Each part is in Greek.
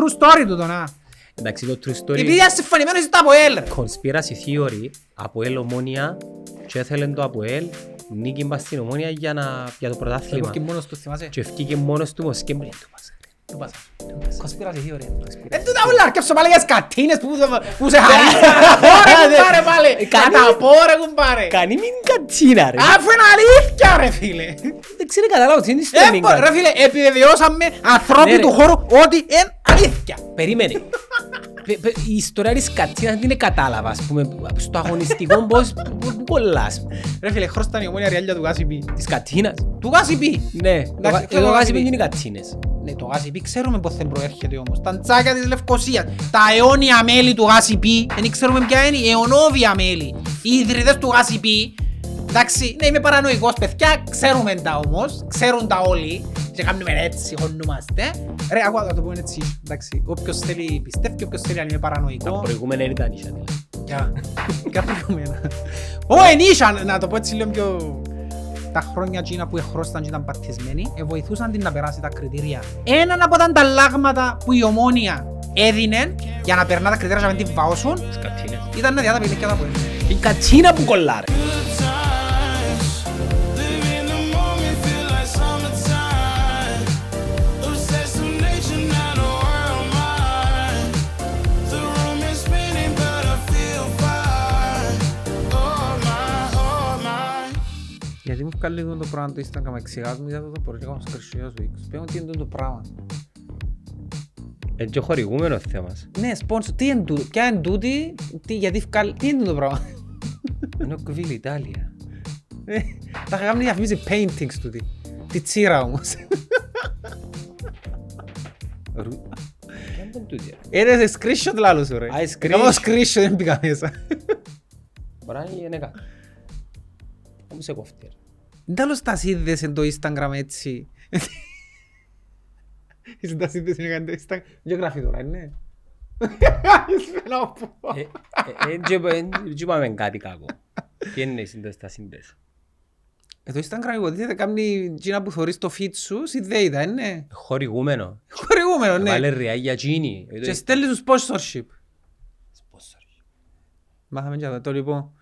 True story τούτο, να. Εντάξει, το true story, Επειδή είσαι συμφωνημένος είσαι το ΑΠΟΕΛ. ρε. conspiracy theory, από ελ ομόνια και έθελε το από ελ νίκη μπας στην ομόνια για, να, για το πρωτάθλημα. Και μόνος του θυμάσαι; Και ευκήκε μόνος του μος και μπρε του μας. Του πάσα. Conspiracy theory. Δεν του τα ούλα αρκέψω πάλι για σκατίνες που που σε χαρίζουν. Ωραία κουμπάρε πάλι. Κατά πόρε κουμπάρε. Κάνει μην κατσίνα ρε. Αφού είναι αλήθεια ρε φίλε. Δεν ξέρω καταλάβω τι είναι στο Ε, μην πω, Ρε φίλε, επιβεβαιώσαμε ανθρώποι Ναι, ρε. του χώρου ότι είναι αλήθεια. Περίμενε. Πε- πε- Η ιστορία της κατσίνας δεν είναι κατάλαβα, ας πούμε, στο αγωνιστικό πώς πού- πού κολλάς. Ρε φίλε, χρώσταν η ομόνια ριάλια του Γάσιπη. Της κατσίνας. Του Γάσιπη. Ναι, Εντάξει, ξέρω εγώ κάτι βάζει πει. δεν είναι κατσίνες. Ναι, το Γάσιπη ξέρουμε πώς δεν προέρχεται όμως. Τα τσάκια της Λευκοσίας, τα αιώνια μέλη του Γάσιπη, δεν ξέρουμε ποια είναι, η αιωνόβια μέλη. Οι ιδρυτές του Γάσιπη, εντάξει, ναι είμαι παρανοϊκός παιδιά, ξέρουμε τα όμως, ξέρουν τα όλοι και κάνουμε έτσι, χωνούμαστε. Ρε, ακούω να το πούμε έτσι, εντάξει, όποιος θέλει πιστεύει, όποιος θέλει να είμαι Τα παρανοϊκό. προηγούμενα δεν ήταν ίσια, δηλαδή. Ποια, ποια προηγούμενα. Ω, ενίσχυαν, να το πω έτσι λίγο πιο... Τα χρόνια εκείνα που εχρώσταν και ήταν παθισμένοι, ε, βοηθούσαν την να περάσει τα κριτήρια. Έναν από τα ανταλλάγματα που η ομόνια έδινε για να περνά τα κριτήρια και να μην την βάωσουν, Τις κατσίνες. ήταν να διάτα παιχνίδια τα που έδινε. Η κατσίνα που κολλά Γιατί μου βγάλει το πράγμα το Instagram, εξηγάς μου, είδα το πρωί, έκανα σκρυσιό σου, πέμπω τι είναι το πράγμα. Είναι και χορηγούμενο θέμας. Ναι, σπόνσο, τι είναι τούτο, ποια είναι τούτη, τι, γιατί βγάλει, τι είναι το πράγμα. Είναι ο Κβίλ Ιτάλια. Ε, Τα είχα κάνει διαφημίσει paintings τούτη. Τη τσίρα όμως. Ποια είναι τούτη ρε; Είναι σε screenshot λάλο σου ρε. Α, screenshot. Έκανα screenshot, δεν πήγα μέσα. Μπορεί να είναι γενικά. Θα μου σε κόφτει ρε; Δεν τέλος τα σύνδεσαι το Instagram έτσι. Είσαι τα σύνδεσαι να κάνει το Instagram. Δεν γράφει τώρα, ναι. Είσαι να πω. Ε, ε, εν και- εν και είπαμε κάτι κακό. Τι είναι η σύνδεση στα σύνδεση. Ε, Το Instagram υποτίθεται κάνει εκείνα που θωρείς το feed σου, συνδέει τα, ναι. Χορηγούμενο. Χορηγούμενο, ναι. Βάλε ριά για τζίνι. Και στέλνεις τους sponsorship. Σπόσορ. Μάθαμε και αυτό, το λοιπόν.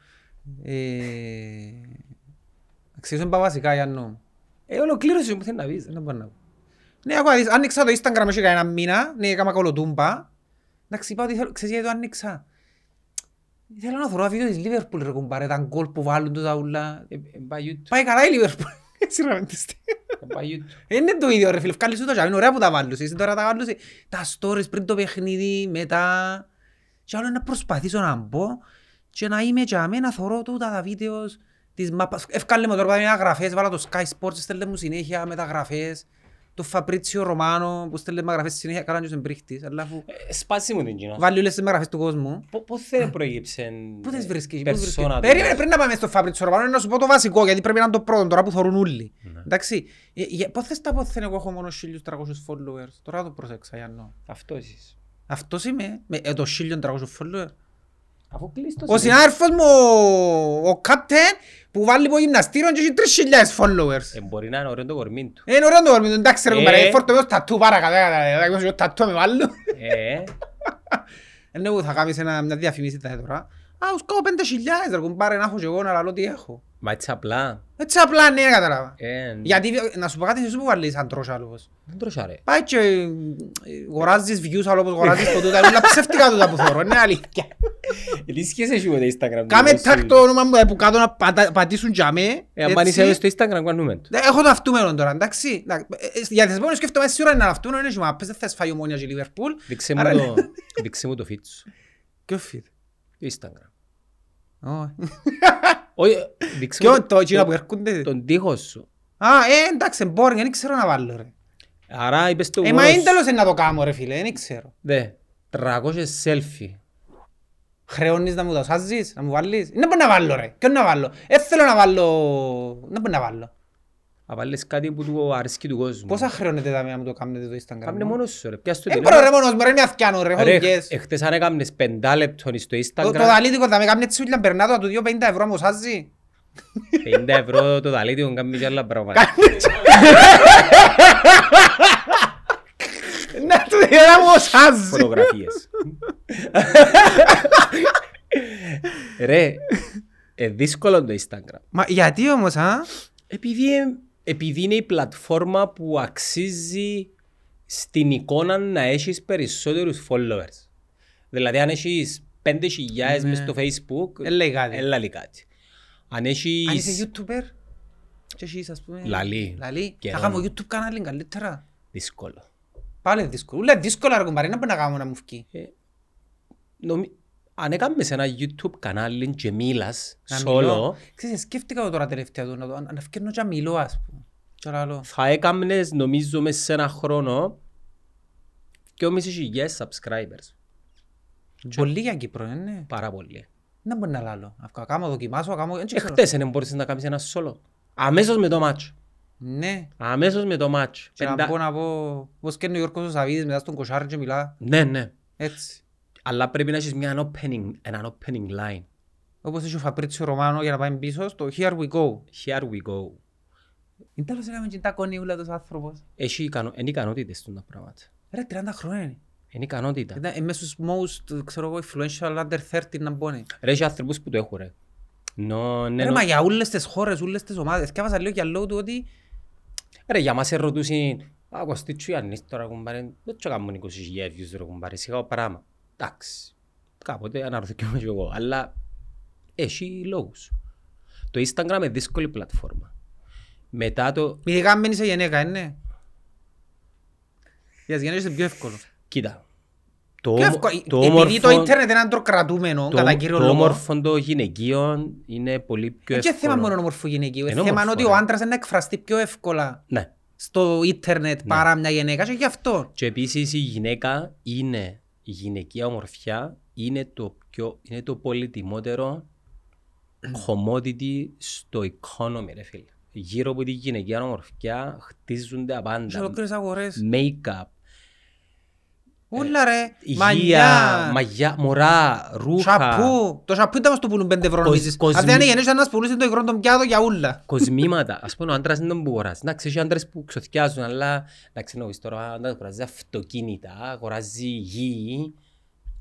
Ε, Αξίζουν τα βασικά, Γιάννο. Ε, ολοκλήρωσε μου θέλεις να πεις. ρε. Δεν μπορώ να πω. Ναι, ακούω, δεις, άνοιξα το Instagram έχει κανένα μήνα, ναι, έκανα κολοτούμπα. Εντάξει, είπα ότι θέλω, ξέρεις γιατί το άνοιξα; Θέλω να θωρώ τα βίντεο της Liverpool, ρε κουμπάρε, τα γκολ που βάλουν τούτα ούλα. Ε, ε, πάει YouTube. Πάει καλά η Liverpool. Έτσι ρε μέντες. Ε, πάει YouTube. Είναι το ίδιο ρε φίλε, βγάλεις τούτα και είναι ωραία που τα βάλουν. Είσαι τώρα τα βάλουν τα stories πριν το παιχνίδι, μετά. Και άλλο να προσπαθήσω να μπω και να είμαι και αμέ να θωρώ τούτα τα βίντεος της μάπας. Ευκάλε μου τώρα μεταγραφές, βάλα το Sky Sports, στέλνε μου συνέχεια μεταγραφές. Το Φαπρίτσιο Ρωμάνο που στέλνε μεταγραφές συνέχεια, καλά και ο εμπρίχτης. Αλλά αφού Ε, Σπάσει μου την κοινά. βάλει όλες τις μεταγραφές του κόσμου. Πο- Πώς δεν προήγηψε Πού τις βρίσκεις, πού τις βρίσκεις. περσόνα του. Περίμενε πριν να πάμε στο Φαπρίτσιο Ρωμάνο να σου πω το βασικό γιατί πρέπει να είναι το πρώτο τώρα που θωρούν όλοι. Ναι. Εντάξει, ε, ε, πώς θες τα πόθεν εγώ έχω μόνο 1.300 followers. Τώρα το προσέξα Γιάννο. Αυτό εσείς. Αυτός είμαι, με ε, το 1.300 followers. Αφού κλείσει το Ο σύνδεση. συνάδελφος μου, ο- ο Captain, που βάλει από γυμναστήριο και έχει 3.000 followers. Ε, μπορεί να είναι ωραίο το κορμί του. Είναι ωραίο το κορμί του, εντάξει ρε Ε. κουμπάρε, φόρτω με το τατού παρακατά, κατα- κατα- τατού με βάλω. Ε, Είναι που θα κάνεις ένα- μια διαφημίση τα τώρα. Α, τους κάνω 5.000 ρε κουμπάρε, να έχω και εγώ να λαλώ τι έχω. Μα έτσι απλά. Έτσι απλά ναι, κατάλαβα. Ε, Γιατί, να σου πω κάτι, εσύ που βάλεις αν τρως άλλος. Δεν τρώσα ρε. Πάει και ε, γοράζεις views άλλο όπως γοράζεις το τούτα, όλα ψεύτικα τούτα που θωρώ, είναι αλήθεια. Ε, Τι σχέση έχει με το Instagram. Κάμε του, τάκ εσύ. το όνομα μου που κάτω να πατα- πατήσουν για με. Ε, αν έτσι. είσαι μες στο Instagram, κάνουμε το. Ε, Έχω το αυτούμενο τώρα, εντάξει. Να- ε, ε, Για τις επόμενες σκέφτομαι σίγουρα είναι αυτούμενο, είναι και μάπες, δεν θες φάει ομόνια και Λιβερπούλ. Δείξε μου Άρα, το- δείξε μου το feed σου. Ποιο feed; Το Instagram. Ω. Όχι, δείξε μου Ποιο το εκείνα που έρχονται; τον τοίχο σου. Α, ε, εντάξει, boring, δεν ξέρω να βάλω ρε. Άρα είπες το Ε, μα μόνος είναι σου. τέλος να το κάνω ρε φίλε, δεν ξέρω. Δε, 300 selfie. Χρεώνεις να μου το σάζεις, να μου βάλεις. Δεν μπορεί να βάλω ρε, ποιον να βάλω. Δεν θέλω να βάλω, δεν μπορεί να βάλω. Να βάλεις κάτι που του αρέσκει του κόσμου. Πόσα χρεώνετε τα να μου το κάνετε το Instagram; Κάμνε μόνος σου ρε. Πιάσ' το Ε, τηλέφωνο. μπορώ ρε μόνος μου ρε, είναι αθκιάνο ρε, έχω Ρε, δουλειές. εχθές αν έκαμνες πεντά λεπτών στο Το το Instagram, δαλίτικο θα με κάνει έτσι ούλια περνά το του 2.50 ευρώ μου σάζει. 50 ευρώ το δαλίτιο κάνει και άλλα πράγματα. Να του Του διόρα μου σάζει. Φωτογραφίες. Ρε, ε, δύσκολο το Instagram. Μα γιατί όμως, α; Επειδή, ε, επειδή είναι η πλατφόρμα που αξίζει στην εικόνα να έχεις περισσότερους followers. Δηλαδή αν έχεις 5.000 Ναι. μες στο facebook, Ε, λέει κάτι. έλα λέει κάτι. Αν Αν είσαι έχεις YouTuber και εσείς ας πούμε... Λαλή. Λαλή. Καιρό. Θα κάνω YouTube κανάλι καλύτερα. δύσκολο. Πάλι δύσκολο. Ούλα δύσκολα ρε κουμπάρι, να μπορεί να κάνω να μου βγει. Νομι... Αν έκαμες σε ένα YouTube κανάλι και μίλας Να solo, μιλώ. Ξέρεις, σκέφτηκα το τώρα τελευταία του, να το- να ευκαιρνώ και να μιλώ ας πούμε. Και άλλο. θα έκαμνες νομίζω μέσα σε ένα χρόνο και ο χιλιάδες subscribers. Πολύ για Κύπρο, ε, ναι. Πάρα πολύ. Να μπορεί να λάλω. Αφού κάνω δοκιμάσω, κάνω... δεν ξέρω. Εχθές δεν μπορείς να κάνεις ένα solo. Αμέσως με το match. Ναι. Αμέσως με το match. Και να Πεντα- πω να πω, πώς και είναι ο Γιώργος ο Σαββίδης μετά στον κοσάρι και μιλά Ναι, ναι. έτσι. Αλλά πρέπει να έχεις μια opening, έναν opening line. Όπως έχει ο Φαπρίτσιο Ρωμάνο για να πάμε πίσω στο Here we go. Here we go. Είναι τέλος έκαμε και τα κονίουλα τους άνθρωπος. Έχει ικανο... είναι ικανότητες του τα πράγματα. Ρε, 30 χρόνια είναι. Είναι ικανότητα. Ήταν ε, μέσα στους most, ξέρω εγώ, influential under 30 να μπώνει. Ρε, έχει άνθρωπους που το έχουν, ρε. Νο, ναι, Ρε, νο- μα για όλες τις χώρες, όλες τις ομάδες. Και έβαζα λίγο για λόγω του ότι Ρε, για μας ερωτούσαν, «Α, Κωστή Τσουιαννής τώρα, κουμπάρε, δεν τσο κάνουν 20.000 views, ρε, κουμπάρε, σιγά πράγμα». Εντάξει, κάποτε αναρωτηθήκαμε και εγώ, αλλά έχει λόγους. Το Instagram είναι δύσκολη πλατφόρμα. Μετά το, ειδικά αν μένεις σε γυναίκα, είναι. Για τις γυναίκες είναι πιο εύκολο. κοίτα, το, Πιο όμο- εύκολο. το Επειδή όμορφο, το ίντερνετ είναι αντροκρατούμενο, το, κατά κύριο το λόγο. όμορφο των γυναικείων είναι πολύ πιο Είναι και εύκολο. θέμα μόνο ομορφογυναικείου. Είναι Είναι θέμα όμορφο, ότι ο ρε. άντρας είναι να εκφραστεί πιο εύκολα Ναι. στο ίντερνετ παρά μια γυναίκα και γι' αυτό. Και επίσης η γυναίκα είναι, η γυναικεία ομορφιά είναι το, πιο, είναι το πολυτιμότερο commodity στο economy ρε φίλε. Γύρω από τη γυναικεία ομορφιά χτίζονται Σε απάντα. ολόκληρες αγορές. Make-up, Ούλα ρε, υγεία, μαλλιά, μαγιά, μωρά, ρούχα, σαπού. Το σαπού ήταν μας το πουλούν πέντε ευρώ Κοσ- νομίζεις. κοσμη- Αν δεν είναι γεννήσεις να πουλούσαν το υγρό των πιάτο για ούλα. κοσμήματα. Ας πούμε ο άντρας δεν τον που αγοράζει. Εντάξει, έχει άντρες που ξοθιάζουν, αλλά εντάξει, εννοείς τώρα ο άντρας αγοράζει αυτοκίνητα, αγοράζει γη,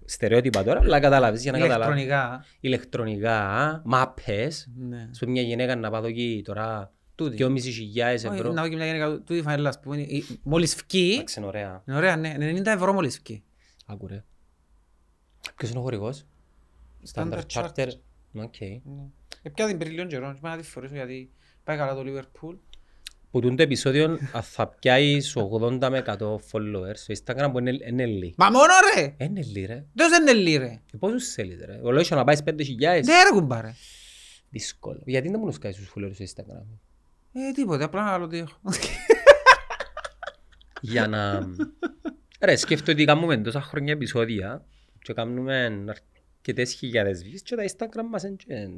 στερεότυπα τώρα, αλλά καταλάβεις για να καταλάβεις. Ηλεκτρονικά. ηλεκτρονικά, μάπες. Ναι. Ας πούμε μια γυναίκα να πάω εκεί τώρα Τούτη. 2.500 Όχι, ευρώ. Να δω και μια γυναίκα του φανέλα, ας πούμε. η- Μόλις φκεί, Εντάξει είναι ωραία. είναι ωραία, ναι, 90 ευρώ μόλις φκεί. Άκου ρε. Ποιος είναι ο χορηγός; Standard Standard Charter. OK. Ναι. Έπια την πριν λίγο καιρό, και να τη φορέσω γιατί πάει καλά το Liverpool. Που τούτο επεισόδιο α, θα πιάεις 80 με 100 followers στο Instagram που είναι, είναι λίγοι. Μα μόνο ρε! Είναι λίγοι ρε. Δες δεν είναι λίγοι ρε; Και πόσους θέλεις ρε. Ο λόγος να πάεις 5.000. Ναι ρε κουμπάρε. Δύσκολο. Γιατί δεν μου νουσκάεις τους followers στο Instagram; Ε, τίποτε, απλά να άλλο τι έχω. Για να... Ρε, σκέφτομαι ότι κάνουμε τόσα χρόνια επεισόδια και κάνουμε αρκετές χιλιάδες views και τα Instagram μας είναι και...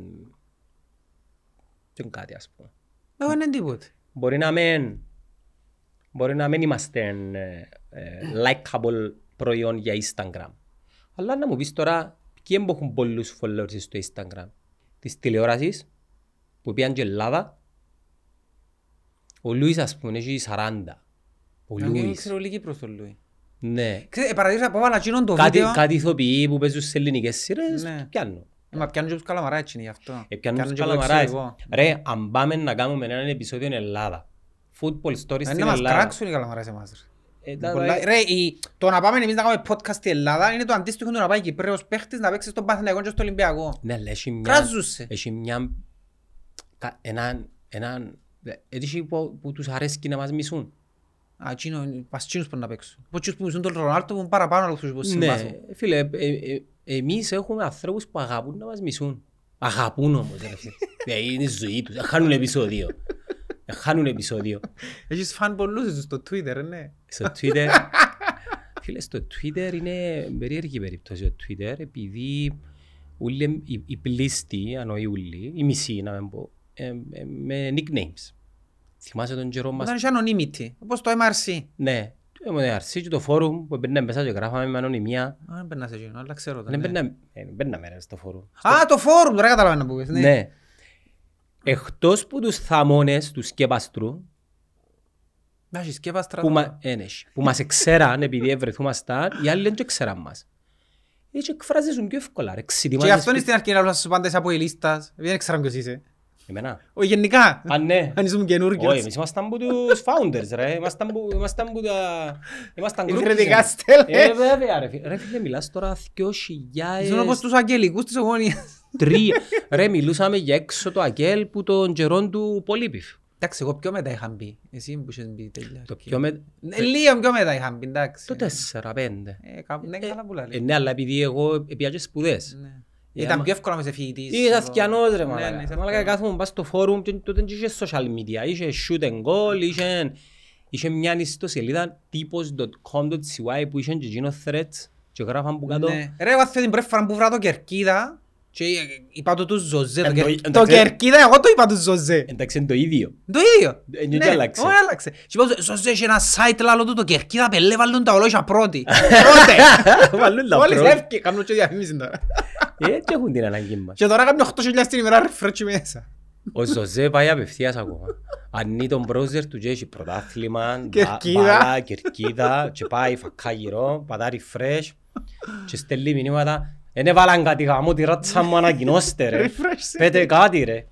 και κάτι ας πούμε. Εγώ είναι τίποτε. Μπορεί να μην... Μπορεί να μην είμαστε ε, ε, likeable προϊόν για Instagram. Αλλά να μου πεις τώρα, ποιοι που έχουν πολλούς followers στο Instagram; Της τηλεόρασης, που πήγαν και Ελλάδα. Ο Λούις ας πούμε έχει 40. Ο Να μην Λούις. ξέρω λίγοι προς τον Λούι. Ναι. Ξέρετε, παραδείγμα από βάλα εκείνον το Κάτι, βίντεο. κάτι ηθοποιοί που παίζουν σε ελληνικές σειρές, Ναι. πιάνουν. Ε, Μα πιάνουν και τους καλαμαρά έτσι είναι γι' αυτό. Ε, πιάνουν τους και εγώ καλαμαράες. εξωτερικό. Ρε, αν πάμε να κάνουμε ένα επεισόδιο στην Ελλάδα, football stories Ε, στην Να μας Ελλάδα. κράξουν οι καλαμαράς εμάς. ρε. Ε, τα- Πολλά- Ρε, η- το να πάμε εμείς να κάνουμε podcast στην Ελλάδα είναι το αντίστοιχο του να πάει Κυπρέος παίχτης να παίξει στον Παθηναϊκό και στο Ολυμπιακό. Ναι, αλλά έχει μια... Κράζουσαι. Έχει μια... κα- Έναν... Έναν... Έτσι που, που τους αρέσκει να μας μισούν. Α, εκείνο, πας εκείνους που να παίξουν. Πως εκείνους που μισούν τον Ρονάλτο που είναι παραπάνω από αυτούς που συμπάθουν. Ναι, φίλε, ε, ε, ε, εμείς έχουμε ανθρώπους που αγαπούν να μας μισούν. Αγαπούν όμως, ρε φίλε. Ε, Είναι η ζωή τους. Χάνουν επεισόδιο. Ε, Χάνουν επεισόδιο. Έχεις φαν πολλούς στο Twitter, ναι. Στο Twitter, φίλε, στο Twitter είναι περίεργη περίπτωση το Twitter, επειδή ούλοι, οι, οι πλήστοι, αν όχι ούλοι, οι μισοί να μην πω, ε, ε, με nicknames. Θυμάσαι τον καιρό μας, Όταν είχε anonymity, όπως το MRC. ναι, με αρσί και το φόρουμ που έμπαιρνε μέσα και γράφαμε με ανωνυμία. Α, δεν περνάς εκείνο, αλλά ξέρω το. Δεν ναι. έμπαιρνε- ε, δεν μπαίναμε ρε στο φόρουμ. Α, το φόρουμ, τώρα καταλαβαίνω να πεις. Ναι. Ναι. Εκτός που τους θαμώνες τους σκέπαστρου, Να έχεις και πας που, μα, ε, ναι, έχει. που μας εξέραν επειδή ευρεθούμασταν, οι άλλοι δεν το ξέραν μας. Έτσι εκφράζεσουν πιο εύκολα, ρε. Και Ξετοιμάζεις αυτό είναι πιο- στην αρχή να βλάσεις πάντα είσαι από η λίστας. Δεν ξέρω ποιος είσαι. Εμένα. Όχι γενικά. Α, ναι. Αν ήσουν καινούργιος. Όχι, εμείς ήμασταν που τους founders, ρε. Ήμασταν που, ήμασταν που τα... Ήμασταν Ιδρυτικά groupies. στέλεχη. Ε, βέβαια, ρε. φίλε. Ρε, φίλε, μιλάς τώρα 2003. Ήσουν όπως τους αγγελικούς της ομόνιας. Ρε, μιλούσαμε για έξω το Αγγέλ που τον καιρόν του Πολύπιφ. Εντάξει, εγώ πιο μετά είχα μπει. Εσύ που είχες μπει τέλεια. Το πιο με... Ε, Λίγο πιο μετά είχα μπει, εντάξει. Το 4-5. Ε, κάπου- ναι, καλά που Ε, λαλείς. ναι, αλλά επειδή εγώ πήγα και σπουδές. Ναι. Ε, Ήταν άμα- πιο εύκολο να είσαι φοιτητής. Είσαι στο- αθιανός ρε Ναι, ναι, μαλάκα. είσαι Μαλάκα αθιανός. κάθομαι πας στο φόρουμ και τότε δεν είχες social media. Είχε shoot and goal, είχε, είχε μια ιστοσελίδα tipos.com.cy που είχε και εκείνο threads και γράφαν που κάτω. Ναι. Ρε, εγώ θέλω την πρώτη φορά που βράδυ το Κερκίδα και είπα το τους Ζωζέ. το Ε, το- Κερ- εντάξει. Το Κερκίδα, εγώ το είπα τους Ζωζέ. Εντάξει είναι το ίδιο. Το ίδιο. Ε, και Ναι, άλλαξε. όχι, άλλαξε. Και είπα, Ζωζέ, έχει ένα site λάλο του, το Κερκίδα, πελέ, βάλουν τα ολόγια πρώτη. Τότε. Βάλουν τα Μόλις πρώτα. έφυγε, κάνουν και διαφήμιση τώρα. Ε, Έτσι έχουν την ανάγκη μας. Και τώρα κάνουν 8.000 την ημέρα refresh μέσα. Ο Ζωζέ πάει απευθείας ακόμα. Ανοίγει τον browser του και έχει πρωτάθλημα, μπα- Κερκίδα. μπάλα, κερκίδα και πάει φακά γύρω, πατά refresh και στέλνει μηνύματα «Εν έβαλαν κάτι γάμο, τη ράτσα μου ανακοινώστε ρε, Refresh. πέτε κάτι ρε».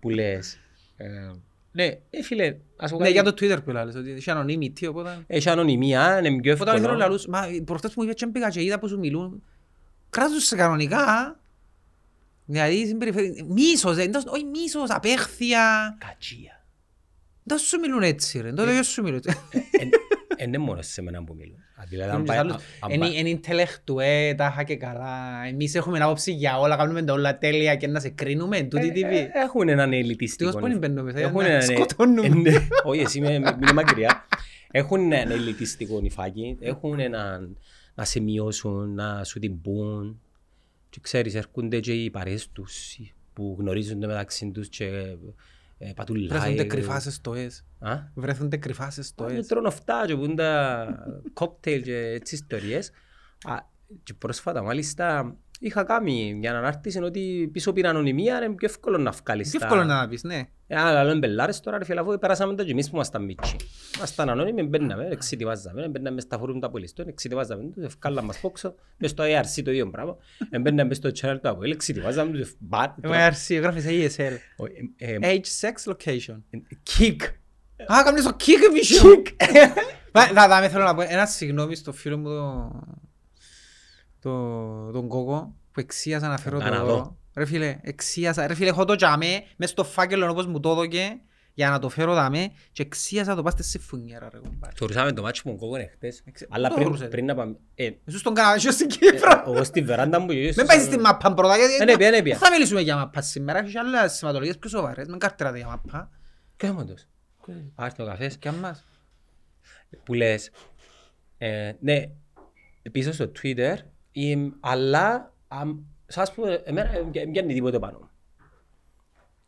Που λες. Ε, Ναι, ε, φίλε, ας πω Ναι, για κάτι. το Twitter που λάλες, ότι είχε anonymity, οπότε... Έχει ανωνυμία, είναι πιο Όταν ήθελα εύκολο. λαλούς, μα προχτές μου είπες και πήγα και είδα που σου μιλούν, κράτους σε κανονικά, δηλαδή συμπεριφέρει, μίσος, ε, εντός- όχι μίσος, απέχθεια, Κατσία. δεν σου μιλούν έτσι ρε, τότε δεν σου μιλούν έτσι. Εν- εν είναι μόνο σε μένα που μιλούν. Α, Δηλαδή, αν Μιλούν πάει- και άλλους. αν- αν Είναι πάει- είναι ιντελεκτουέ, τα είχα και καλά, εμείς έχουμε άποψη για όλα, κάνουμε τα όλα τέλεια και να σε κρίνουμε, τούτη Ε, TV. ε, Έχουν έναν ελιτιστικό. Ευτυχώς που δεν μπαίνουμε μέσα, Έχουν να έναν- σκοτώνουμε. ε, ναι. Όχι, εσύ με- με- μείνε μακριά. Έχουν έναν ελιτιστικό νυφάκι. Έχουν έναν να σε μειώσουν, να σου την πούν. Και ξέρεις, έρχονται και οι παρέες τους που γνωρίζονται μεταξύ τους και ε, πατούν Βρέθονται like. κρυφά σε στοές. Α; Βρέθονται κρυφά σε Και στοές. τρώνε αυτά και πούν τα κόκτέιλ και έτσι ιστορίες. Α, Και πρόσφατα μάλιστα είχα κάνει μια ανάρτηση ότι πίσω από την ανωνυμία είναι πιο εύκολο να βγάλεις Τι τα- εύκολο να πεις, ναι. Ε, Αλλά λέμε μπελάρες τώρα ρε φίλε αφού περάσαμε το και εμείς που ήμασταν μίτσι. Ήμασταν ανώνυμοι, μπαίναμε, εξητιβάζαμε, μπαίναμε στα φόρουμ του Απολιστών, εξητιβάζαμε τους, ευκάλαμε μας πόξο, μες στο ARC το ίδιο πράγμα, Ε, μπαίναμε στο channel του Αποέλ, εξητιβάζαμε τους, μπατ, Με RC, γράφεις ASL. ε, ε, Age, sex, location. kick, Α, κάνεις το kick μισό. Μα, Να, να, με θέλω να πω ένα συγγνώμη στο φίλο μου το, το, τον Κόκο που εξίασα να φέρω το Να, να δώρο. δω. Ρε φίλε, εξίασα, ρε φίλε, έχω το τζαμέ μες στο φάκελο όπως μου το έδωκε για να το φέρω δαμέ και εξίασα το πάστε σε φουνιέρα ρε κομπάρε. Θεωρούσαμε το μάτσο που μου κόκκωνε χτες, Εξε- αλλά το πριν, θεωρούσατε. πριν να πάμε, ε, Εσύ στον Καναδά και στην Κύπρο. εγώ στη βεράντα μου και Μην πάει στη μάπα πρώτα γιατί Δεν έπια, δεν έπια. δεν θα μιλήσουμε για μάπα σήμερα, έχει άλλες σηματολογίες πιο σοβαρές, μην καρτεράτε για μάπα. Ποιος είναι αυτός; Α, έρθει ο καφές. Και αν μας. που λες, ε, ναι, πίσω στο Twitter, εμ, αλλά αμ, σας πω, εμένα δεν πιάνει τίποτε πάνω. μου.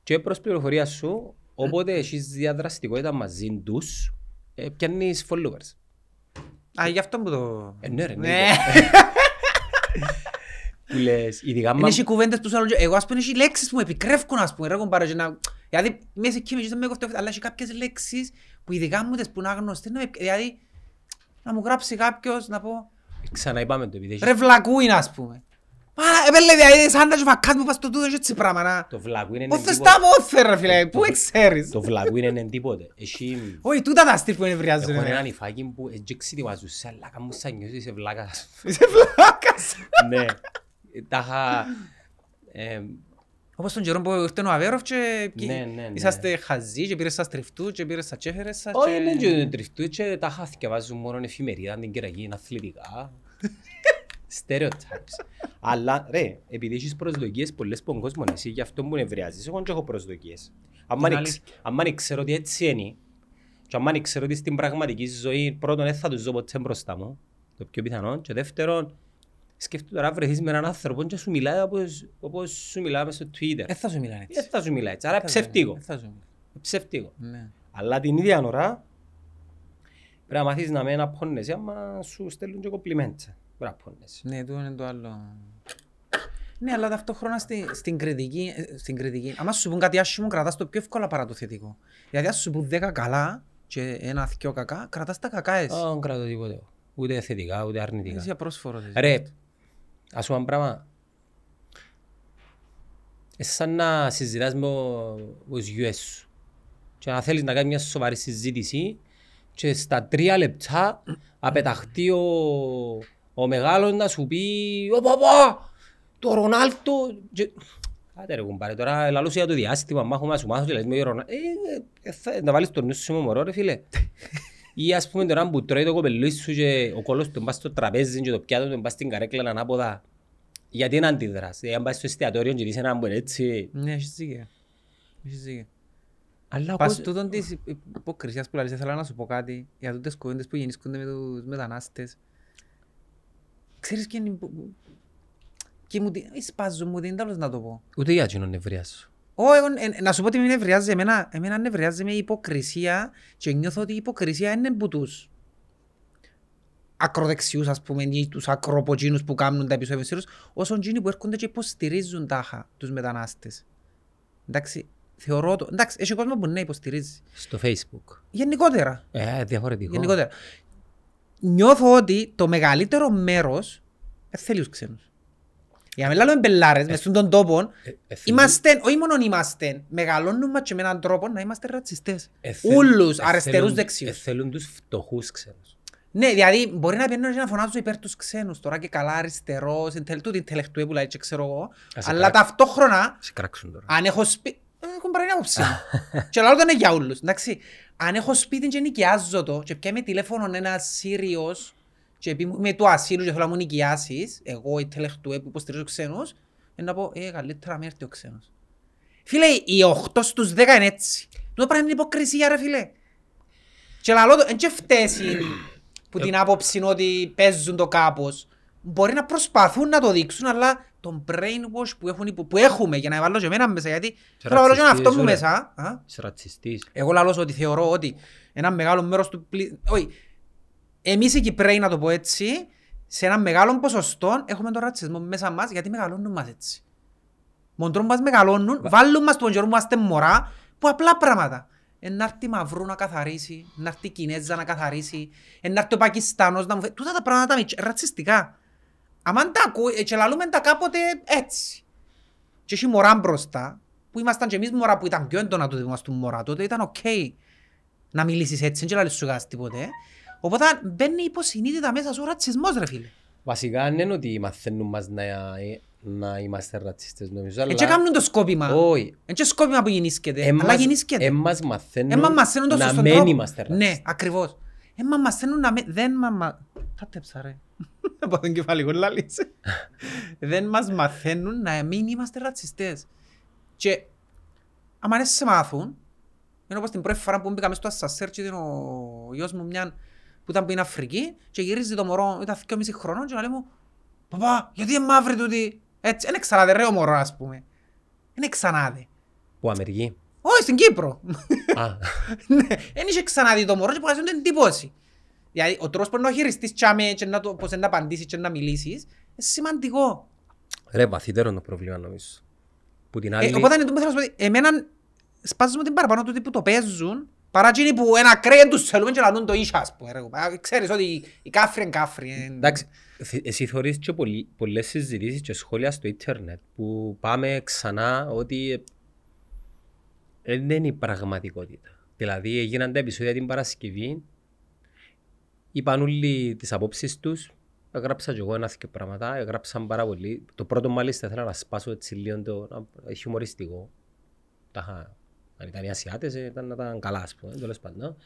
Και προς πληροφορία σου, όποτε έχεις διαδραστικότητα μαζί τους, ε, πιάνεις followers. Α, γι' αυτό που το... Ε, ναι ρε, ναι. Ναι. Που λες, ειδικά Είναι μα... και κουβέντες που σου άλλον- εγώ ας πούμε έχει λέξεις που με επικρεύκουν ας πούμε ρε κομπάρε και να... Δηλαδή μέσα εκεί μες με κοφτεύει αλλά έχει κάποιες λέξεις που ειδικά μου τες που είναι άγνωστες να με- δηλαδή να μου γράψει κάποιος να πω Ξαναείπαμε το επειδή ρε έχεις- βλακούιν ας πούμε. Μα επέλε δηλαδή σαν τα και φακάς μου πας στο τούτο και έτσι πράγμα να... Το βλάκου είναι Πώς θες τίποτε. τα μόθε ρε φίλε, πού ξέρεις. Το βλάκου είναι τίποτε. Έχει... Όχι τούτα τα στυλ που ενευριάζουν. Έχω ρε. έναν υφάκι που έτσι ξετοιμάζουν σε αλλά κάνουν σαν νιώσεις είσαι βλάκας. Είσαι βλάκας. Ναι. Τα είχα... ε, Όπως τον καιρό που ήρθε ο Αβέροφ και και Ναι, ναι, ναι. είσαστε χαζοί και πήρες σας τριφτούς και πήρες σας τσέφερες σας Όχι, και- είναι και τριφτούς και τα είχα θυκευάζουν μόνο εφημερίδα, την κυριακή, είναι αθλητικά. Stereotypes. Αλλά ρε, επειδή έχεις προσδοκίες πολλές από τον κόσμο, εσύ γι' αυτό που νευριάζεις, εγώ και έχω προσδοκίες. Αν Είναι μ' αλήθεια. αν ξέρω ότι έτσι είναι, και αν ξέρω ότι στην πραγματική ζωή πρώτον δεν θα τους ζω ποτέ μπροστά μου, το πιο πιθανό, και δεύτερον, σκέφτομαι τώρα βρεθείς με έναν άνθρωπο και σου μιλάει όπως, όπως σου μιλάει μες στο Twitter. Δεν θα σου μιλάνε έτσι. Δεν θα σου μιλάει έτσι, άρα Δεν θα σου- ψεύτικο. δεν θα σου μιλάνε. Ψεύτικο. Ναι. Αλλά την ίδια ώρα πρέπει να μάθεις να μην απώνεσαι άμα σου στέλνουν και κομπλιμέντσα. Πρέπει να απώνεσαι. Ναι, τούτο είναι το άλλο. Ναι, αλλά ταυτόχρονα στη, στην κριτική, ε, στην κριτική, άμα σου πούν κάτι άσχημο, κρατάς το πιο εύκολα παρά το θετικό. Γιατί αν σου πούν δέκα καλά, και ένα θκιο κακά, κρατάς τα κακά εσύ. Α, Δεν κρατώ τίποτε. Ούτε θετικά, ούτε αρνητικά. Είσαι απρόσφορος. εσύ. Ρε, ας σου πω ένα πράγμα. Ε, σαν να συζητάς με ο- με τους γιουές σου. Και να θέλεις να κάνεις μια σοβαρή συζήτηση και στα τρία λεπτά απεταχτεί ο, ο μεγάλος να σου πει «Ω παπά, το Ρονάλτο». Και... Άντε ρε κουμπάρε, τώρα λαλούσε για το διάστημα, μάχομαι να σου μάθω και λες με ο Ρονάλτο. Ε, ε, θα- να βάλεις το νου σου με μωρό ρε φίλε. Ή ας πούμε τώρα που τρώει το κοπελούι σου και ο κόλλος του μπας στο τραπέζι και το πιάτο του μπας στην καρέκλα ανάποδα. Γιατί να αντιδράς, ε, αν πας στο εστιατόριο και δεις έναν που είναι έτσι. Ναι, έχεις δίκιο. Έχεις δίκιο. Αλλά ο Πας κόσμος- τούτον της υπ- υποκρισίας που λαλείς, ήθελα να σου πω κάτι για τούτες κουβέντες που γεννήσκονται με τους μετανάστες. Ξέρεις και είναι που- και μου την, ε, σπάζουν μου την τέλος να το πω. Ούτε για εκείνον νευρίασου. Ω, εγώ, ε, να σου πω ότι με νευριάζει εμένα, εμένα νευριάζει με η υποκρισία και νιώθω ότι η υποκρισία είναι που τους ακροδεξιούς ας πούμε ή τους ακροποτζίνους που κάνουν τα επεισόδια σύρους, όσο εκείνοι που έρχονται και υποστηρίζουν τάχα τους μετανάστες. Εντάξει, θεωρώ το, εντάξει, έχει κόσμο που ναι υποστηρίζει. Στο facebook. Γενικότερα. Ε, διαφορετικό. Γενικότερα. Νιώθω ότι το μεγαλύτερο μέρος δεν θέλει τους ξένους. Για να μην λέμε μπελάρες, μες στον τόπο, Ε, ε, θέλουν- είμαστε, όχι μόνο είμαστε, μεγαλώνουμε μας και με έναν τρόπο να είμαστε ρατσιστές. ε, θέλουν- Ούλους, ε, αριστερούς, θέλουν- δεξιούς. ε, θέλουν τους φτωχούς ξένους. Ναι, δηλαδή μπορεί να πιένουν και να φωνάζουν υπέρ τους ξένους τώρα και καλά αριστερός, εντελ- τούτη τελεχτουέ που λέει και ξέρω εγώ, Ας σε αλλά κρά- ταυτόχρονα Σε κράξουν τώρα. αν έχω σπίτι. Έχουν πάρει άποψη. μου. και λαλό δεν είναι για όλους. Εντάξει. Αν έχω σπίτι και νοικιάζω το και πιάμε τηλέφωνο ένα Σύριος και πει μου, με το ασύλου και θέλω να μου νοικιάσεις, εγώ η τελεχτουέ που υποστηρίζω ξένους, είναι να πω, ε, καλύτερα με έρθει ο ξένος. Φίλε, οι 8 στους 10 είναι έτσι. Το πράγμα είναι υποκρισία ρε φίλε. Και λαλό το, εν και φταίσει που την άποψη είναι ότι παίζουν το κάπως. Μπορεί να προσπαθούν να το δείξουν, αλλά το brainwash που, έχουν, υπο- που έχουμε για να βάλω και εμένα μέσα, γιατί θέλω να βάλω και ρατσιστής, αυτό μου ρε. μέσα. Α; Είσαι ρατσιστής. Εγώ λαλώ ότι θεωρώ ότι ένα μεγάλο μέρος του πλη... Όχι, εμείς οι Κυπρέοι να το πω έτσι, σε ένα μεγάλο ποσοστό έχουμε τον ρατσισμό μέσα μας γιατί μεγαλώνουν μας έτσι. Μοντρών μας μεγαλώνουν, βάλουν μας τον καιρό που είμαστε μωρά, που απλά πράγματα. Εν να έρθει μαυρού να καθαρίσει, να έρθει η Κινέζα να καθαρίσει, εν να έρθει ο Πακιστάνος να μου φέρει. Τούτα τα πράγματα μιτς- ρατσιστικά. Αν τα ακούει, ε, και λαλούμε τα κάποτε έτσι. Και έχει μωρά μπροστά, που ήμασταν και εμείς μωρά που ήταν πιο έντονα τότε που ήμασταν μωρά, τότε ήταν οκ να μιλήσεις έτσι, δεν λαλείς σου γάς τίποτε. Οπότε μπαίνει υποσυνείδητα μέσα σου ο ρατσισμός ρε φίλε. Βασικά δεν είναι ότι μαθαίνουν μας να, να είμαστε ρατσιστές νομίζω, αλλά... Έτσι κάνουν το σκόπιμα. Όχι. Είναι και σκόπιμα που γεννήσκεται, αλλά Εμάς, γεννήσκεται. εμάς μαθαίνουν Έμα μαθαίνουν το να σωστό μην τρόπο. είμαστε Ναι, ρατσιστές. ακριβώς. Έμα μαθαίνουν να μην... Δεν μας... μα- Τα τέψα ρε. Από τον κεφαλικό λάλης. Δεν μας μαθαίνουν να μην είμαστε ρατσιστές. Και άμα δεν σε μάθουν, είναι όπως την πρώτη φορά που μπήκαμε στο ασσασέρ και ήταν ο γιος μου μια που ήταν που είναι Αφρική και γυρίζει το μωρό, ήταν 2,5 χρονών και να λέει μου «Παπά, γιατί είναι μαύρη τούτη». Έτσι, είναι ξανάδε ρε ο μωρό ας πούμε. Είναι ξανάδε. Που Αμερική. Όχι, στην Κύπρο. Α, Ναι, δεν είχε ξαναδεί το μωρό και που κάνεις εντύπωση. Δηλαδή, ο τρόπος που να το χειριστείς τσάμε και να το, πώς να απαντήσεις και να μιλήσεις, είναι σημαντικό. ρε, βαθύτερο το πρόβλημα νομίζω. Που την άλλη... Ε, οπότε, είναι το που θέλω να σου πω, εμένα σπάζουμε την παραπάνω τούτοι που το παίζουν, παρά εκείνοι που ένα κρέαν τους θέλουμε και λαλούν το ίσια, ας πούμε. ρε. Α, Ξέρεις ότι η κάφρη είναι κάφρη. ε. Εντάξει, θ- εσύ θωρείς και πολλοί- πολλές συζητήσεις και σχόλια στο ίντερνετ που πάμε ξανά ότι ε, δεν είναι η πραγματικότητα. Δηλαδή έγιναν τα επεισόδια την Παρασκευή, είπαν όλοι τις απόψεις τους, έγραψα και εγώ ένα δύο πράγματα, έγραψαν πάρα πολύ. Το πρώτο μάλιστα ήθελα να σπάσω έτσι λίγο το να- χιουμοριστικό. Τα είχα- αν ήταν οι Ασιάτες ε, ήταν να ήταν καλά ας πούμε, τέλος πάντων.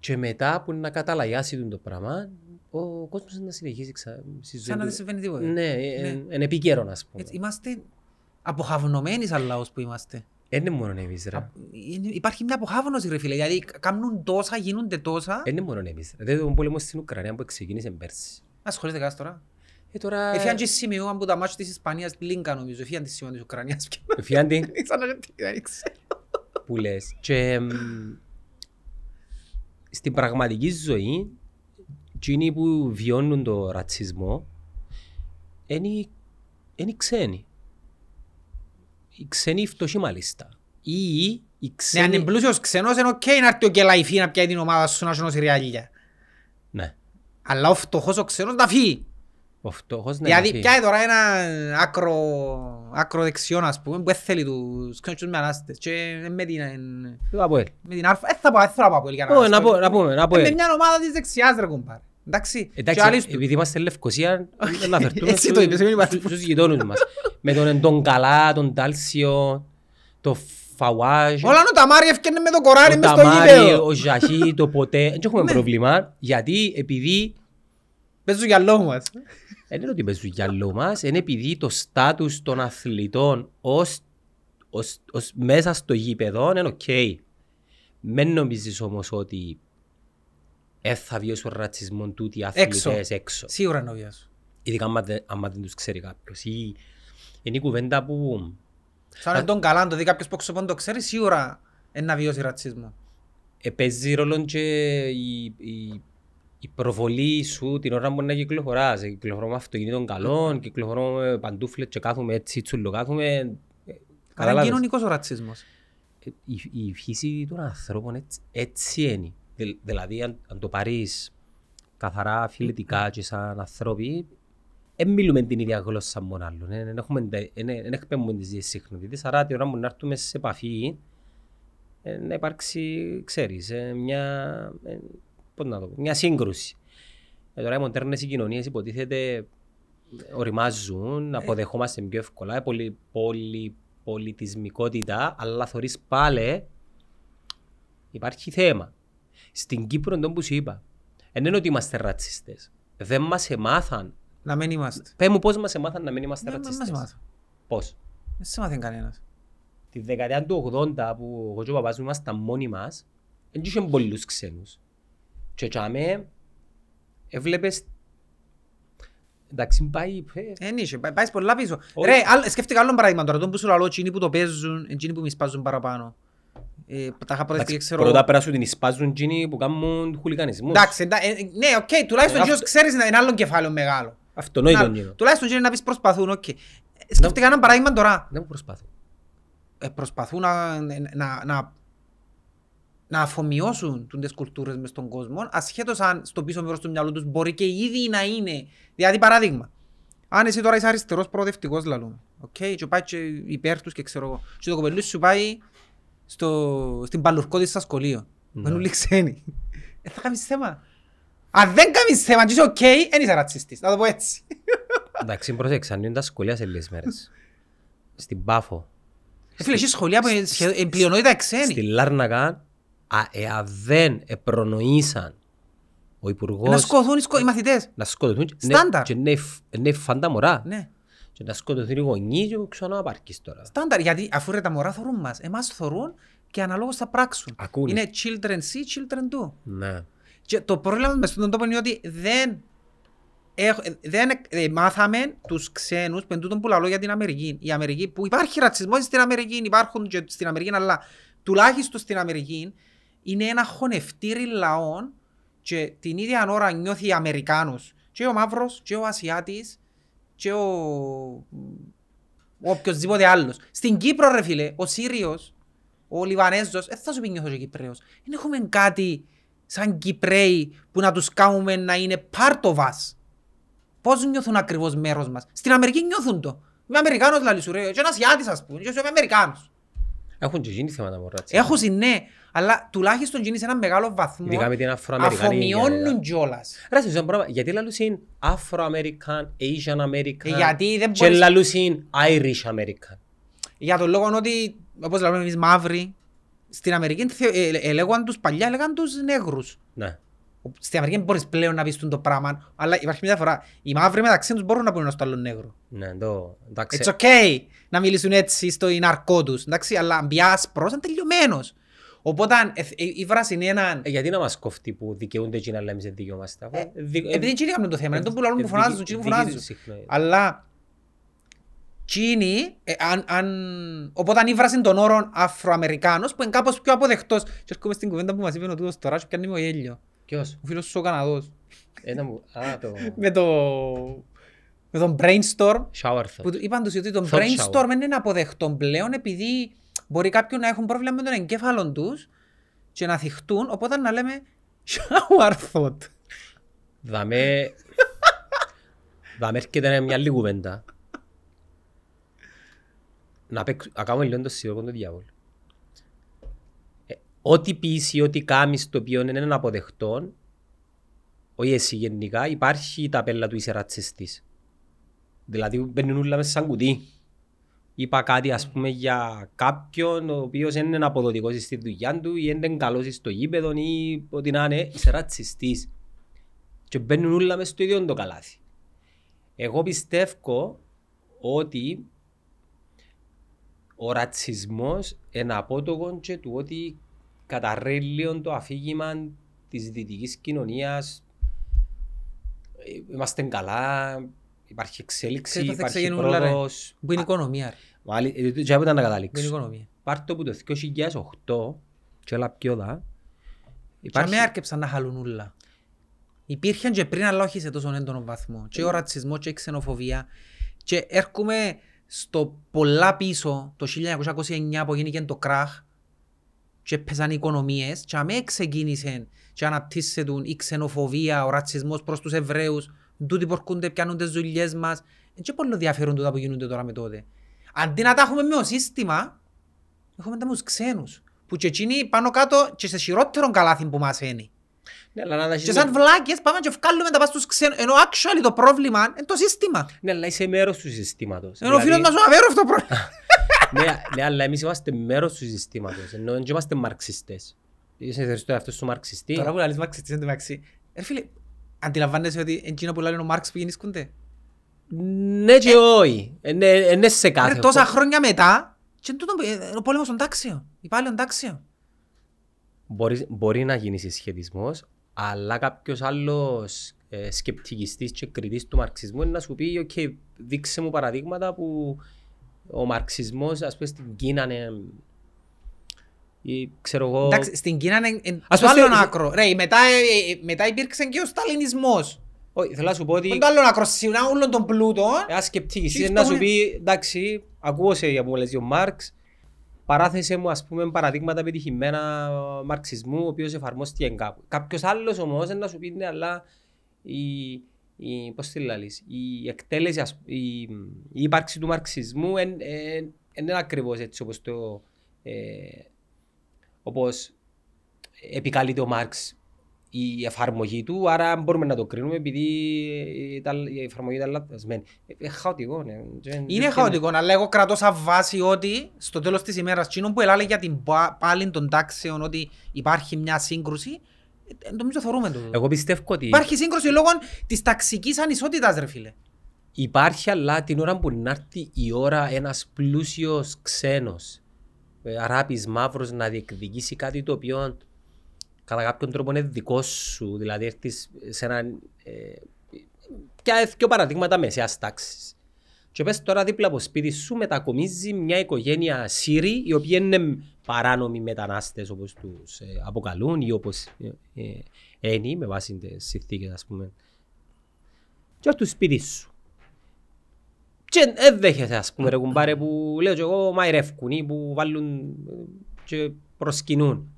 Και μετά που να καταλαγιάσει το πράγμα, ο κόσμος να συνεχίσει ξα... στη ζωή Σαν να του. δεν συμβαίνει τίποτα. Ναι, είναι επικαιρό ας πούμε. Έτσι, Είμαστε αποχαυνομένοι σαν λαός που είμαστε. Δεν είναι μόνο εμείς ρε. Α, είναι- Υπάρχει μια αποχάβωνωση ρε φίλε, γιατί κάνουν τόσα, γίνονται τόσα. Δεν είναι μόνο εμείς. Δηλαδή τον πόλεμο στην Ουκρανία που ξεκίνησε πέρσι. Ασχολείται κάτι τώρα. Ε, τώρα... Εφιάν και σημείο από τα μάτια της Ισπανίας Λίγκα νομίζω, εφιάν της σημείο της Ουκρανίας. Εφιάν τι Σαν να δεν ξέρω. που λες. Και μ, στην πραγματική ζωή, εκείνοι που βιώνουν το ρατσισμό, είναι οι- είναι οι ξένοι. Οι ξένοι φτωχοί μάλιστα. Ή οι οι Ναι, αν είναι ξένοι... πλούσιος ξένος είναι οκ να έρθει ο Κελαϊφή να πιάει την ομάδα σου να σου νώσει ριάλια. Ναι. Αλλά ο φτωχός ο ξένος να φύγει. Ο φτωχός ναι, Δηλαδή να φύγει. πιάει τώρα ένα άκρο, άκρο δεξιόν ας πούμε που δεν θέλει τους ξένους τους με ανάστες και με την, Το Αποέλ. με την αρφα, δεν θα πάω, δεν θέλω να πάω πολύ για Ω, να ανάστες. πω- να πούμε, να πω, Είναι ε. μια ομάδα της δεξιάς ρε κουμπάρε. Εντάξει, και Εντάξει, άλλοι του. επειδή είμαστε Λευκοσία, να φερθούμε Έτσι στους- το είπες, μην υπάρχει. στους γειτόνους μας. Με τον τον Καλά, τον Τάλσιο, το Φαουάζ, Όλα ο Ταμάρι έφτιανε με το κοράρι ο μες στο Ταμάρι, γήπεδο. ο Ζαχί, το Ποτέ. Δεν έχουμε Ναι. πρόβλημα, γιατί επειδή Πες στο γυαλό μας. Δεν είναι ότι παίζουν γυαλό μας, είναι επειδή το στάτους των αθλητών ως, ως, ως μέσα στο γήπεδο είναι οκ. Μεν νομίζεις όμως ότι δεν θα βιώσουν ρατσισμό τούτοι οι αθλητές Έξω. έξω. Σίγουρα είναι ο βιάς. Ειδικά άμα δεν, άμα δεν τους ξέρει κάποιος. Ή, είναι η κουβέντα που Σαν να τον καλά, αν το δει κάποιος που ξεπον το ξέρει, σίγουρα είναι να βιώσει ρατσισμό. ε, παίζει ρόλο και η, η, η προβολή σου την ώρα που να κυκλοφοράς. Ε, Κυκλοφορώ με αυτοκινήτων καλών, κυκλοφορώ με παντούφλες και κάθομαι έτσι, τσουλοκάθομαι. Ε, Αλλά είναι καταλάβες. κοινωνικός ο ρατσισμός. Ε, η, η φύση των ανθρώπων έτσι, έτσι είναι. Δη- δηλαδή, αν, αν το πάρεις καθαρά φιλετικά και σαν ανθρώποι, δεν μιλούμε την ίδια γλώσσα μόνο άλλων. Δεν έχουμε, τα- εν- εν εκπέμπουμε τις ίδιες συχνότητες. Άρα, την ώρα που να έρθουμε σε επαφή, ε, να υπάρξει, ξέρεις, ε, μια, ε, πώς να το πω, μια σύγκρουση. Ε, τώρα οι μοντέρνες οι κοινωνίες υποτίθεται οριμάζουν, αποδεχόμαστε πιο εύκολα, πολυ, πολυ, πολιτισμικότητα, αλλά θωρείς πάλι υπάρχει θέμα. Στην Κύπρο, τον που σου είπα, δεν είναι ότι είμαστε ρατσιστές. Δεν μας εμάθαν. Να μην είμαστε. Πες μου πώς μας εμάθαν να μην είμαστε Δεν μας ρατσιστές; μάθω. Πώς; Δεν σε μάθει κανένας. Τη δεκαετία του 80 που εγώ και ο παπάς μου ήμασταν μόνοι μας, δεν είχε πολλούς ξένους. Και τσάμε, έβλεπες, εντάξει πάει, ε, Εν είσαι, πά- πάεις πολλά πίσω. Όχι. Ρε, άλλ- σκέφτηκα άλλο παράδειγμα τώρα, τον που σου λαλώ, εκείνοι που το παίζουν, εκείνοι που μισπάζουν παραπάνω. Ε, τα είχα προτεθεί, εντάξει, ξέρω... πρώτα πέρα σου την εισπάζουν εκείνοι που κάνουν χουλιγκανισμούς. Εντάξει, εντά- ε, ε, ναι, οκ, τουλάχιστον Ε, εκείνος αυτό- ξέρεις να είναι άλλο κεφάλαιο μεγάλο. Αυτονόητο Να- είναι. Τουλάχιστον εκείνοι να πεις προσπαθούν, οκ. Ε, Σκέφτηκα ένα παράδειγμα τώρα. Δεν μου προσπάθω. Ε, Προσπαθούν να, να, να, να αφομοιώσουν τις κουλτούρες μες στον κόσμο, ασχέτως αν στο πίσω μέρος του μυαλού τους μπορεί και ήδη να είναι. Δηλαδή, παράδειγμα, αν εσύ τώρα είσαι αριστερός προοδευτικός λαλούμε, okay, και πάει και υπέρ τους και ξέρω εγώ, και το κοπελού σου πάει στο, στην Παλλουρκώτισσα σχολείο, Ναι. μένουν όλοι ξένοι. Ε, θα κάνεις θέμα. Αν δεν κάνεις θέμα και είσαι οκ, δεν είσαι ρατσιστής, να το πω έτσι. Εντάξει, πρόσεξε, ανοίγουν τα σχολεία σε λίγες μέρες. Στην Πάφο, Ε, Φίλε, έχει σχολεία που είναι σχεδόν- είναι πλειονότητα ξένοι. στη Λάρνακα, α, εάν δεν επρονοήσαν ο Να Υπουργός σκοθούν οι σκο- οι μαθητές. να σκοτωθούν, και- Στάνταρ. και ναι, φ- ναι φάντα μωρά. Ναι. Και να σκοτωθούν οι γονείς και ξανά πάρκεις τώρα. Στάνταρ, γιατί αφού ρε τα μωρά θωρούν μας, εμάς θωρούν και αναλόγως θα πράξουν. Ακούνε. Είναι children see, children do. Ναι. Και το πρόβλημα με στον τόπο είναι ότι δεν, έχ- δεν ε, μάθαμε τους ξένους που εν τούτον που λαλώ για την Αμερική. Η Αμερική που υπάρχει ρατσισμός στην Αμερική, υπάρχουν και στην Αμερική, αλλά τουλάχιστον στην Αμερική είναι ένα χωνευτήρι λαών και την ίδια ώρα νιώθει Αμερικάνος. Και ο Μαύρος, και ο Ασιάτης, και ο... ο οποιοσδήποτε άλλος. Στην Κύπρο ρε φίλε, ο Σύριος, ο Λιβανέζος, δεν θα σου πει νιώθω και Κυπρέος. Δεν έχουμε κάτι σαν Κυπρέοι που να τους κάνουμε να είναι part of us. Πώς νιώθουν ακριβώς μέρος μας; Στην Αμερική νιώθουν το. Είμαι Αμερικάνος λαλή σου ρε, και ένας Ιάτης ας πούμε, και εγώ είμαι Αμερικάνος. Έχουν και γίνει θέματα μωρά. Έχουν ναι, αλλά τουλάχιστον γίνεις σε ένα μεγάλο βαθμό Ειδικά με την Αφροαμερικανή αφομοιώνουν γενιά. κιόλας. Ρε, σε αυτό το πράγμα, γιατί λαλούσιν Afro-American, Asian American Ε, γιατί δεν και μπορείς- λαλούσιν Irish American. Για τον λόγο ότι, όπως λέμε εμείς μαύροι, στην Αμερική θε- ε, ε, λέγαν τους παλιά, λέγαν τους νέγρους. Ναι. Στην Αμερική δεν μπορείς πλέον να πεις τον το πράγμα, αλλά υπάρχει μια διαφορά. Οι μαύροι μεταξύ τους μπορούν να πούνε στο άλλο νέγρο. Ναι, το, εντάξει. It's okay να μιλήσουν έτσι στο ναρκό τους, εντάξει, αλλά αν μπει άσπρος, είναι τελειωμένος. Οπότε ε, ε, η βράση είναι έναν... Ε, γιατί να μας κόφτει που δικαιούνται εκείνα αλλά εμείς δεν δικαιούμαστε. αφού Ε, δι- ε, Επειδή δεν έκαναν το θέμα, είναι το που λαλούν που ε, φωνάζουν, δι- εκείνοι που δι- φωνάζουν. συχνά. Αλλά Τσίνοι, ε, αν, αν, οπότε αν ήβρασαν τον όρο Αφροαμερικάνος που είναι κάπως πιο αποδεκτός. Και έρχομαι στην κουβέντα που μας είπε ο τούτος τώρα και πιάνει με ο γέλιο. Ποιος; Ο φίλος σου ο Καναδός. Ένα μου... Α, το... Με το... Με τον brainstorm Shower που thought. του- είπαν τους ότι το Thought brainstorm shower. είναι αποδεκτό πλέον επειδή μπορεί κάποιοι να έχουν πρόβλημα με τον εγκέφαλο τους και να θυχτούν, οπότε να λέμε shower thought. Δαμέ... Δαμέ έρχεται μια άλλη κουβέντα. Να, παίξ... να κάνουμε λίγο το σιώκο του διάβολου. Ε, ό,τι πεις ή ό,τι κάνεις το οποίο είναι αποδεκτό, όχι εσύ γενικά, υπάρχει η ταπέλα του είσαι ρατσιστής. Δηλαδή μπαίνουν όλα μέσα σαν κουτί. Είπα κάτι ας πούμε για κάποιον ο οποίος δεν είναι αποδοτικός στη δουλειά του ή δεν είναι καλός στο γήπεδο ή ό,τι να είναι, είσαι ρατσιστής. Και μπαίνουν όλα μέσα στο ίδιο το καλάθι. Εγώ πιστεύω ότι ο ρατσισμός είναι απότοκο και του ότι καταρρέει λίγο το αφήγημα της δυτικής κοινωνίας. Ε, Είμαστε καλά, υπάρχει εξέλιξη, Ξέρεις πώς θα υπάρχει ξεκινούν όλα, ρε. πρόοδος. Που είναι οικονομία. ρε. Βάλει, ε, το- και από ήταν να Που είναι καταλήξω. οικονομία. Πάρ' το από το 2008 και έλα πιο δα. Και Υπάρχει, με άρκεψαν να χαλούν όλα. Υπήρχαν και πριν αλλά όχι σε τόσο έντονο βαθμό. Και ο ρατσισμός και η ξενοφοβία. Και έρχομαι στο πολλά πίσω, το 1929 που γίνηκε το κράχ και έπαιζαν οι οικονομίες και αμέ ξεκίνησε και αναπτύσσεται η ξενοφοβία, ο ρατσισμός προς τους Εβραίους, τούτοι που έρχονται πιάνουν τις δουλειές μας. Είναι και πολύ ενδιαφέρον τούτα που γίνονται τώρα με τότε. Αντί να τα έχουμε με το σύστημα, έχουμε τα με τους ξένους. Που και εκείνοι πάνω κάτω και σε χειρότερο καλάθι που μας είναι. ναι, αλλά να τα Και έχεις σαν με- βλάκες πάμε και βγάλουμε τα πας στους ξένους. Ενώ actually το πρόβλημα είναι το σύστημα. Ναι, αλλά είσαι μέρος του συστήματος. Ενώ ο φίλος μας ο αβέροφ το πρόβλημα. ναι, ναι, αλλά εμείς είμαστε μέρος του συστήματος, ενώ δεν είμαστε μαρξιστές. Είσαι θεωρείς το εαυτό σου μαρξιστή; Τώρα που λαλείς μαξιστής εν τω μεταξύ. Ρε φίλε, αντιλαμβάνεσαι ότι εκείνο που λένε ο Μάρξ που γεννήσκονται. Ναι και όχι. Ε, ναι, ε, ναι σε κάθε Ρε τόσα χώρο. χρόνια μετά, και τούτο, ε, ο πόλεμος των τάξεων. Η πάλι των τάξεων. Μπορείς, μπορεί να γίνεις συσχετισμός, αλλά κάποιος άλλος ε, σκεπτικιστής και κριτής του μαρξισμού είναι να σου πει «ΟΚ, δείξε μου παραδείγματα που ο μαρξισμός, ας πούμε, στην Κίνα είναι... Ή, ξέρω εγώ... Εντάξει, στην Κίνα είναι είναι Ας το πούμε, άλλο στη- άκρο. Ρε, μετά, ε, ε, μετά υπήρξε και ο Σταλινισμός. Όχι, θέλω να σου πω ότι Είναι το άλλο άκρο. Συνά όλων των πλούτων. ένα σκεπτικιστής Τι είναι να σου φτώχεια. πει «Εντάξει, ακούω σε για που μου λες ο Μάρξ, παράθεσε μου ας πούμε παραδείγματα πετυχημένα μαρξισμού ο οποίος εφαρμόστηκε κάπου». Κάποιος άλλος όμως είναι να σου πει «Ναι, αλλά η, η, πώς τη λαλείς, η εκτέλεση, ας- η, η ύπαρξη του μαρξισμού δεν είναι ακριβώς έτσι όπως το ε, όπως επικαλείται ο Μάρξ η εφαρμογή του, άρα μπορούμε να το κρίνουμε επειδή ήταν- η εφαρμογή ήταν λαθασμένη. Ε, ε, χαοτικό, ναι. Δεν- Είναι δεν- χαοτικό, αλλά εγώ κρατώ σαν βάση ότι στο τέλος της ημέρας, εκείνο που ελάλε για την πα- πάλιν των τάξεων ότι υπάρχει μια σύγκρουση, ε, νομίζω θεωρούμε το. Εγώ πιστεύω ότι Υπάρχει σύγκρουση λόγω της ταξικής ανισότητας, ρε φίλε. υπάρχει, αλλά την ώρα που να έρθει η ώρα ένας πλούσιος ξένος, ε, αράπης μαύρος να διεκδικήσει κάτι το οποίο κατά κάποιον τρόπο είναι δικό σου, δηλαδή έρθεις σε έναν... Ε, πια δύο παραδείγματα μεσαίας τάξης. Και πες τώρα δίπλα από σπίτι σου μετακομίζει μια οικογένεια Σύριοι οι οποίοι είναι παράνομοι μετανάστες όπως τους ε, αποκαλούν ή όπως ε, ε, είναι με βάση τις συνθήκες ας πούμε. Και έρθουν σπίτι σου. Και δεν δέχεσαι ας πούμε ρε κουμπάρε που λέω και εγώ μαϊρεύκουν ή που βάλουν ε, και προσκυνούν.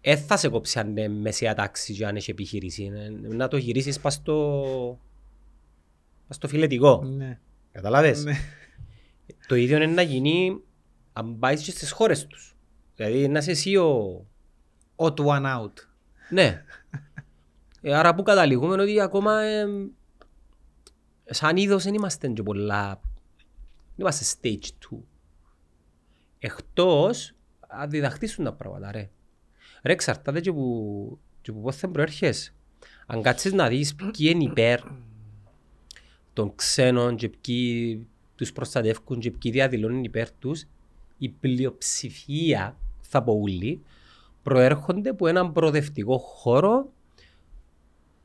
Ε, θα σε κόψει αν είναι μεσαία τάξη και αν έχει επιχείρηση. Ε, Να το γυρίσεις πας στο, πας στο φιλετικό. Ναι. Καταλάβες; Το ίδιο είναι να γίνει αν πάεις και στις χώρες τους. Δηλαδή να είσαι εσύ ο... Ο του one out. Ναι. Ε, άρα που καταλήγουμε είναι ότι ακόμα ε, σαν είδος δεν είμαστε και πολλά... Δεν είμαστε stage 2. Εκτός αν διδαχτήσουν τα πράγματα ρε. Ρε εξαρτάται και που, και που πότε προέρχεσαι. Αν κάτσεις να δεις ποιοι είναι υπέρ των ξένων και ποιοι τους προστατεύουν και ποιοι διαδηλώνουν υπέρ τους, η πλειοψηφία, θα πω όλοι, προέρχονται από έναν προοδευτικό χώρο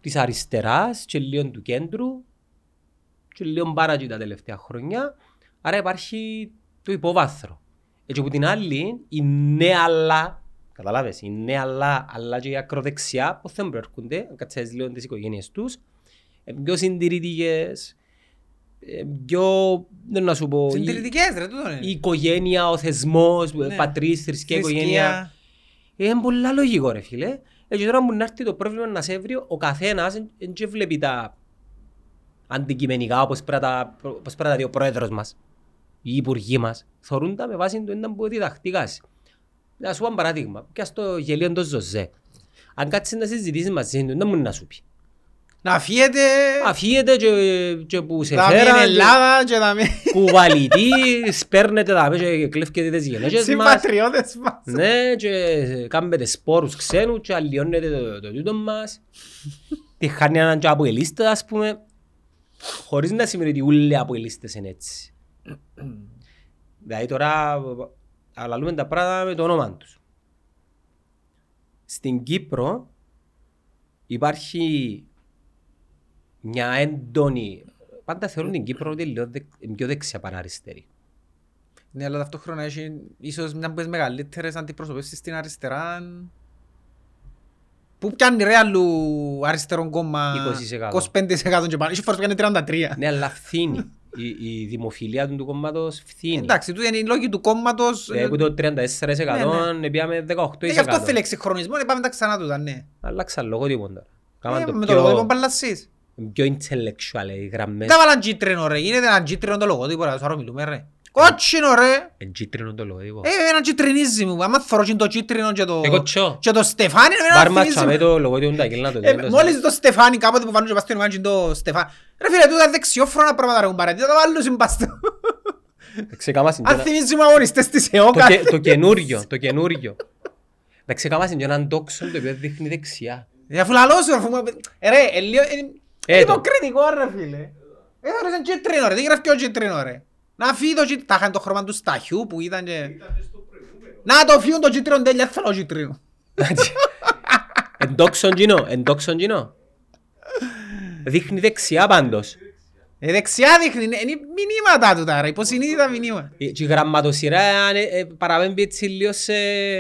της αριστεράς και λίγο του κέντρου και λίγο πάρα και τα τελευταία χρόνια. Άρα υπάρχει το υποβάθρο. Έτσι από την άλλη, η νέα αλλά, καταλάβες, η νέα αλλά, αλλά και η ακροδεξιά, που δεν προέρχονται, αν κατσέσεις λίγο τις οικογένειες τους, είναι πιο συντηρητικές, ε, πιο, δεν να σου πω, η, Συντηρητικές ρε, τούτο η είναι. οικογένεια, ο θεσμός, Ναι. πατρίς, θρησκεία, Θρησκεία. οικογένεια. Είναι πολλά λογικό ρε φίλε. Έτσι τώρα που να έρθει το πρόβλημα να σε βρει, ο καθένας δεν και βλέπει τα αντικειμενικά όπως πρέπει να τα- όπως πρέπει να τα δει ο πρόεδρος μας, οι υπουργοί μας. Θωρούν τα με βάση του έναν που διδαχτήκας. Να σου πω ένα παράδειγμα, και στο γελίο το Ζωζέ. Αν κάτσεις να συζητήσεις μαζί του, δεν μου να σου πει. Να φύγετε, Αφιέται και, και που σε θα μείνει φέρα, και Ελλάδα και θα μείνει κουβαλητής, σπέρνετε τα μέσα και κλέφκετε τις γενέσεις μας. συμπατριώτες μας. Ναι, και κάνετε σπόρους ξένους και αλλοιώνετε το, το τούτο μας. Τη χάνει έναν και αποελίστα, ας πούμε, χωρίς να σημαίνει ότι όλοι οι αποελίστες είναι έτσι. δηλαδή τώρα αλαλούμε τα πράγματα με το όνομα τους. Στην Κύπρο υπάρχει μια έντονη... Πάντα θεωρούν την Κύπρο ότι είναι λίγο δεκ- πιο δεξιά παρά αριστερή. Ναι, αλλά ταυτόχρονα έχει ίσως μια από τις μεγαλύτερες αντιπροσωπεύσεις στην αριστερά. Πού πιάνει ρε άλλου αριστερό κόμμα 20%. 25% και πάνω. Έχει φορές που πιάνει 33%. Ναι, αλλά φθήνει. Η, η δημοφιλία του, του κόμματος φθήνει. Εντάξει, τούτοι είναι οι λόγοι του κόμματος. Δηλαδή που το 34% Ναι, πήγαμε 18%. Ε, Γι' αυτό θέλει εξυγχρονισμό, ε, πάμε τα ξανά τούτα, ναι. Αλλάξαν λογότυπο τώρα. Κάμαν Ε, το Με το λογότυπο πιο, μπαλασσείς. πιο intellectual οι γραμμές. Τα βάλαν κίτρινο ρε, γίνεται ένα κίτρινο το λογότυπο, ρε, τώρα μιλούμε ρε. Κότσινο ρε. Εν κίτρινο το λογότυπο. Ε, ένα κυτρινίζει μου. Άμα θωρώ και το κίτρινο και το... Ε, κοτσό. Και το στεφάνι, εμένα Μπάρμα θυμίζει τσάμε με. το λογότυπο του Αγγέλ να το Ε, δίνει. Μόλις το στεφάνι κάποτε που βάλουν και πας στο όνομά το στεφάνι. Ρε φίλε, τούτα δεξιόφρονα πράγματα ρε κουμπάρε. Τι θα τα βάλουν συμπαστό. Ξεκάμασαν και Αν ένα- θυμίζει μου αγωνιστές της το ΕΟΚΑ. και- το καινούριο, το καινούριο. Να ξεκάμασαν και έναν τόξον το οποίο δείχνει δεξιά. Ε, Αφού λαλώ σου, αφού μου- ε, ρε, ε, λίγο- ε, Ε, είναι το. υποκριτικό ρε φίλε. Ε, ρε, σαν κίτρινο ρε, τι γράφει και ο κίτρινο ρε. Να φύγει το κίτρινο, τα είχαν το χρώμα του σταχιού που ήταν και... Να το φύγουν το κίτρινο τέλεια, θέλω κίτρινο. Εν τόξον κοινό, εν τόξον κοινό. Δείχνει δεξιά πάντως. Ε, δεξιά δείχνει, είναι είναι μηνύματα του τώρα, υποσυνείδητα μηνύματα. Ε, Και η γραμματοσυρά ε, ε, παραπέμπει έτσι λίγος σε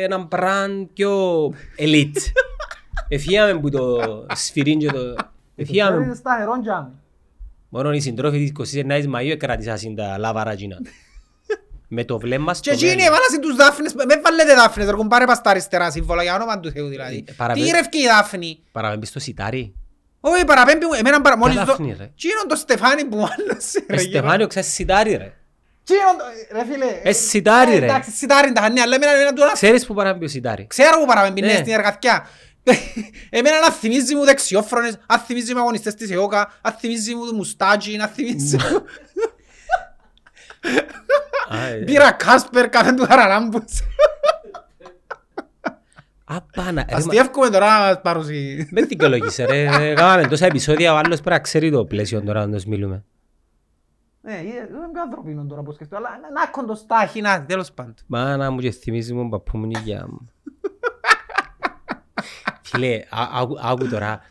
έναν brand πιο elite. Εφιάμε που το σφυρί και το... Εφιάμε. σταθερόν τζάμι. Μόνο οι συντρόφοι της 29ης Μαΐου εκρατήσαν τα λάβαρα εκείνα. Με το βλέμμα στο Και εκείνοι μέλλον. έβαλασαν τους δάφνες, με βάλετε δάφνες, ρε κουμπάρε πας στα αριστερά σύμβολα για όνομα του Θεού δηλαδή. Ε, παραπέ- Τι ρεύκει η δάφνη; Παραπέμπει στο σιτάρι. Όχι, παραπέμπει μου, εμένα παρα... μόλις το... δάφνη, ρε. Τι είναι το στεφάνι που μάλλωσε Ε, ρε. Στεφάνιο, ξέρεις σιτάρι ρε. Τι είναι το... Ρε φίλε. Ε, σιτάρι, ε, ρε. Εντάξει, σιτάρι τα χανεί, αλλά εμένα εμένα του να... Ξέρεις που παραπέμπει ο σιτάρι. Ξέρω που παραπέμπει, ναι, Ναι. στην εργατιά. Εμένα να θυμίζει μου δεξιόφρονες, αν θυμίζει μου αγωνιστές της ΕΟΚΑ, αν θυμίζει μου το μουστάτζι, να θυμίζει μου... Α, ε, Πήρα Κάσπερ, καφέ του Χαραλάμπους. Α, πάνα. ρε, μα- Αστιεύκουμε τώρα να μας παρουσιάσει. Με δικαιολογήσε ρε. Ε, Κάναμε τόσα επεισόδια, ο άλλος πρέπει να ξέρει το πλαίσιο τώρα να τους μιλούμε. Ναι, είναι πιο ανθρωπίνο τώρα που σκεφτώ, αλλά να έχουν το στάχι, να, τέλος πάντων. Μάνα μου και θυμίζει μου παππού μου η γιαγιά μου. Φίλε, α- άκου- άκου τώρα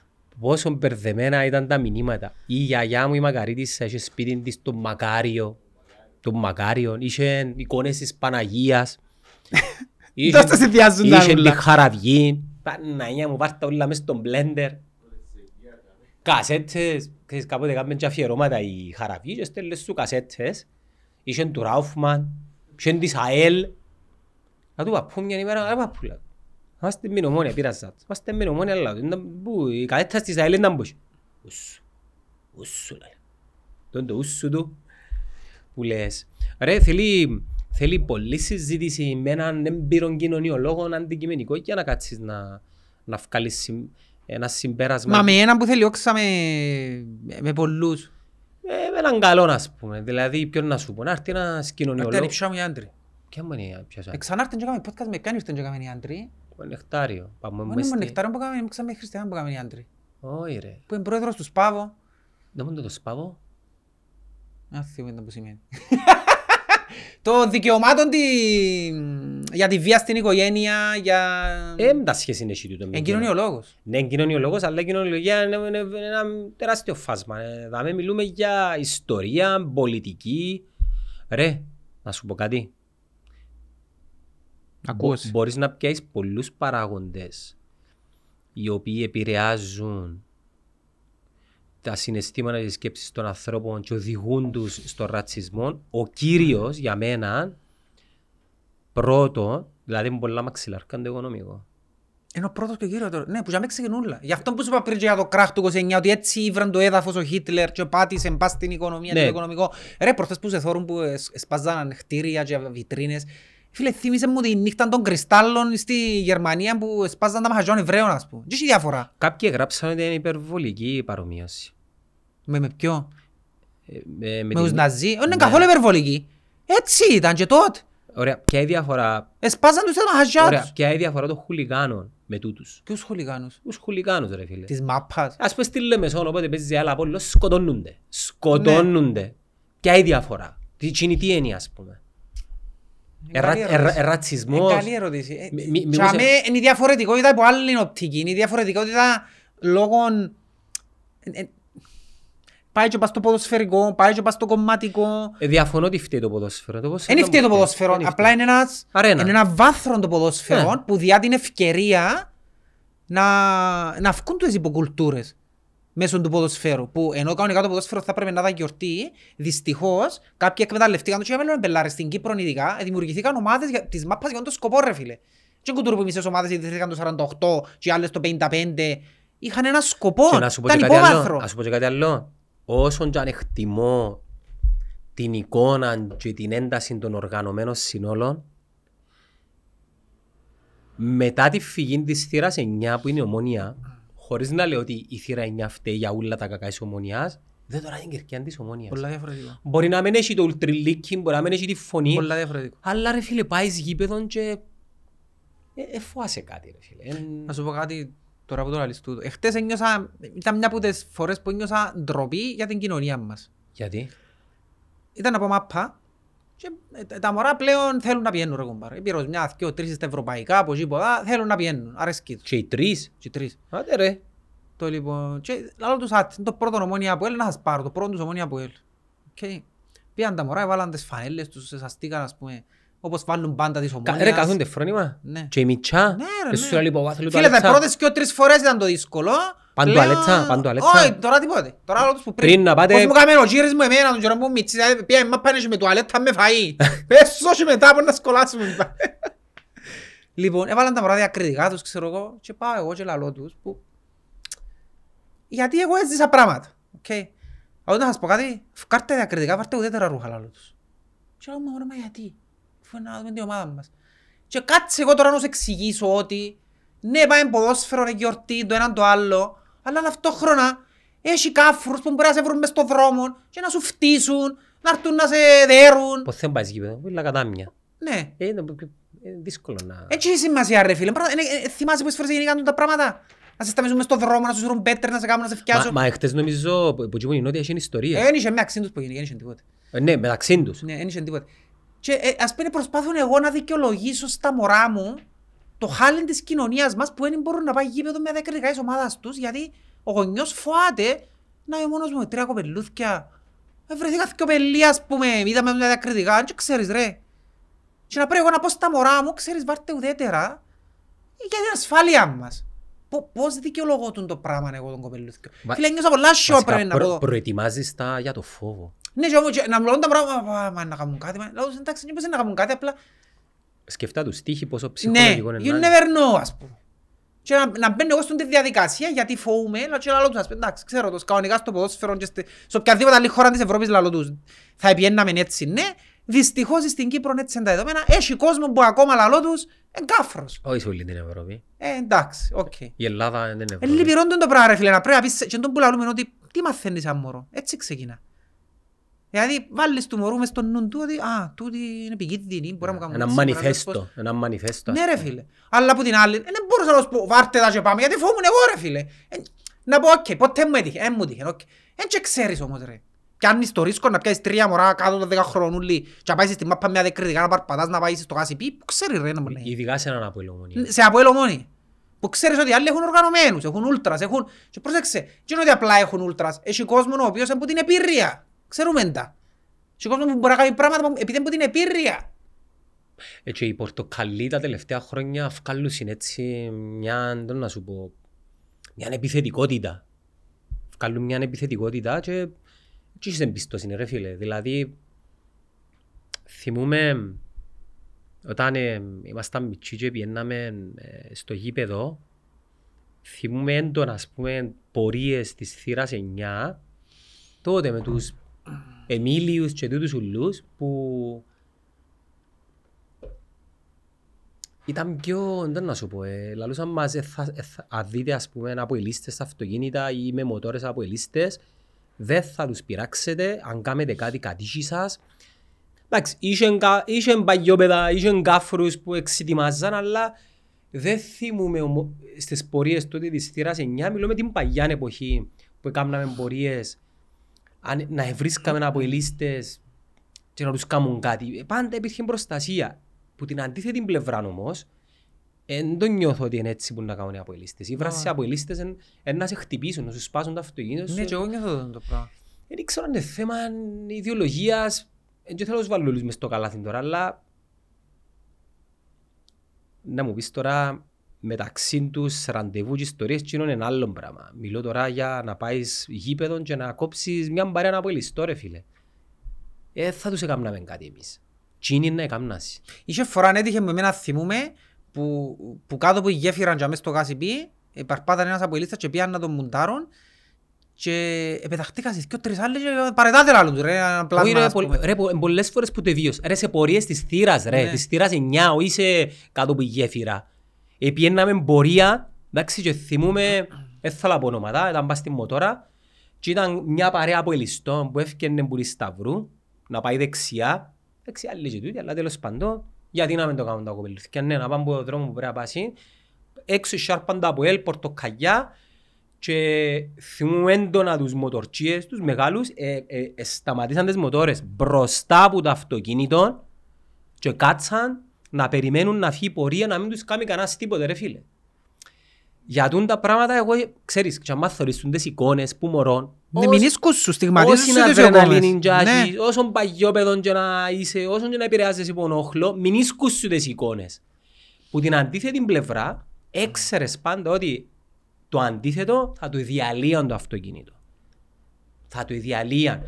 πόσο μπερδεμένα ήταν τα μηνύματα. Η γιαγιά μου η Μακαρίτισσα είχε σπίτι της το Μακάριο. Το Μακάριο. Είχε εικόνες της Παναγίας. Είχε- Τόσο σε συνδυάζουν τα Είχε τη ούλα. χαραυγή. Παναγία μου πάρτα όλα μες στον μπλέντερ. Κασέτες. Ξέρεις κάποτε κάνουμε και αφιερώματα η χαραυγή και στέλνες σου κασέτες. Είχε του Ράουφμαν. Είχε της ΑΕΛ. Να του παππού μια ημέρα, ρε παππούλα. Είμαστε με νομόνια, πείρασα. Είμαστε με νομόνια, αλλά ήταν που η κασέτας της ΑΕΛ ήταν πώς. Ούσου. Ούσου λέει. Το είναι το ούσου του που λες. Ρε, θέλει, θέλει πολλή συζήτηση με έναν έμπειρον κοινωνιολόγο αντικειμενικό για να κάτσεις να, να βγάλεις συμ- ένα συμπέρασμα. Μα με έναν που θέλει όξα με, με πολλούς. Ε, με έναν καλό, ας πούμε. Δηλαδή, ποιον να σου πω, να έρθει ένας Αυτή είναι κοινωνιολόγος. ψάω οι άντροι. Ποια μου είναι, ποιος είναι; Εξανάρτην και κάνουμε podcast με κάνει ήρθαν και κάνουμε οι άντροι. Ο Νεκτάριο. Πάμε Μόνο μες είναι στη- νεκτάριο που κάνουμε, ξάμε χριστιανά που κάνουμε οι άντροι. Όχι ρε. Που είναι πρόεδρος του Σπάβο. Δεν μου το σπάβω. Α, θυμάμαι που σημαίνει. Το δικαιωμάτων τη... για τη βία στην οικογένεια, για... Ε, τα σχέση είναι εσύ τούτο. με Εν κοινό. κοινωνιολόγος. Ναι, είναι κοινωνιολόγος, αλλά η κοινωνιολογία είναι, είναι, είναι ένα τεράστιο φάσμα. Ε, δάμε μιλούμε για ιστορία, πολιτική. Ρε, να σου πω κάτι. Ακούω. Μπο- μπορείς να πιάσεις πολλούς παράγοντες οι οποίοι επηρεάζουν τα συναισθήματα και τις σκέψεις των ανθρώπων και οδηγούν τους στον ρατσισμό, ο κύριος για μένα, πρώτο, δηλαδή είναι πολλά μαξιλάρκαν το οικονομικό. Είναι ο πρώτος και ο κύριος τώρα. Ναι, που για μένα ξεκινούλα. Γι' αυτό που σου είπα πριν και για το κράχ του 29, ότι έτσι ήβραν το έδαφος ο Χίτλερ και πάτησε πας στην οικονομία Ναι. και το οικονομικό. Ρε, προχθές που σε θόρουν που εσ- εσπάζαν χτίρια και βιτρίνες. Φίλε, θύμισε μου τη νύχτα των κρυστάλλων στη Γερμανία που εσπάζαν τα μαχαζιών Εβραίων, ας πούμε. Τι έχει διαφορά. Κάποιοι γράψαν ότι είναι υπερβολική η παρομοίωση. Με, με ποιο; Ε, με- με Με την- τους Ναζί. Δεν είναι Ναι. καθόλου υπερβολική. Έτσι ήταν και τότε. Ωραία, ποια είναι η διαφορά, Εσπάζαν τους τα μαχαζιά ωραία, τους. ποια είναι η διαφορά των χουλιγάνων με τούτους; Ποιους χулιγάνους. Τους χουλιγάνους ρε φίλε. Της μάπας. Ας πούμε στη Λεμεσόν, όποτε παίζει άλλα πόλος, σκοτώνονται. Σκοτώνονται. Ποια είναι η διαφορά; Τι τι είναι τι έννοια, ας πούμε. Ερα- Καλή ερα- ερώτηση. Ρατσισμός. Ε, Καλή ερώτηση. Ε, Μη- μη- και μήπως- αμέ είναι η διαφορετικότητα από άλλη οπτική. Είναι η διαφορετικότητα λόγω... ε, ε, Πάει και πας στο ποδοσφαιρικό, πάει και πας στο κομματικό. Ε, Διαφωνώ ότι φταίει το ποδόσφαιρο. Το ποδόσφαιρο Δεν φταίει το δεν ποδόσφαιρο, φταίει. απλά είναι ένας, Αρένα. είναι ένα βάθρο το ποδόσφαιρο Ναι. που διά την ευκαιρία να, να βγουν τις υποκουλτούρες μέσω του ποδοσφαίρου. Που ενώ κανονικά το ποδόσφαιρο θα πρέπει να δει γιορτή, δυστυχώς κάποιοι εκμεταλλευτήκαν το και για μέλλον μπελάρες στην Κύπρο ειδικά, ε, δημιουργηθήκαν ομάδες για, της μάπας για τον σκοπό ρε φίλε. Και κουτούρου που μισές ομάδες ιδρύθηκαν το 48 και οι άλλες το 55. Είχαν ένα σκοπό, Και να σου πω ήταν και κάτι άλλο. υπόβαθρο. Να σου πω και κάτι άλλο. Όσον και αν εκτιμώ την εικόνα και την ένταση των οργανωμένων συνόλων, μετά τη φυγή της θύρας 9 που είναι η ομόνια, χωρίς να λέω ότι η θύρα 9 φταίει για όλα τα κακά της ομονιάς, δεν τώρα την κερκιά της ομόνιας. Πολλά διαφορετικό. Μπορεί να μην έχει το ουλτριλίκι, μπορεί να μην έχει τη φωνή, Πολλά διαφορετικό. αλλά ρε φίλε πάει γήπεδον και ε, ε, φοάσαι κάτι ρε φίλε. Ε, Να σου πω κάτι τώρα που το λαλείς τούτο. Εχθές ένιωσα, ήταν μια από τις φορές που ένιωσα ντροπή για την κοινωνία μας. Γιατί; Ήταν από μάπα και ε, τα μωρά πλέον θέλουν να πηγαίνουν ρε κομπάρε. Πήρος μια, δυο, τρεις στα ευρωπαϊκά, από εκεί, από εδώ, θέλουν να πηγαίνουν. Αρέσκει τους. Και οι τρεις. Και τρεις. Άντε ρε. Το λοιπόν, και λάλο τους άτι, το πρώτο Ομόνοια-ΑΠΟΕΛ, να σας πάρω, το πρώτο τους ομόνια που έλ. Οκ. Πήγαν τα μωρά, έβαλαν τις φανέλες τους, σαστήκαν ας πούμε, όπως βάλουν πάντα της Κα- Ομόνοιας. Ρε κάθονται φρόνημα. Ναι. Και η μητσά. Ναι, ρε, Εσύ ναι. σου λέει πω βάθλου Φίλε, τα τουαλέτσα. πρώτες και τρεις φορές ήταν το δύσκολο. Παν Πλέον- τουαλέτσα, παν τουαλέτσα. Όχι, τώρα τίποτε. Τώρα άλλο τους που πριν. Πριν να πάτε- Πώς μου κάμε ο γύρις μου εμένα, τον καιρό που μητσί, δηλαδή πήγα μα πάνε και με τουαλέτα με φαΐ. Πες και μετά από να σκολάσουμε. Λοιπόν, έβαλαν τα μωρά διακριτικά τους, ξέρω εγώ, και πάω εγώ και λαλώ τους, που... Γιατί εγώ έζησα πράγματα, οκ. Αλλά να σας πω κάτι, φκάρτε διακριτικά, βάρτε ουδέτερα ρούχα λαλώ τους. Και λέω, μα, μα γιατί, αφού είναι να δούμε την ομάδα μας. Και κάτσε εγώ τώρα να σου εξηγήσω ότι ναι, πάμε ποδόσφαιρο, ρε γιορτή, το έναν το άλλο, αλλά ταυτόχρονα έχει κάφρους που μπορεί να σε βρουν μες στον δρόμο και να σου φτύσουν, να έρθουν να σε δέρουν. Πώς δεν πάει γήπεδο. Βίλα κατάμια. Ναι. Ε, Είναι είναι δύσκολο να... Έτσι έχει σημασία ρε φίλε. Πράγμα- ε, ε, Θυμάσαι πόσες φορές γίνηκαν τα πράγματα; Να σε σταμίζουν μες στον δρόμο, να σου σουρούν πέτρες, να σε κάνουν να σε Μα, φτιάσουν. μα εχθές νομίζω που που η Νότια έχει ιστορία. Δεν είχε μεταξύ τους που γίνει, δεν είχε τίποτε. Ε, Ναι, μεταξύ τους. Ναι, δεν είχε τίποτε. Και ε, ας πούμε προσπάθουν εγώ να δικαιολογήσω στα μωρά μου το χάλι της κοινωνίας μας που δεν μπορούν να πάει γήπεδο με δεκριτικά της ομάδας τους γιατί ο γονιός φοάται να είμαι μόνος μου με τρία κοπελούθκια. Ε, βρεθήκα δυο πελί ας πούμε, είδαμε με διακριτικά, και ξέρεις ρε. Και να πρέπει εγώ να πω στα μωρά μου, ξέρεις βάρτε ουδέτερα για την ασφάλεια μας. Πο- Πώς δικαιολογώ το πράγμα εγώ τον κοπελούθκιο. Μα- Φίλε, νιώσα πολλά σιώ Βασικά, πρέπει να προ- πω. προετοιμάζεις τα για το φόβο. Ναι, και όμως και να μου λένε τα πράγματα, «Μα, μα, να κάνουν κάτι, μα, λέω, εντάξει, μήπως είναι να κάνουν κάτι, απλά, Σκεφτά τους στίχη πόσο ναι, ψυχολογικό you είναι. να είναι. never know, ας πούμε. Και να, να μπαίνω εγώ στην διαδικασία, γιατί φοβούμαι, αλλά και λαλό τους, ας πούμε, εντάξει, ξέρω το, κανονικά στο ποδόσφαιρο και στη- σε οποιαδήποτε άλλη χώρα της Ευρώπης λαλό τους, θα επιέναμε έτσι, ναι. Δυστυχώς στην Κύπρο έτσι είναι τα δεδομένα, έχει κόσμο που ακόμα λαλό τους, είναι κάφρος. Όχι σε όλη την Ευρώπη. Ε, εντάξει, οκ. Η Ελλάδα δεν είναι Ε, Ευρώπη. λυπηρόν τον το πράγμα ρε φίλε, να πρέπει να πεις, και τον που λαλούμε είναι ότι τι μαθαίνεις σαν μωρό, έτσι ξεκινά. Δηλαδή βάλεις του μωρού μες στο νου του ότι α, τούτη είναι επικίνδυνη, μπορεί να μου κάνουν Ένα έτσι, μπορεί να τους μανιφέστο. Ένα μανιφέστο. Ναι ρε φίλε. Αλλά από την άλλη, δεν μπορούσα να σου πω βάρτε τα και πάμε, γιατί φοβούμαι εγώ ρε φίλε. Ε, Να πω, οκ, ποτέ μου έτυχε, δεν μου έτυχε, οκ. Δεν και ξέρεις όμως ρε. Πιάνεις το ρίσκο να πιάσεις τρία μωρά κάτω των 10 χρονούλοι και να πάεις στη μάπα με διακριτικά να παρπατάς να πάεις στο ΓΣΠ, που ξέρεις ρε να μου λέει. Ειδικά σε έναν ΑΠΟΕΛ-Ομόνοια. Σε ΑΠΟΕΛ-Ομόνοια. Που ξέρεις ότι οι άλλοι έχουν οργανωμένους, έχουν ούλτρας, έχουν... Και πρόσεξε, δεν είναι ότι απλά έχουν ούλτρας. Έχει κόσμο ο οποίος είναι από την επίρρεια. Ξέρουμε τα. Έχει κόσμος που μπορεί να κάνει πράγματα επειδή είναι από την επίρρεια. Έτσι οι πορτοκαλί τα τελευταία χρόνια βγάλουν έτσι μια, δεν να σου πω, μια επιθετικότητα. βγάλουν μια επιθετικότητα και και έχεις εμπιστοσύνη ρε φίλε. Δηλαδή, θυμούμε όταν ε, ήμασταν μητσί και πιέναμε ε, στο γήπεδο, θυμούμε έντονα ας πούμε πορείες της θύρας 9 τότε με τους Εμίλιους και τούτους ουλούς που ήταν πιο, δεν να σου πω, ε, λαλούσαν μας, ε, θα, ε, θα- αν δείτε ας πούμε από ελίστες στα αυτοκίνητα ή με μοτόρες από ελίστες, δεν θα τους πειράξετε αν κάνετε κάτι κατήχη σας. Εντάξει, είχε, κα- είχε παγιόπαιδα, είχε γκάφρους που εξετοιμάζαν, αλλά δεν θυμούμε ομο- στις πορείες τότε της θύρας 9, μιλούμε την παγιά εποχή που έκαναμε πορείες, αν, να βρίσκαμε από ελίστες και να τους κάνουν κάτι. Ε, Πάντα υπήρχε προστασία. Που την αντίθετη πλευρά όμως, δεν το νιώθω ότι είναι έτσι που να κάνουν οι αποελίστες. Οι βράσει αποελίστες είναι να σε χτυπήσουν, να σου σπάσουν το αυτοκίνητο Ναι, σου. και εγώ νιώθω το πράγμα. Δεν ξέρω αν είναι θέμα ιδεολογίας. Δεν θέλω να τους βάλω όλους μες στο καλάθι τώρα, αλλά να μου πεις τώρα μεταξύ τους ραντεβού και ιστορίες και είναι ένα άλλο πράγμα. Μιλώ τώρα για να πάεις γήπεδο και να κόψεις μια μπαρέα από ελιστό ρε φίλε. Ε, θα τους έκαναμε κάτι εμείς. Τι είναι να έκανασαι. Είχε φορά έτυχε με εμένα θυμούμε που, που κάτω που γέφυραν και μέσα στο γάσιπι παρπάταν ένας από ελίστας και πήγαν να τον μουντάρουν και επεταχτήκα σε δυο τρεις άλλες και παρετάτε άλλο του ρε ένα Όχι πλάσμα ρε, ας πο- πούμε. ρε, πο- πολλές φορές που το βίωσα. Ρε, σε πορείες της θύρας ρε, Ναι. της θύρας 9, όχι σε κάτω από η γέφυρα. Επιέναμε πορεία, εντάξει, και θυμούμε, δεν θα λέω ονόματα, ήταν πας στη μοτόρα. Και ήταν μια παρέα από ελιστών που έφυγαινε που τη Σταυρού να πάει δεξιά, δεξιά λέει και τούτη, αλλά τέλος πάντων, γιατί να μην το κάνουν τα κοπελούθηκια, ναι, να πάμε από τον δρόμο που πρέπει να πάσει, έξω σάρπαντα από ελ, πορτοκαλιά. Και θυμούν έντονα τους μοτορτσίες, τους μεγάλους, ε, ε, ε, σταματήσαν τις μοτόρες μπροστά από το αυτοκίνητο και κάτσαν να περιμένουν να φύγει η πορεία να μην τους κάνει κανένας τίποτε ρε φίλε. Για τούν τα πράγματα εγώ, ξέρεις, και άμα θωρίσουν τις εικόνες που μωρών, Ναι, μην ίσκους σου, στιγματίζεις Όση σου είναι τις εικόνες. αδρεναλίνη και Ναι. έχεις, όσον παγιόπεδον και να είσαι, όσον και να επηρεάζεσαι από όχλο, μην ίσκους σου τις εικόνες. Που την αντίθετη πλευρά, έξερες πάντα ότι το αντίθετο θα το διαλύαν το αυτοκίνητο. Θα το διαλύαν.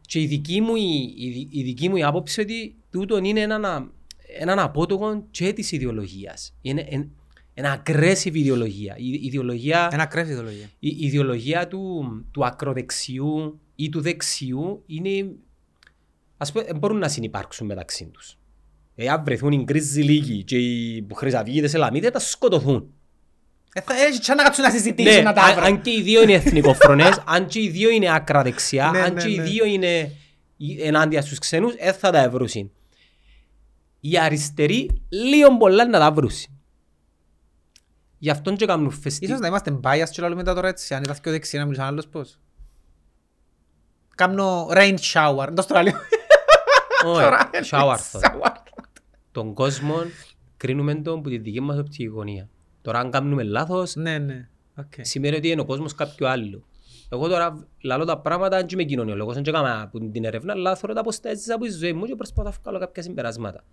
Και η δική μου, η, η, η δική μου η άποψη ότι τούτο είναι ένα, έναν απότοκο και της ιδεολογίας. Είναι εν- ένα aggressive ιδεολογία. Η, η ιδεολογία Ένα κρέφει ιδεολογία. η η ιδεολογία του, του ακροδεξιού ή του δεξιού είναι. ας πούμε, δεν μπορούν να συνεπάρξουν μεταξύ τους. Εάν βρεθούν οι γκρίζοι λίγοι και οι χρυσαυγίτες ελαμίτες θα σκοτωθούν. Ε, θα- Έτσι και να κάτσουν να συζητήσουν Ναι, να τα αν, βρουν. αν και οι δύο είναι εθνικοφρονές, αν και οι δύο είναι άκρα δεξιά, Ναι, αν ναι, και οι ναι. δύο είναι ενάντια στους ξένους, δεν θα τα ευρούσουν. Οι αριστεροί λίγο πολλά να τα βρούσουν. Γι' αυτόν και κάνουν φεστί. Ίσως να είμαστε biased και λαλούμε τα τώρα έτσι, αν ήταν πιο δεξιά να μιλήσαν άλλος πώς. Κάμνω rain shower, το Αυστραλίο. Όχι, shower thought. τον κόσμο κρίνουμε τον από τη δική μας οπτική γωνία. Τώρα αν κάνουμε λάθος, Ναι, ναι. Οκ. σημαίνει ότι είναι ο κόσμος κάποιου άλλου. Εγώ τώρα λαλώ τα πράγματα δεν είμαι κοινωνιολόγος, δεν έκανα από την έρευνα, αλλά θέλω τα αποστάσεις από τη ζωή μου και προσπαθώ να βγάλω κάποια συμπεράσματα.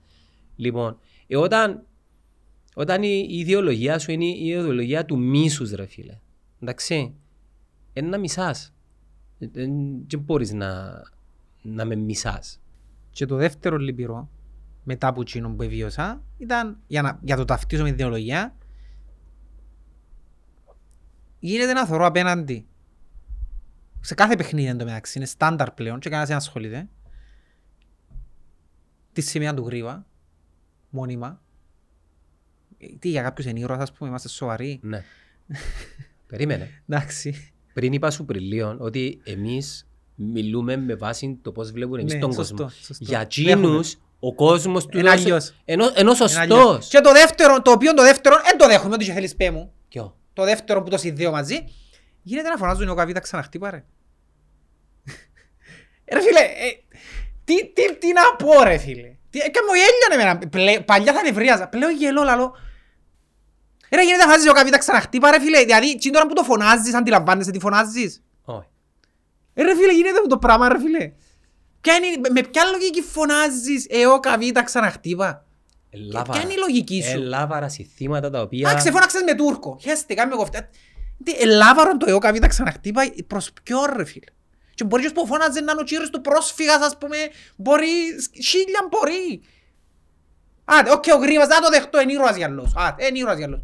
Λοιπόν, ε, όταν, όταν η, η ιδεολογία σου είναι η ιδεολογία του μίσους ρε φίλε, εντάξει, είναι να μισάς. Ε, ε, Δεν μπορείς να, να με μισάς. Και το δεύτερο λυπηρό, μετά από εκείνο που εβίωσα, ήταν για, να, για το ταυτίζω με ιδεολογία, γίνεται να θωρώ απέναντι. Σε κάθε παιχνίδι εν τω μεταξύ, είναι στάνταρ πλέον και κανένας δεν ασχολείται. Τη σημεία του γρήβα, μόνιμα. Ε, Τι για κάποιους είναι ήρωας, ας πούμε, είμαστε σοβαροί. Ναι. Περίμενε. Εντάξει. Πριν είπα σου πριν λίγο ότι εμείς μιλούμε με βάση το πώς βλέπουν εμείς Ναι, τον σωστό, κόσμο. σωστό. Για Έχουμε. εκείνους ο κόσμος του Είναι αλλιώς. Ενώ, ενώ Είναι αλλιώς. σωστός. Και το δεύτερο, το οποίο το δεύτερο, δεν το δέχομαι, ό,τι και θέλεις πέ μου. Ποιο; το δεύτερο που το συνδέω μαζί, γίνεται να φωνάζουν ο Καβίτα ξαναχτύπα ρε. Ε, ρε φίλε, ε, τι, τι, τι να πω ρε φίλε. Τι, ε, και μου γέλιανε εμένα. Πλε, παλιά θα νευρίαζα, πλέον γελώ λαλό. Ε, ρε γίνεται να φωνάζεις ο Καβίτας ξαναχτύπα ρε φίλε, δηλαδή τι τώρα που το φωνάζεις, αντιλαμβάνεσαι τι φωνάζεις. Όχι. Ε, ρε φίλε γίνεται το πράγμα ρε φίλε. Ποια είναι, με ποια λογική φωνάζεις, ε, ο Καβίτα ξαναχτύπα. Ελάβαρα. Ποια είναι η λογική σου; Ελάβαρα συστήματα τα οποία... Α, ξεφώναξες με Τούρκο. Χέστε, κάμε κοφτά. Τι, ελάβαρον το ΕΟΚΑΒ τα ξαναχτύπα προς ποιον ρε φίλε; Και μπορεί και που φώναζε να είναι ο κύριος του πρόσφυγας ας πούμε, μπορεί, χίλια μπορεί. Άντε, οκ, ο Γρήβας, να το δεχτώ, είναι ήρωας γυαλός. Άντε, είναι ήρωας γυαλός.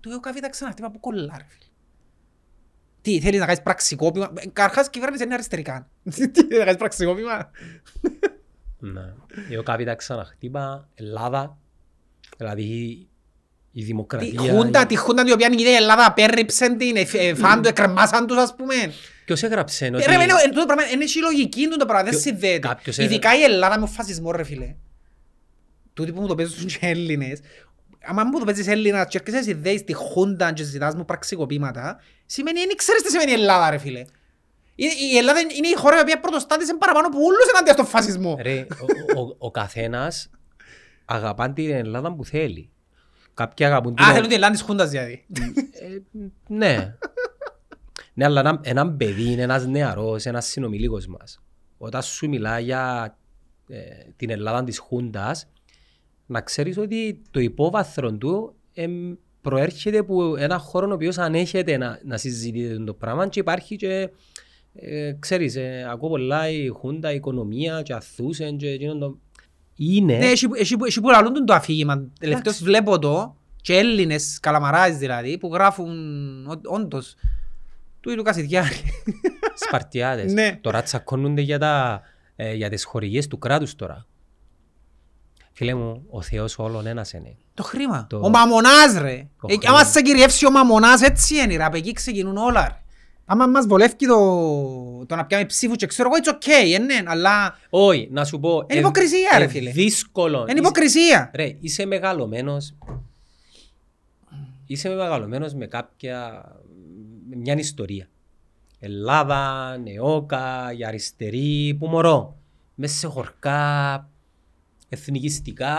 Το ΕΟΚΑΒ τα ξαναχτύπα που κολλά ρε φίλε. Τι, θέλεις να κάνεις πραξικόπημα; Ε, Καρχάς η κυβέρνηση είναι αριστερικά. Τι, να κάνεις πραξικόπημα; Ναι. Εγώ κάποια ξαναχτύπα, Ελλάδα, δηλαδή η Τη δημοκρατία. χούντα, τη χούντα την οποία η Ελλάδα απέρριψε την, ε, ε, φαν του, εκρεμάσαν τους ας πούμε. Ποιος έγραψε Ε, ότι... Ρε, είναι, είναι, το πράγμα, είναι η λογική του το πράγμα, δεν Ποιο- συνδέεται. κάποιος Ειδικά η Ελλάδα με ο φασισμό ρε φίλε. Τούτοι που μου το παίζουν και Έλληνες, άμα μου το παίζεις Έλληνας και έρχεσαι συνδέεις τη χούντα και ζητάς μου πραξικοπήματα, σημαίνει, δεν ξέρεις τι σημαίνει Ελλάδα ρε φίλε. Η, η Ελλάδα είναι η χώρα η οποία πρωτοστάτησε παραπάνω από όλους ενάντια στον φασισμό. Ρε, ο, ο, ο καθένας αγαπά την Ελλάδα που θέλει. Κάποιοι αγαπούν την... Α, θέλουν την Ελλάδα της χούντας δηλαδή. Ε, ναι. Ναι, αλλά ένα, ένα παιδί είναι ένας νεαρός, ένας συνομιλίκος μας. Όταν σου μιλά για ε, την Ελλάδα της Χούντας, να ξέρεις ότι το υπόβαθρο του εμ, προέρχεται από ένα χώρο ο οποίος ανέχεται να, να συζητείτε το πράγμα και υπάρχει και ε, ξέρεις, ε, ακούω πολλά η Χούντα, η οικονομία και αθούσεν και εκείνο το... Είναι, Ναι, έχει, έχει, έχει που λαλούν το αφήγημα. Τελευταίως Εντάξει. βλέπω το και Έλληνες, καλαμαράες δηλαδή, που γράφουν ό- όντως του Ιλου Κασιδιάρη. Σπαρτιάδες. Ναι. Τώρα τσακώνονται για, τα, ε, για τις χορηγίες του κράτους τώρα. Φίλε μου, ο Θεός όλων ένας είναι. Το χρήμα. Το- Ο μαμονάς ρε. Το Ε, χρήμα. άμα σε κυριεύσει ο μαμονάς έτσι είναι ρε. Από εκεί ξεκινούν όλα ρε. Άμα μας βολεύει το, το να πιάμε ψήφους και ξέρω εγώ, it's okay, ε, ναι, αλλά Όχι, να σου πω. Είναι υποκρισία, ρε, φίλε. Δύσκολο. είναι υποκρισία. Είσαι, ρε, είσαι μεγαλωμένος. Είσαι μεγαλωμένος με κάποια. Με μια ιστορία. Ελλάδα, νεόκα, η αριστερή, που μωρώ. Μέσα σε χορκά, εθνικιστικά.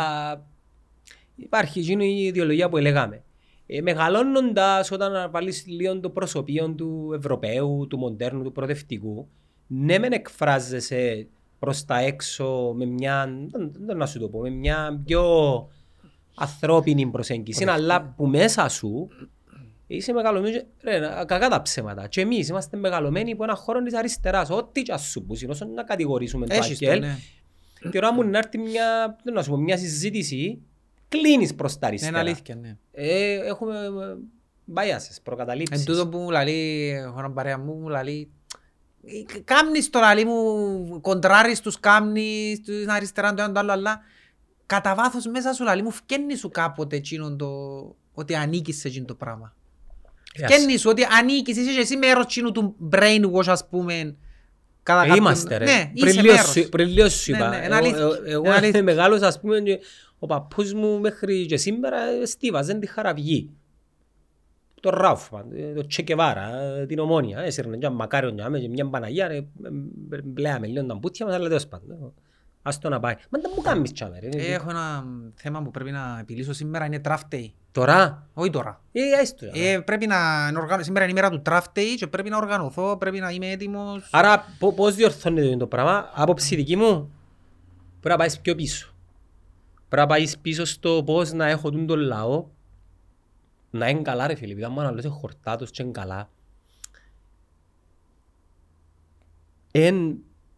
Υπάρχει εκείνη η ιδεολογία που λέγαμε. Ε, μεγαλώνοντας όταν βάλεις λίγο το προσωπείο του Ευρωπαίου, του μοντέρνου, του προοδευτικού, ναι μεν εκφράζεσαι προς τα έξω με μια, δεν- δεν να σου το πω, με μια πιο ανθρώπινη προσέγγιση, αλλά που μέσα σου είσαι μεγαλωμένος, και- ρε, να- κακά τα ψέματα. Και εμείς είμαστε μεγαλωμένοι από ένα χώρο της αριστεράς, ό,τι και ας σου πούσουν, όσο να κατηγορήσουμε το Έχεις το, ΑΚΕΛ. ναι. Και ώρα μου να έρθει μια, δεν να σου πω, μια συζήτηση, κλείνεις προς τα Είναι αριστερά. αλήθεια, ναι. Ε, έχουμε ε, biases, Εν προκαταλήψεις. τούτο που μου λαλεί, έχω έναν παρέα μου, μου λαλεί «Ε, Κάμνεις το λαλεί μου, κοντράρεις τους κάμνεις, την αριστερά, το ένα το άλλο, αλλά κατά βάθος μέσα σου λαλεί μου φκένει σου κάποτε εκείνον το, ότι ανήκεις σε εκείνο το πράγμα. Ε, ας- Φκένει σου ότι ανήκεις, είσαι και εσύ μέρος εκείνου του brainwash ας πούμε. κατά Ε, κάποιον- Είμαστε ρε. Ναι, Πριν είσαι λίγο μέρος. σου- Πριν λίγο σου Ναι, είπα. ναι, είναι Εγώ- αλήθεια. εγώ- Είναι Εγώ αλήθεια. μεγάλος ας πούμε και ο παππούς μου μέχρι και σήμερα ε, στίβαζε τη χαραυγή. Το Ράουφμαν, ε, το Τσεκεβάρα, ε, την Ομόνια. Έσυρνε και μακάριο για μένα και μια Παναγία. ρε, ε, ε, Μπλέαμε λίγο τα μπουτια μας, αλλά τέλος πάντων. ε, Ας το να πάει. Μα δεν μου κάνεις τσάμε ρε. Ε, Έχω ένα θέμα που πρέπει να επιλύσω σήμερα, είναι draft day. Τώρα, Όχι τώρα. ε, έστω. Ε, πρέπει να οργανω... Σήμερα είναι η μέρα του draft day και πρέπει να οργανωθώ, πρέπει να είμαι έτοιμος. Άρα πο- πώς διορθώνεται το πράγμα, άποψη δική μου, πρέπει να πάεις πιο πίσω. Πρέπει να πάεις πίσω στο πώς να έχω τον τον λαό να είναι καλά ρε φίλε, επειδή αν μου αναλύσει χορτάτος και είναι καλά. Εν,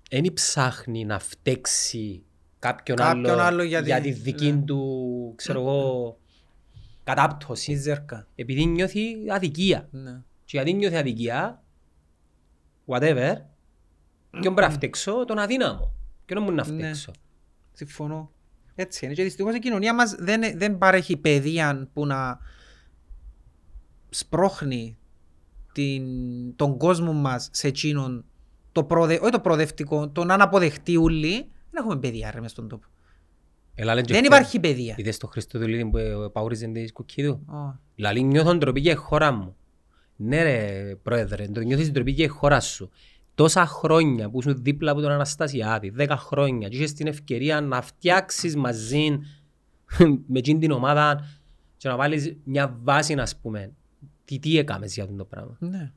εν ψάχνει να φταίξει κάποιον, Κάποιον άλλο, άλλο για για, τη- τη δική ναι. του, ξέρω εγώ, κατάπτωση. Η ζέρκα. Επειδή νιώθει αδικία. Ναι. Και γιατί νιώθει αδικία, whatever, ποιον πρέπει να φταίξω, τον αδύναμο. Ποιον μου να Ναι. φταίξω. Συμφωνώ. Έτσι είναι. Και δυστυχώς η κοινωνία μας δεν, δεν παρέχει παιδεία που να σπρώχνει την, τον κόσμο μας σε εκείνον το προδε, όχι το προοδευτικό, το να αναποδεχτεί ούλοι. Δεν έχουμε παιδεία ρε μες στον τόπο. Έλα, λένε και Δεν χθε- υπάρχει παιδεία. Είδες το Χριστοδουλίδη που ε, παούριζε της σκουκί του. Ω. Λαλή νιώθω ντροπή για η χώρα μου. Ναι ρε πρόεδρε, το νιώθεις ντροπή για η χώρα σου. Τόσα χρόνια που ήσουν δίπλα από τον Αναστασιάδη, δέκα χρόνια και είχες την ευκαιρία να φτιάξεις μαζί με εκείνη την ομάδα και να βάλεις μια βάση ας πούμε. Τι, τι έκαμες για αυτό το πράγμα. Ναι.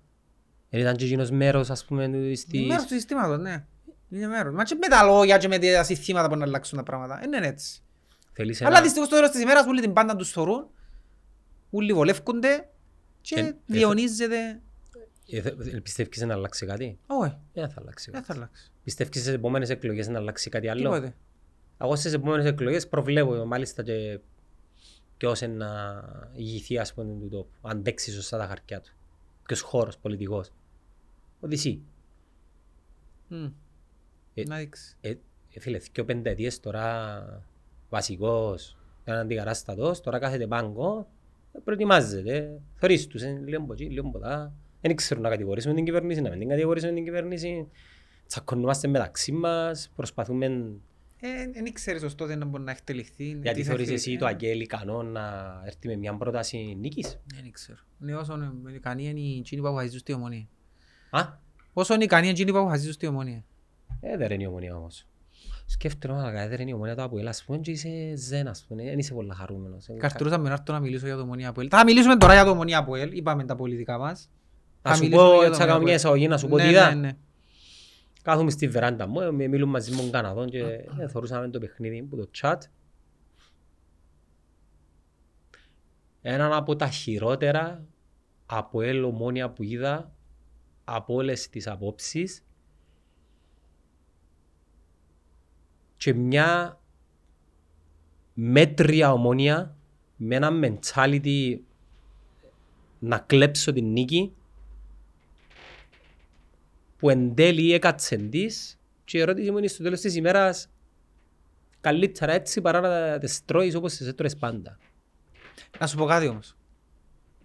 Δεν ήταν και εκείνος μέρος ας πούμε Είναι στη... μέρος του συστήματος, ναι. Είναι μέρος. Μα και με τα λόγια και με τα συστήματα που να αλλάξουν τα πράγματα. Δεν είναι έτσι. Θέλεις Αλλά ένα... δυστυχώς στο τέλος της ημέρας όλοι την πάντα τους θωρούν. Όλοι βολεύκονται. και Ε, ε, διαιωνίζεται. Ε, θε- Πιστεύεις να αλλάξει κάτι; Όχι, Δεν θα αλλάξει δεν κάτι. θα αλλάξει. Πιστεύεις στις επόμενες εκλογές να αλλάξει κάτι άλλο; Τίποτε. Εγώ στις επόμενες εκλογές προβλέπω μάλιστα και ποιος είναι να ηγηθεί ας πούμε του τόπου. Αν αντέξει σωστά τα χαρτιά του. Ποιος χώρος πολιτικός. Ότι εσύ. Φίλε, δυο πενταετίες τώρα βασικός, έναν αντικατάστατος, τώρα κάθεται πάγκο, ε, προετοιμάζεται, θωρείς τους, ε, λίγο από εκεί, λίγο από τα. Δεν ξέρουν να κατηγορήσουμε την κυβέρνηση, να μην την κατηγορήσουμε την κυβέρνηση. Τσακωνούμαστε μεταξύ μας, προσπαθούμε, Ε, Δεν ξέρεις ως τότε να μπορεί να εκτελεχθεί. γιατί τι θα θεωρείς εκτελεχθεί. εσύ το Αγγέλ ικανό να έρθει με μια πρόταση νίκης; Δεν ξέρω. Ναι, όσο είναι ικανοί είναι οι εκείνοι που αποφασίζουν στη ομονία. Α, Όσο είναι ικανοί είναι εκείνοι που αποφασίζουν στη ομονία. Ε, δεν είναι η ομονία όμως. Σκέφτομαι, αλλά δεν είναι η ομονία το Αποέλ, ας πούμε, και είσαι ζεν, ας πούμε, δεν είσαι πολύ χαρούμενος. Ε, Καρτούρωσα με να έρθω να μιλήσω για το ομονία Αποέλ. Θα μιλήσουμε τώρα για το ομονία Αποέλ. Είπαμε τα πολιτικά μας. Να Θα σου μιλήσουμε πω, για το έτσι θα κάνω Ομονία μια Αποέλ. εισαγωγή, να σου πω Ναι, τι είδα. ναι, ναι. Κάθομαι στη βεράντα μου, ε, μιλούν μαζί με τον Καναδόν και ε, θωρούσαμε το παιχνίδι που το chat. Έναν από τα χειρότερα από ελ ομόνια που είδα από όλες τις απόψεις και μια μέτρια ομόνια με ένα mentality να κλέψω την νίκη που εν τέλει έκατσε της και η ερώτηση μου είναι στο τέλος της ημέρας καλύτερα έτσι παρά να τις τρώεις όπως τις έτρωες πάντα. Να σου πω κάτι όμως.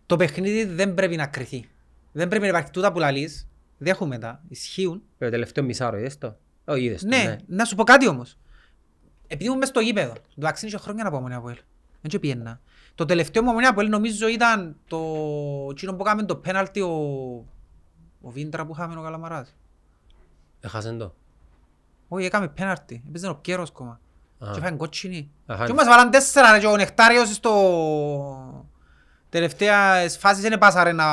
Το παιχνίδι δεν πρέπει να κρυθεί. Δεν πρέπει να υπάρχει τούτα που λαλείς. Δέχομαι τα. Ισχύουν. Το τελευταίο μισάρο είδες το; Όχι είδες το, Ναι, να σου πω κάτι όμως. Επειδή ήμουν μες στο γήπεδο, εντάξει είναι και χρόνια να πάω μονία από ελ. Δεν και πιένα. Το τελευταίο μου μονία από ελ νομίζω ήταν το... εκείνο που έκαμε το πέναλτι ο... ο Βίντρα που είχαμε ο Καλαμαράς. Έχασαν το. Όχι, έκαμε πέναλτι. Έπαιζε ο Πιέρος κόμμα. Α. Και φάγαν κότσινη. Αχα. Και μας βάλαν τέσσερα ρε, και ο Νεκτάριος στο... Τελευταία φάση δεν πάσαρε να...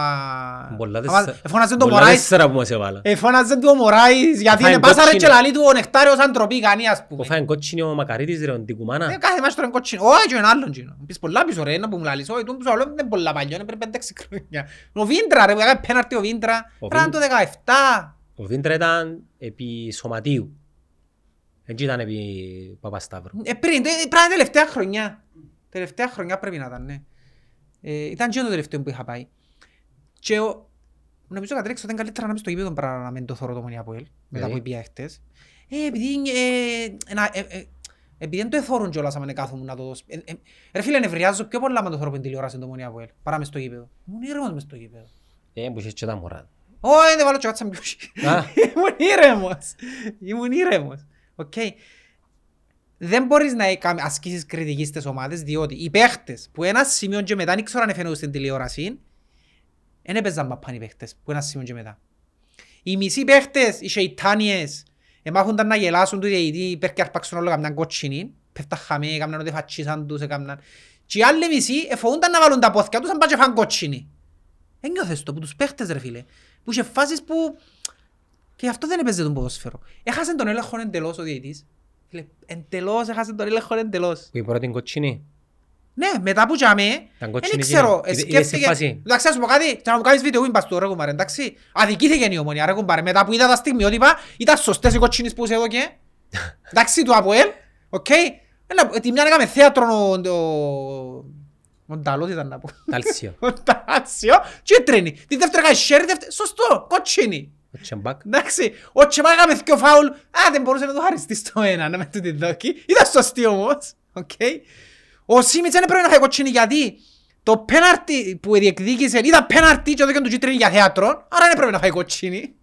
Πολλά να μας- τέσσερα- Εφώναζε το πολλά Μωράης τέσσερα που μας έβαλα. Εφώναζε του ο Μωράης γιατί Φάιν είναι πάσαρε κότσινη. και λαλεί του ο Νεκτάριος αν τροπή κάνει ας Που πούμε. φάει κότσινη ο Μακαρίτης ρε, ο Τικουμάνα. Ε, κάθε μάτς τώρα είναι κότσινο. Όχι, και ένα άλλον κοινό. Πεις πολλά πίσω ρε, να που μου λαλείς. Όχι, τούτο που σου λέω είναι πολλά παλιό, είναι πριν πέντε-έξι χρόνια. Ο Βίντρα ρε, που έκανε πέναρτι ο Βίντρα. Ο Πρέπει να είναι το 17. Ο Βίντρα ήταν επί σωματίου. Έτσι ήταν επί Παπασταύρου. Ε, πριν, τε- πρέπει να είναι τελευταία χρονιά. Τελευταία χρονιά πρέπει να ήταν, ναι. Ε, ήταν και το τελευταίο που είχα πάει. Και ο, νομίζω κατρέξω ότι είναι καλύτερα να είμαι στο γήπεδο παρά να μην το θωρώ το μονία από ελ. Μετά Γιατί; που πήγα χτες. Ε, επειδή, ε, να, ε, ε, επειδή δεν το εθώρουν κιόλας άμα κάθομαι να το δώσω. Ε, ε, ρε φίλε, νευριάζω πιο πολλά με το θωρώ που είναι τηλεόραση το μονία από ελ. Παρά μες στο γήπεδο. Ήμουν ήρεμος μες στο γήπεδο. Ε, που είχες και τα μωρά. Όχι, δεν βάλω και κάτσα μπιούσι. Α. Ήμουν ήρεμος. Ήμουν ήρεμος. Οκ. Δεν μπορείς να έκαμε- ασκήσεις κριτική στις ομάδες, διότι οι παίχτες που ένα σημείο και μετά, δεν ξέρω αν εφαινούν στην τηλεόραση, δεν έπαιζαν μαπάν οι παίχτες που ένα σημείο και μετά. Οι μισοί παίχτες, οι σεϊτάνιες, εμάχονταν να γελάσουν τους διαιτητή, πέρ και αρπάξουν όλο καμιάν κότσινη, πέφτα χαμέ, έκαναν ότι φατσίσαν τους, έκαναν. Και οι άλλοι μισοί εφοβούνταν να βάλουν τα πόθηκια τους αν πάνε και φάνε κότσινη. Ένιωθες το που τους παίχτες ρε φίλε, που είχε φάσεις που... Και αυτό δεν έπαιζε τον ποδόσφαιρο. Έχασε τον έλεγχο εντελώς ο διαιτητής. Φίλε, εντελώς έχασε τον έλεγχο εντελώς. Που η πρώτη κοτσινή. Ναι, μετά που τζάμε, Ήταν δεν κότσινη ξέρω, εκείνη. ε, Είδες τη σκέφτηκε... φάση. Εντάξει, ας σου πω κάτι, θα μου κάνεις βίντεο που είπα στο ρε κουμπάρε, εντάξει. Αδικήθηκε η ομονία ρε κουμπάρε, μετά που είδα τα στιγμιότυπα, ήταν σωστές οι κότσινες που σε έδωκε. Εντάξει, του ΑΠΟΕΛ, οκ. Έλα, Τη μια έκαμε θέατρο ο... ο- Ο Νταλός ήταν να πω. Τάλσιο. Ο Τάτσιο και τρένει. Τη δεύτερη έκανε σέρι, δεύτερη... Σωστό, κότσινη. Ο Τσεμπάκ. Εντάξει, ο Τσεπά έκαμε δυο φάουλ. Α, δεν μπορούσε να το χαριστεί στο ένα, να με τούτη δόκη. Ήταν σωστή όμως. Οκ. Ο Σίμιτς δεν έπρεπε να φάει κοτσίνη γιατί το πέναρτι που διεκδίκησε ήταν πέναρτι και έδωκε του κίτρινη για θέατρο, άρα δεν έπρεπε να φάει κοτσίνη.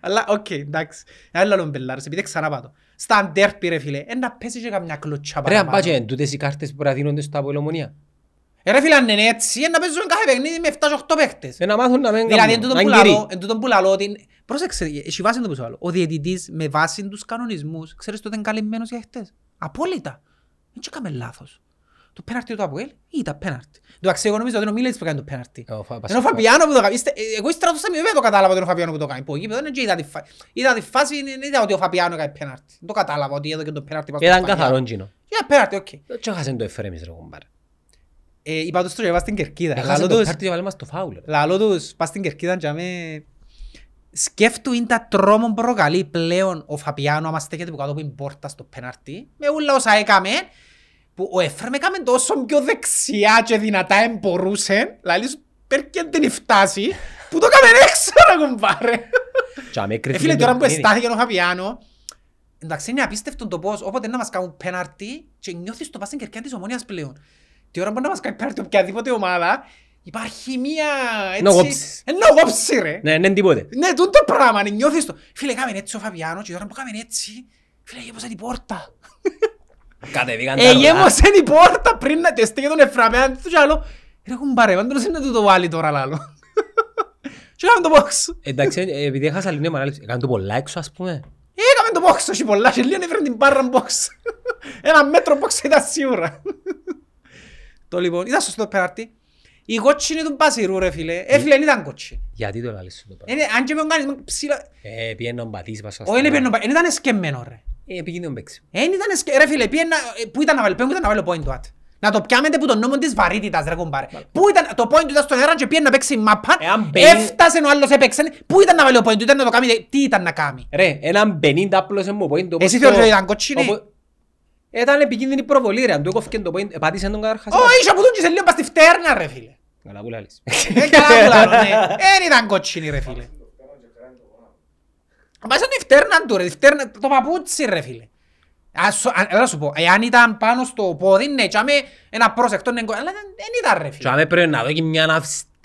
Αλλά οκ, εντάξει. Ένα άλλο μπελάρες, επειδή ξανά πάτω. Στα αντέρπι ρε φίλε, ένα πέσει και καμιά κλωτσιά Ρε, αν παραπάνω. πάει και τούτες οι κάρτες που πρέπει να δίνονται Ρε φίλε, αν είναι έτσι, ε, να παίζουν κάθε παιχνίδι με 7-8 παίχτες. Ε, να μάθουν να μην Δηλαδή, εν κάνουν. τούτον Να που γυρί. λαλώ, εν τούτον που λαλώ, ότι... Πρόσεξε, έχει βάση το που σου λέω. Ο διαιτητής με βάση τους κανονισμούς, ξέρεις τότε είναι καλυμμένος για χτες. Απόλυτα. Δεν και έκαμε λάθος. Το πέναρτι του Αποέλ ήταν πέναρτι. Το αξί, εγώ νομίζω ότι είναι ο Μίλετς που κάνει το πέναρτι. Ε, ο Φα- Είναι ο Φαπιάνο που το κάνει. Είστε- ε, Εγώ ύστερα το σταμιό το κατάλαβα ότι είναι ο Φαπιάνο που το κάνει. Που εκεί δεν είδα τη φάση. Είδα τη φάση, δεν είδα ότι ο Φαπιάνο έκανε πέναρτι. Δεν το κατάλαβα ότι έδωκε το πέναρτι. πάνω στο Ήταν Φαπιάνο. καθαρόν κοινό. Ήταν πέναρτι, οκ. Και έχασαν το Εφρέμις ρε κομπάρε. Ε, είπα τους το και πας στην Κερκίδα. Έχασε Λαλό το τους, πέναρτι και βάλε μας στο φάουλ. ρε. λαλό τους, πας στην Κερκίδα και με... Σκέφτου είναι τα τρόμο προκαλεί πλέον ο Φαπιάνο άμα στέκεται που κάτω από την πόρτα στο πέναρτι με όλα όσα έκαμε που ο Εφραίμ έκαμε τόσο πιο δεξιά και δυνατά εμπορούσε δηλαδή σου πέρκε την φτάσει που το έκαμε έξω ρε κουμπάρε Και αμέ Ε, κρυφτεί φίλε, το τώρα που παιχνίδι. εστάθηκε ο Φαπιάνο, εντάξει, είναι απίστευτο το πώς, όποτε να μας κάνουν πέναρτι και νιώθεις το πας στην κερκιά της ομόνιας πλέον. Τη ώρα που να μας κάνει πέναρτι οποιαδήποτε ομάδα, υπάρχει μία Να έτσι... κόψεις. Ε, Να κόψει ρε. Ναι, ναι, τίποτε. Ναι, τούτο πράγμα, ναι, νιώθεις το. Φίλε, κάμε έτσι ο Φαπιάνο και τώρα που κάμε έτσι, φίλε, γέμωσε την πόρτα. Κατεβήκαν τα Ε, ρολά. γέμωσε την πόρτα πριν να τεστήκε τον Εφραμέαν τους και άλλο. Ρε κουμπάρε, πάντως είναι να του το βάλει τώρα λάλο. Και κάμε το box. Εντάξει, ε, επειδή έχασα λίγο ανάλυση, έκαμε το πολλά έξω ας πούμε. Έκαμε το box, όχι πολλά, και λίγο έφερε την μπάρρα box. Ένα μέτρο box ήταν σίγουρα. Το λοιπόν, ήταν σωστό πέναρτι. Η κότσινη του Μπασιρού ρε φίλε. Ε φίλε, δεν ήταν κότσινη. Γιατί το λάλης σου το πράγμα. Είναι- Αν και με τον κάνεις ψηλά... Ε, πήγαινε ο Μπατής πάσα Όχι, είναι πιένω, δεν ήταν σκεμμένο ρε. Ε, πήγαινε ο παίξει. Δεν ήταν σκε... Ρε φίλε, πιένα... Πού ήταν να βάλει, πού ήταν να βάλει το point του άτ. Να το πιάμετε που τον νόμο της βαρύτητας ρε κομπάρε. Πού ήταν, το point του ήταν στον αέρα και πιένε να παίξει μάπα. Εάν μπαίνει- Έφτασε ο άλλος έπαιξε. Πού ήταν να βάλει το point του, ήταν να το κάνει, τι ήταν να κάνει. Ρε, έναν 50 απλώσε μου point. όπως Εσύ το- θεωρείς ότι ήταν κότσινη; Οπο- Ήταν επικίνδυνη προβολή ρε, αν του έκοφηκε το point, επάτησε τον καταρχάς. Ω, είσαι που τον και σε λίγο πας στη φτέρνα ρε φίλε. Καλά που λάλης. Ε, καλά που λάλλω, ναι. Εν ήταν κότσινη ρε φίλε. Μα σαν τη φτέρνα του ρε, τη φτέρνα, το παπούτσι ρε φίλε. Ας σου- α- έλα σου πω, εάν ήταν πάνω στο πόδι, ναι, τσάμε ένα πρόσεκτο, ναι, αλλά δεν δεν ήταν ρε Και φίλε. άμε πρέπει να δω και μια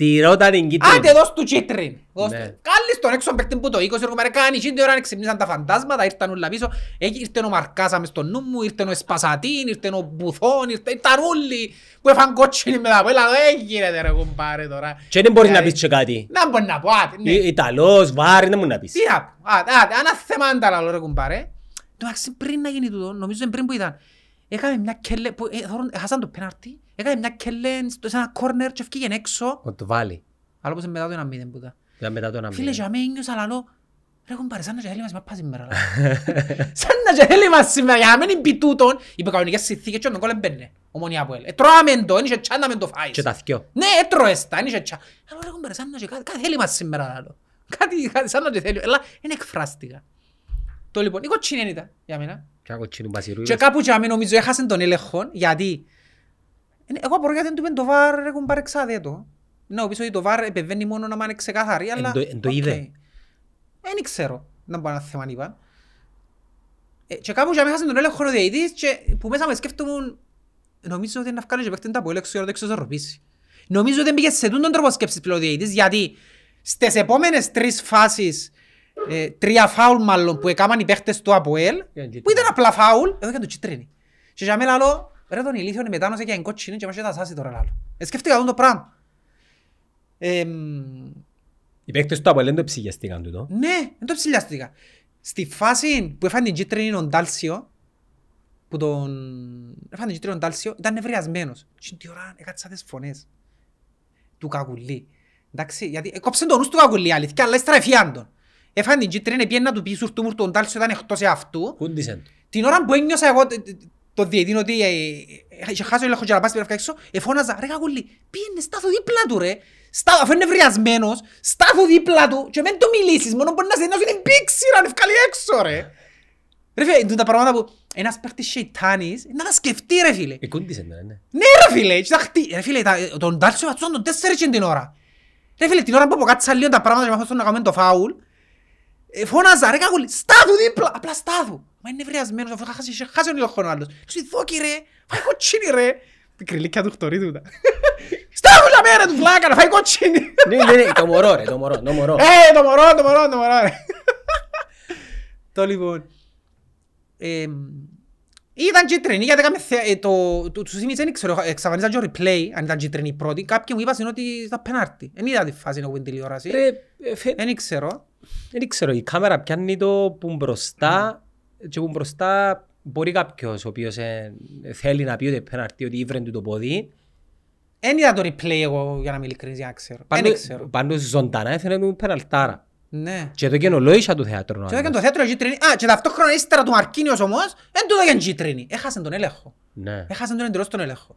αυστηρότατη κίτρινη. Άντε δώσ' του τσίτριν. Δώσ' Ναι. του. Κάλλεις τον έξω παίκτη που το 20 ρε κάνει, εκείνη την ώρα ξυπνήσαν τα φαντάσματα, ήρθαν όλα πίσω, Εκεί ήρθε ο Μαρκάσα μες στο νου μου, ήρθε ο Εσπασατίν, ήρθε ο Μπουθόν, ήρθε ήρθαν όλοι που έφαν κότσινοι μετά από έλα, δεν γίνεται ρε κουμπάρε τώρα. Και δεν μπορείς να Δηλαδή, πεις και κάτι. Να μπορείς να πω, άντε, ναι. Ι- Ιταλός, βάρη, δεν μου να πεις. Τι να πω, άντε, άντε, ένα θέμα αν τα λαλό ρε κουμπάρε. Το μεταξύ πριν να γίνει τούτο, νομίζω είναι πριν που ήταν, έκαμε μια κέλε, που ε, θωρούν- έχασαν το πέναρτι, έκαμε μια κέλε στο- σε ένα κόρνερ και ευκήγεν έξω, Ο το βάλει. αλλά όπως είναι μετά το ένα μηδέν που ήταν. Ήταν μετά το ένα Φίλε, μήνα. για μένα ένιωσα λαλό, ρε κουμπάρε, σαν να και θέλει μας μαπά σήμερα. λαλό. Σαν να και θέλει μας σήμερα, για να μην είναι πει τούτον, είπε κανονικές συνθήκες και ο Νικόλ έμπαινε, ομονία από ελ. Ετρώαμε το, ένιξε τσάν να μην το φάεις. Και τα θκυο. Ναι, έτρωες τα, ένιξε τσάν. Αλλά ρε κουμπάρε, σαν να και κάτι, κάτι θέλει μας σήμερα, λαλό. Κάτι, κάτι σαν να και θέλει, αλλά δεν εκφράστηκα. Το λοιπόν, η κοτσίνη ήταν για μένα. Και ένα κοτσίνου μπασιρού. Και κάπου και νομίζω έχασαν τον έλεγχο, γιατί ε, εγώ απορώ γιατί δεν του είπαν το βάρ ρε κουμπάρε ξάδετο. Να πεις ότι το βάρ επεβαίνει μόνο να είναι ξεκάθαρη, αλλά... το- εν το οκ. είδε. Δεν ξέρω, να μπορώ να θέμα αν είπαν. Ε, και κάπου και έχασαν τον έλεγχο ο διαιτητής και που μέσα με σκέφτομαι νομίζω ότι είναι να βγάλει και παίχτεν τα πολύ έξω για να το εξισορροπήσει. Νομίζω ότι δεν πήγε σε τούτον τρόπο σκέψης πλέον ο διαιτητής γιατί στις επόμενες τρεις φάσεις ε, τρία φάουλ μάλλον που έκαναν οι παίχτες του ΑΠΟΕΛ που ήταν απλά φάουλ, εδώ και το τσιτρίνι. Και για μένα λέω, ρε τον ηλίθιο είναι μετάνωσε και εγκότσινη και μας και τα σάσει τώρα λάλο. Ε, σκέφτηκα αυτό το πράγμα. Εμ, Οι παίκτες του Αποέλ δεν το ψυγιαστήκαν τούτο. ναι, δεν το ψηλιάστηκα. Στη φάση που έφανε την κίτρινη ο Ντάλσιο, που τον... έφανε την κίτρινη ο Ντάλσιο, ήταν νευριασμένος. Και την ώρα έκατσα τις φωνές του Κακουλή. Εντάξει, γιατί έκοψε τον νους του Κακουλή η αλήθεια, αλλά ύστερα εφιάν τον. Έφανε την κίτρινη, πιένει να του πει σουρτού μου, τον Ντάλσιο ήταν εκτός εαυτού. Κούντισεν το. Την ώρα που ένιωσα εγώ τε- τε- το διετήν ότι ε, ε, είχε χάσει ο έλεγχο και να πάει στην έξω, εφώναζα, ρε Κακουλή, πήγαινε στάθου δίπλα του ρε. Στάθου, αφού είναι νευριασμένος, στάθου δίπλα του και μην του μιλήσεις, μόνο μπορεί να σε ενώσει την πήξη να ευκαλεί έξω ρε. Ρε φίλε, είναι τα πράγματα που ένας παίχτης σεϊτάνης να τα σκεφτεί ρε φίλε. Ε, κούντισεν το, ναι. Ναι ρε φίλε, έτσι τα χτί... Ρε φίλε, τα- τον Ντάλσιο βατσόν τον τέσσερις και την ώρα. Ρε φίλε, την ώρα που αποκάτσα λίγο τα πράγματα και μάθω να κάνουμε το φάουλ, ε, φώναζα ρε κακούλη, στάθου δίπλα, απλά στάθου. Μα είναι νευριασμένος, αφού χάσει, είχε χάσει ο ηλιοχόνο άλλος. Σου λέει, δόκι ρε, φάει κοτσίνη ρε. Την κρυλίκια του χτωρεί τούτα. Στάθου λα μέρα του βλάκα, να φάει κοτσίνη. Ναι, ναι, ναι, το μωρό ρε, το μωρό, το μωρό. Ε, το μωρό, το μωρό, το μωρό ρε. Το λοιπόν. εμ, Ήταν κίτρινη γιατί έκαμε θε- ε, το, το, τους θυμίζει, δεν ξέρω, εξαφανίζα και ο replay αν ήταν κίτρινη η πρώτη. Κάποιοι μου είπαν ότι ήταν πενάρτη. Δεν είδα τη φάση που είναι τηλεόραση. Ρε, ε, φε- Δεν ξέρω. Δεν ξέρω, η κάμερα πιάνει το που μπροστά και που μπροστά μπορεί κάποιος ο οποίος ε, θέλει να πει ότι πέναρτη, ότι ήβρεν του το πόδι. Δεν είδα το replay εγώ για να είμαι ειλικρινής για να ξέρω. Δεν Πάντως, ξέρω. πάντως ζωντανά έφερε του πεναλτάρα. Ναι. Και το καινολόγησα του θεάτρου. Και έκανε το θέατρο κίτρινη. Α, και ταυτόχρονα ύστερα του Μαρκίνιος όμως, δεν του έδωκαν κίτρινη. Έχασε τον έλεγχο. Ναι. Έχασε τον εντελώς τον έλεγχο.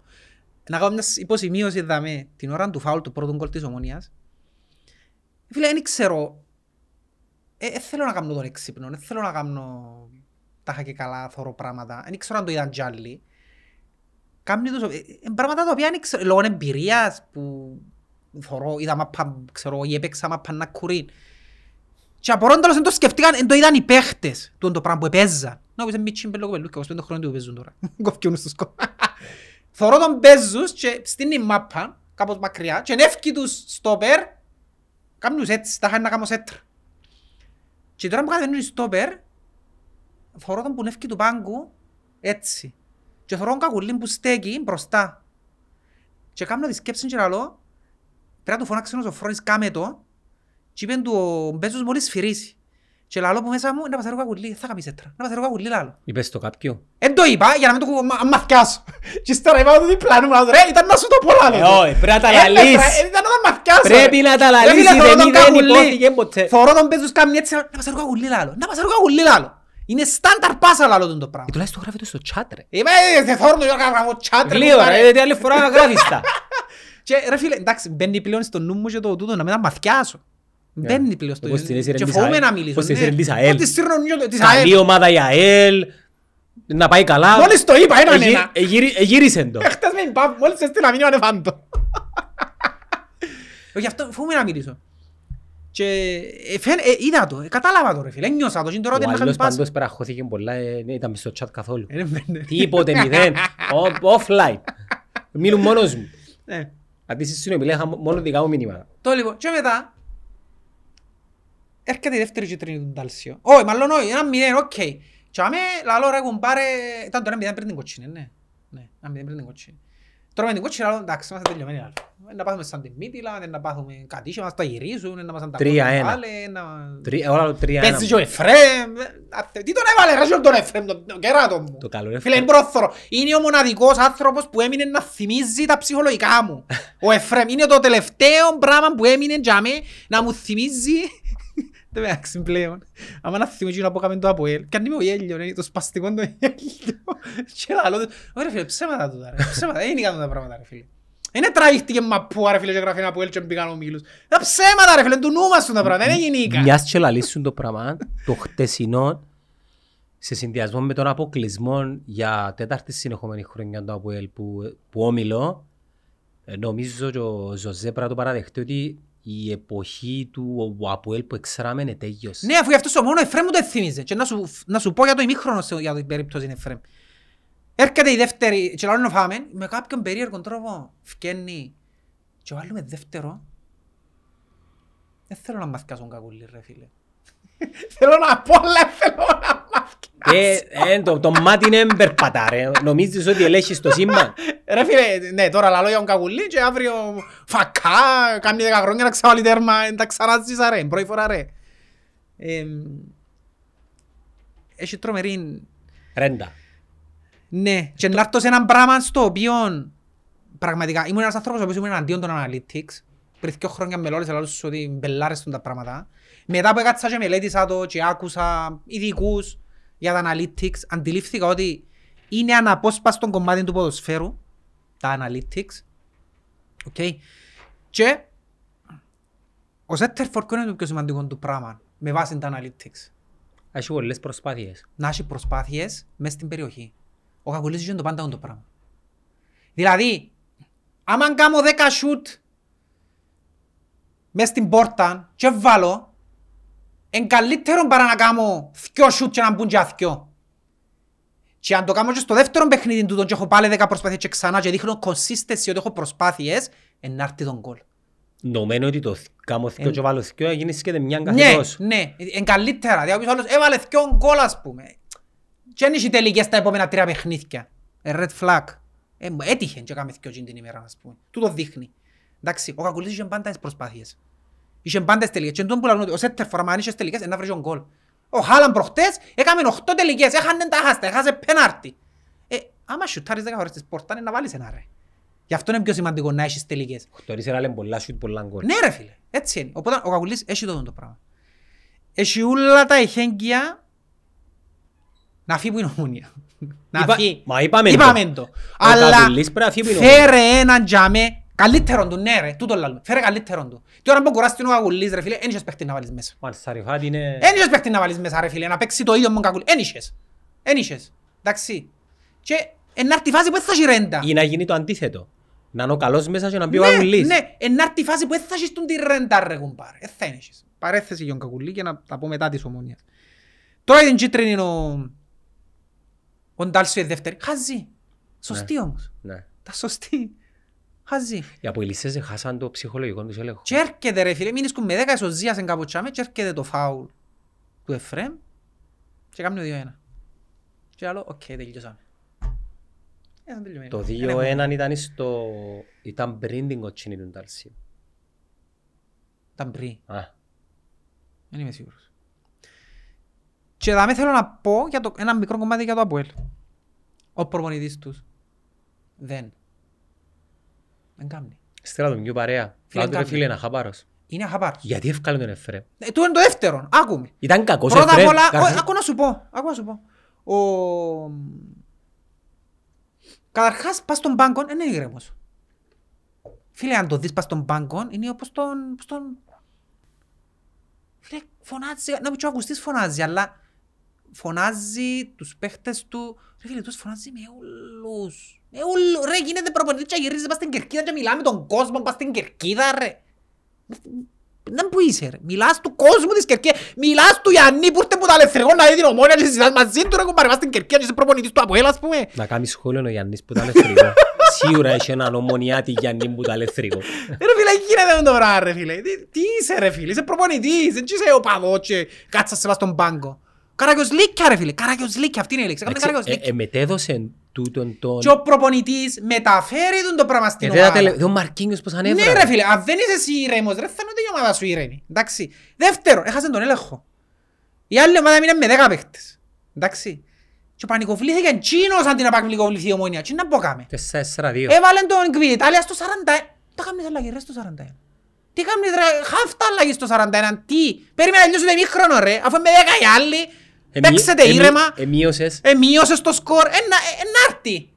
να κάνω μιας υποσημείωσης δαμέ την ώρα του φάουλ του πρώτου γκολ της Ομόνιας. Φίλε, δεν ξέρω. Ε, ε, θέλω να κάνω τον έξυπνο, δεν θέλω να κάνω τα και καλά θωρώ πράγματα. Δεν ξέρω αν το είδαν κι άλλοι. Κάμνει τους, ε, ε, πράγματα τα οποία δεν ξέρω, λόγω εμπειρίας που θωρώ, είδα μάπα, ξέρω, ή έπαιξα μάπα να κουρεί. Και απορών τέλος δεν το σκεφτήκαν, δεν το είδαν οι παίχτες του το πράγμα που έπαιζαν. Να πεις μίτσι μπέλο κοπελούκια, 25 χρόνια του παίζουν τώρα. Κοφκιούν στους κο. Θωρώ τον παίζους και στείνει μάπα, κάπως μακριά, και νεύκει τους στόπερ, κάνουν τους έτσι, τα είχαν να κάνω σέτρα. Και τώρα που κατεβαίνουν οι στόπερ, θωρώ τον που νεύκει του πάγκου, έτσι. Και θωρώ τον κακουλίν που στέκει μπροστά. Και κάνω τη σκέψη και λαλώ, πρέπει να του φωνάξει ο Σοφρόνης κάμε το, και είπεν του ο Μπέζος μόλις σφυρίσει. Και λαλώ που μέσα μου, να πασαρώ κακουλί, θα κάνεις έτρα, να πασαρώ κακουλί λαλώ. Είπες το κάποιο. Εν το είπα για να μην το κου- μα- μαθιάσω. Και ύστερα είπα ότι διπλάνου μου, ρε, ήταν να σου το πω λαλώ. Ε, όχι, πρέπει να τα Ε, λαλείς. ρε, Ήταν να τα μαθιάσω. Πρέπει ρε. να τα Ρε, λαλείς, φίλε, η θωρώ δεμή τον δεν κακουλί. υπόθηκε ποτέ. Θωρώ τον Μπέζος κάνει έτσι, να πασαρώ κακουλί λαλώ. Να πασαρώ κακουλί λαλώ. Είναι στάνταρ πάσα λαλώ τον το Ε, πράγμα. Τουλάχιστον γράφει το στο chat ρε. Είμαι, ε, σε θόρνο, εγώ γράφω chat, ρε, Γλύωρα, κουμπάρε. ε, γιατί άλλη φορά γράφεις τα. Και ρε φίλε, εντάξει, μπαίνει πλέον στο νου μου και το τούτο να μην τα μαθιάσω. Μπαίνει πλέον στο Όπως την έσυρε Και της φοβούμαι ΑΕΛ. να μιλήσω. Όπως την ναι. έσυρε της ΑΕΛ. Ότι σύρνω νιώτο της Καλή ΑΕΛ. ομάδα η ΑΕΛ. Να πάει καλά. Μόλις το είπα, έναν Εγύ- ένα. εγύρι- Εγύρισεν το. Χτες με είπα, μόλις έστειλα μήνυμα είναι φάντο. Γι' αυτό φοβούμαι να μιλήσω. Και ε, φαίν- ε, είδα το, ε, κατάλαβα το ρε φίλε, ένιωσα το, και τώρα ότι Ο να άλλος χάνει πάσα. πάντως παραχώθηκε πολλά, ε, δεν ήταν μες στο chat καθόλου. Ε, ναι, ναι. Τίποτε, μηδέν. Ο- Offline. Μίλουν μόνος μου. Ναι. Αντί στη συνομιλία είχα μόνο δικά μου μήνυματα. Το λοιπόν, και μετά έρχεται η δεύτερη κίτρινη του Ντάλσιο. Όχι, μάλλον όχι, ένα μηδέν, οκ. Και αμέ, λαλό ρε κουμπάρε, ήταν το ένα μηδέν πριν την κοτσίνη, ναι. Ναι, ένα μηδέν πριν την κοτσίνη. Τώρα με την κοτσίνη, λαλό, εντάξει, είμαστε τελειωμένοι άλλο. Ε, Να πάθουμε σαν την Μίτιλα, ε, να πάθουμε κατήσια, μας τα γυρίζουν, ε, να μας τα Τρία, κόλλουν ένα. πάλι, ε, να- Τρία- Όλα το τρία Παίζει και ο ένα. Εφραίμ. ε, αθε- Τι τον έβαλε ρε, τον Εφραίμ, τον τον κεράτο μου. Το καλό είναι Φίλε, είναι πρόθωρο. Είναι ο μοναδικός άνθρωπος που έμεινε να θυμίζει τα ψυχολογικά μου. Ο Εφραίμ είναι το τελευταίο πράγμα που έμεινε για μέ να μου θυμίζει. Δεν με άξι πλέον. Άμα να θυμίζει να πω κάμε το Αποέλ. Κι αν είμαι ο γέλιος, είναι το σπαστικό το γέλιο. Και λαλό του, ωραία φίλε, ψέματα τούτα ρε. Ψέματα, δεν είναι κάνουν τα πράγματα ρε φίλε. Είναι τραγήχτηκε μαπούα ρε φίλε και γράφει ένα Αποέλ και μπήκαν ο Μίλους. Τα ψέματα ρε φίλε, του νου μας τα πράγματα, δεν είναι γενικά. Μιας και λαλήσουν το πράγμα, το χτεσινό, σε συνδυασμό με τον αποκλεισμό για τέταρτη συνεχόμενη χρονιά του ΑΠΟΕΛ που, που όμιλο, ε, νομίζω και ο Ζωζέ πρέπει να το παραδεχτεί ότι η εποχή του ΑΠΟΕΛ που εξράμε είναι τέλειος. Ναι, αφού γι' αυτό στο μόνο Εφραίμ μου το θυμίζε. Και να σου, να σου πω για το ημίχρονος σε- για την περίπτωση Εφραίμ. Έρχεται η δεύτερη, και λαλό να φάμε, με κάποιον περίεργο τρόπο φκένει και βάλουμε δεύτερο. Δεν θέλω να μαθηκάσουν κακούλι ρε φίλε. θέλω να πω, αλλά θέλω να μαθηκάσουν. Ε, ε, το, το μάτι είναι περπατά ρε. Νομίζεις ότι ελέγχεις το σύμπαν; Ρε φίλε, ναι, τώρα λαλό για τον κακούλι και αύριο φακά, κάνει 10 χρόνια να ξαβάλει τέρμα, εν τα ξαναζήσα ρε, πρώτη φορά ρε. Εμ, Έχει τρομερή Ρέντα. Ναι, και να έρθω σε έναν πράγμα στο οποίο πραγματικά ήμουν ένας άνθρωπος ο οποίος ήμουν εναντίον των analytics. Πριν δύο χρόνια με λόλες, αλλά σου ότι μπελάρεστον τα πράγματα. Μετά που έκατσα και μελέτησα το και άκουσα ειδικούς για τα analytics, αντιλήφθηκα ότι είναι αναπόσπαστο κομμάτι του ποδοσφαίρου, τα analytics. Okay. Και ο Zetterford είναι το πιο σημαντικό του πράγμα, με βάση τα analytics Έχει πολλές προσπάθειες. να έχει προσπάθειες μέσα στην περιοχή. Ο Κακουλής είχε το πάντα το πράγμα. Δηλαδή, άμα κάνω 10 σούτ μέσα στην πόρτα και βάλω, είναι καλύτερο παρά να κάνω 2 σούτ και να μπουν και δυο. Και αν το κάνω και στο δεύτερο παιχνίδι του και έχω πάλι 10 προσπάθειες και ξανά και δείχνω consistency ότι έχω προσπάθειες, ενάρτη τον γκολ. Νομένω ότι το κάνω θκιο και βάλω θκιο γίνεις και μια Ναι, καθετός. ναι, είναι καλύτερα. Δηλαδή, ο άλλος έβαλε δυο γκολ, ας πούμε. Και δεν είχε τελικές τα επόμενα τρία παιχνίδια. Ε, Red flag. Ε, μου έτυχε και έκαμε δυο εκείνη την ημέρα, ας πούμε. Του το δείχνει. Εντάξει, ο Κακουλής είχε πάντα τις προσπάθειες. Είχε πάντα τις τελικές. Και τον που λαλούν ότι ο Σέτερφορ, άμα αν είχες τελικές, να βρει τον γκολ. Ο Χάλαν προχτές έκαμε 8 τελικές, έχανε τα χάστα, έχασε πέναρτι. Ε, άμα σιουτάρεις 10 φορές τις πόρτα, είναι να βάλεις ένα ρε. Γι' αυτό είναι πιο σημαντικό να έχεις τελικές. Χτωρίς ένα λένε πολλά σούτ, πολλά γκολ. Ναι ρε φίλε, έτσι είναι. Οπότε ο Κακουλής έχει το, το πράγμα. Έχει όλα τα εχέγγυα να φύγει που είναι ομόνια. Να Είπα- φύγει. μα είπαμε το. Είπαμε το. Ο Αλλά Καβουλής πρέπει να φύγει που είναι ο φέρε έναν τζάμε καλύτερον του, ναι ρε, τούτο λάλλουμε. Φέρε καλύτερον του. Τι ώρα που κουράσει ο Καβουλής ρε φίλε, εν είχες παίχτη να βάλεις μέσα. Ο Ανσαριφάτ είναι... Εν είχες παίχτη να βάλεις μέσα ρε φίλε, να παίξει το ίδιο με τον Καβουλή. Εν είχες. Εν είχες. Εντάξει. Και εν να έρθει η φάση που δεν θα έχει ρέντα. Ή να γίνει το αντίθετο. Να είναι ο καλός μέσα και να μπει ο Ναι, Καβουλής. ναι, εν να έρθει η φάση που δεν θα έχεις τον τη ρέντα ρε κουμπάρε. Ε, θα έχεις. Παρέθεση για τον Κακουλή και να τα πω μετά της ομόνιας. Τώρα την κίτρινη είναι ο... Ο Ντάλσιο η δεύτερη. Χαζή. Σωστή όμως. Ναι. Τα σωστή. Χαζή. Οι αποελισσές χάσαν το ψυχολογικό τους έλεγχο. Και έρχεται ρε φίλε, μην ισκούν με δέκα ισοζίας εν κάπου τσάμε και έρχεται το φάουλ του Εφρέμ και κάνει το 2-1. Και άλλο, οκ, τελειώσαμε. Ε, ήταν τελειωμένο. Το Δεν έχουμε- 2-1 ήταν στο... ήταν πριν την κοτσίνη του Ντάλσιο. Ήταν πριν. Α, Δεν είμαι σίγουρος. Και δάμε θέλω να πω για το, ένα μικρό κομμάτι για το Αποέλ. Ο προπονητής τους. Δεν. Δεν κάνει. στέλα τον πιο παρέα. Φίλε, Λάτου ρε κάνε. φίλε να χαπάρος. Είναι αχαπάρος. Γιατί ευκάλε τον Εφρέμ. Ε, του είναι το δεύτερο. Άκουμε. Ήταν κακός Πρώτα απ' Εφρέμ. όλα, Καρδί- ω, άκου να σου πω, άκου να σου πω. Ο... Καταρχάς, πας στον πάγκο, δεν είναι ήρεμος. Φίλε, αν το δεις πας στον πάγκο, είναι όπως τον... όπως τον... Φίλε, φωνάζει, να μην ο ακουστής φωνάζει, αλλά φωνάζει τους παίχτες του. Ρε φίλε, τους φωνάζει με όλους. Με όλους. Ρε, γίνεται προπονητής και γυρίζεις πας στην κερκίδα και μιλά με τον κόσμο πας στην κερκίδα, ρε. Δεν που είσαι ρε. Μιλάς του κόσμου της Κερκίδας. Μιλάς του Γιάννη που ήρθε που τα λεφθρεγό να δει την ομόνια και συζητάς μαζί του ρε κουμπάρε πας στην Κερκίδα και είσαι προπονητής του Αποέλ ας πούμε. Να κάνεις σχόλιο ο Γιάννης που ήταν ελευθερικό. Σίγουρα έχει έναν ομονιάτη Γιάννη που ήταν ελευθερικό. Ε, Ρε φίλε γίνεται με το πράγμα ρε φίλε. Τι, τι είσαι ρε φίλε. Είσαι προπονητής. Δεν είσαι οπαδός και κάτσας σε πας στον πάγκο. Καραγιοσλίκια ρε φίλε. Καραγιοσλίκια. Αυτή είναι η λέξη. Κάμε Εντάξει, ε, καραγιοσλίκια. ε, Μετέδωσε τούτον τον... Και ο προπονητής μεταφέρει τον το πράγμα στην Ε, δεν τα ομάδα. τελε- δεν ο Μαρκίνιος πως ανέβρα. Ναι ρε φίλε, αν δεν είσαι εσύ ήρεμος ρε, θα είναι η ομάδα σου ήρεμη. Εντάξει. Δεύτερο, έχασε τον έλεγχο. Η άλλη ομάδα μείνε με 10 παίχτες. Εντάξει. Και πανικοβλήθηκε εκείνος αντί να πανικοβληθεί η ομόνια. Τι να πω κάμε. 4-4-2. Έβαλε τον Κβιτάλια στο 40. Τα κάνεις αλλαγή ρε στο 41. Τι κάνεις ρε, χάφτα αλλαγή στο 41. Τι. Περίμενα να λιώσετε μήχρονο ρε, αφού με 10 οι άλλοι. Εμεί- Παίξετε εμεί- ήρεμα. Εμείωσες. Εμείωσες το σκορ. Ενάρτη.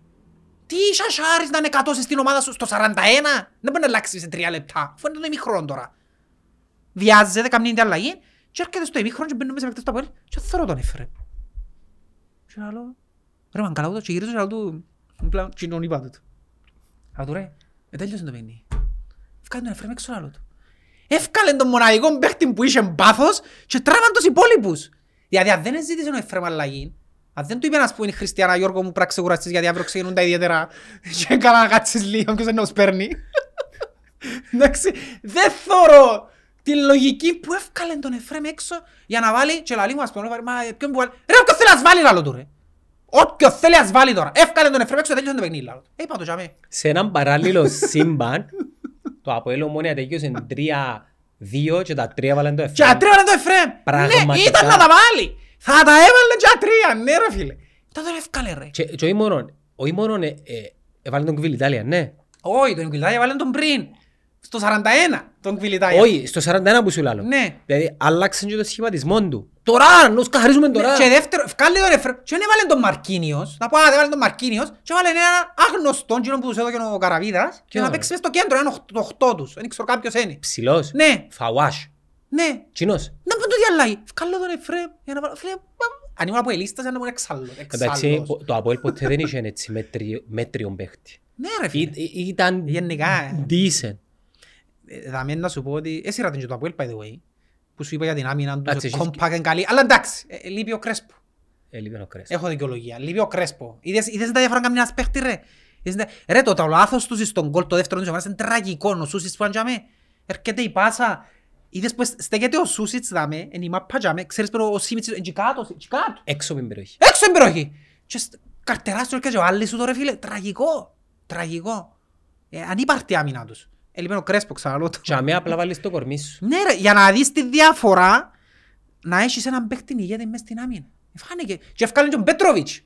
Τι σασάρεις να είναι κατώσεις στην ομάδα σου στο 41. Δεν μπορεί να αλλάξεις σε τρία λεπτά. Αφού είναι το ημίχρονο τώρα. Βιάζεται, κάνει την αλλαγή και έρχεται στο ημίχρονο και μπαίνουμε σε παίκτες του Αποέλ και θέλω τον έφερε. Και άλλο, ρε μαν καλά ούτως και γυρίζω και λέω του, πλέον κοινών είπα του. Αλλά του ρε, ε, τέλειωσε το παιχνίδι. Έφκανε τον έφερε έξω άλλο του. Έφκαλε τον μοναδικό παίχτη που είχε πάθος και τράβαν τους υπόλοιπους. Δηλαδή αν δεν ζήτησε ο Εφραίμ αλλαγή, αν δεν του είπε να πούμε η Χριστιανά Γιώργο μου πράξε κουραστής γιατί αύριο ξεκινούν τα ιδιαίτερα και καλά να κάτσεις λίγο ποιος δεν nos παίρνει. Εντάξει, δεν θωρώ τη λογική που έφκαλε τον Εφραίμ έξω για να βάλει και λαλί μου ας πούμε, μα ποιον που βάλει. Ρε όποιος θέλει ας βάλει λάλο του ρε. Όποιος θέλει ας βάλει τώρα. Έφκαλε τον Εφραίμ έξω τέλειωσε το παιχνίδι λάλο. Ε, είπα το τζαμέ. Σε έναν παράλληλο σύμπαν, το Αποέλ Ομόνια τελείωσε 3-2 και τα τρία βάλαν το Και Εφραίμ. ατρέβαλε το Εφραίμ. Πραγματικά. Ναι, ήταν να τα βάλει. Θα τα έβαλε και ατρία, ναι ρε φίλε. Ήταν τον έφκαλε ρε. Και και όχι μόνον, όχι μόνον ε, ε, έβαλε τον Κβιλιτάλια, ναι. Όχι, τον Κβιλιτάγια έβαλε τον πριν. Στο 41 τον Κβιλιτάγια. Όχι, στο 41 που σου λάλλω. Ναι. Δηλαδή, άλλαξε και το σχηματισμό του. Τώρα, να σκαχαρίζουμε τώρα. Και δεύτερο, ευκάλλει τον Εφραίμ. Και δεν έβαλε τον Μαρκίνιος. Να πω, α, δεν έβαλε τον Μαρκίνιος. Και έβαλε έναν άγνωστον, εκείνον που τους έδωκε ο Καραβίδας. Και Ποιον; να παίξει μες στο κέντρο, έναν οχτώ- το οχτώ τους. Δεν ξέρω κάποιος είναι. Ψηλός. Ναι, Φαουάς. ναι. Τσινός. Να πω το διαλάγει. Ευκάλλω τον Εφραίμ. Για να βάλω, φίλε, αν ήμουν από ελίστας, να ήμουν εξάλλος. Εντάξει, Εξάλλος. το Αποέλ ποτέ δεν είχε έτσι μέτριο- μέτριον παίχτη. Ναι ρε φίλε. Ή- ή- Ήταν Γενικά, ε. decent. Ε, Θα μένω να σου πω ότι εσύ ρωτήν και το Αποέλ, by the way, που σου είπα για την άμυνα Εντάξει, του, έχεις- κόμπακ είναι καλή, αλλά εντάξει, ε, ε, λείπει ο Κρέσπο. Έλειπε ο Κρέσπο. Έχω δικαιολογία, λείπει ο Κρέσπο. Είδες, είδες τα διάφορα καμιά παίχτη ρε; Είδες τα- Ρε το, το λάθος τους στον γκολ, το δεύτερο τους είναι τραγικό, ο Σούσιτς που αντζάμε, έρχεται η πάσα, είδες που στέκεται ο Σούσιτς δάμε, εν η μάπα τζάμε, ξέρεις pero ο Σίμιτς είναι εκεί κάτω, εκεί κάτω, Έξω από την περιοχή. έξω την περιοχή. Και στ- καρτεράς του έρχεται ο άλλος σου τώρα φίλε, τραγικό, τραγικό. Ε, ανύπαρτη άμυνα τους. Έλειπε ο Κρέσπο, ξαναλώ το. Και αμέ απλά βάλεις το κορμί σου. Ναι ρε, για να δεις τη διαφορά να έχεις έναν παίχτη ηγέτη μες στην άμυνα. Φάνηκε. Και ευκάλεν τον Πέτροβιτς.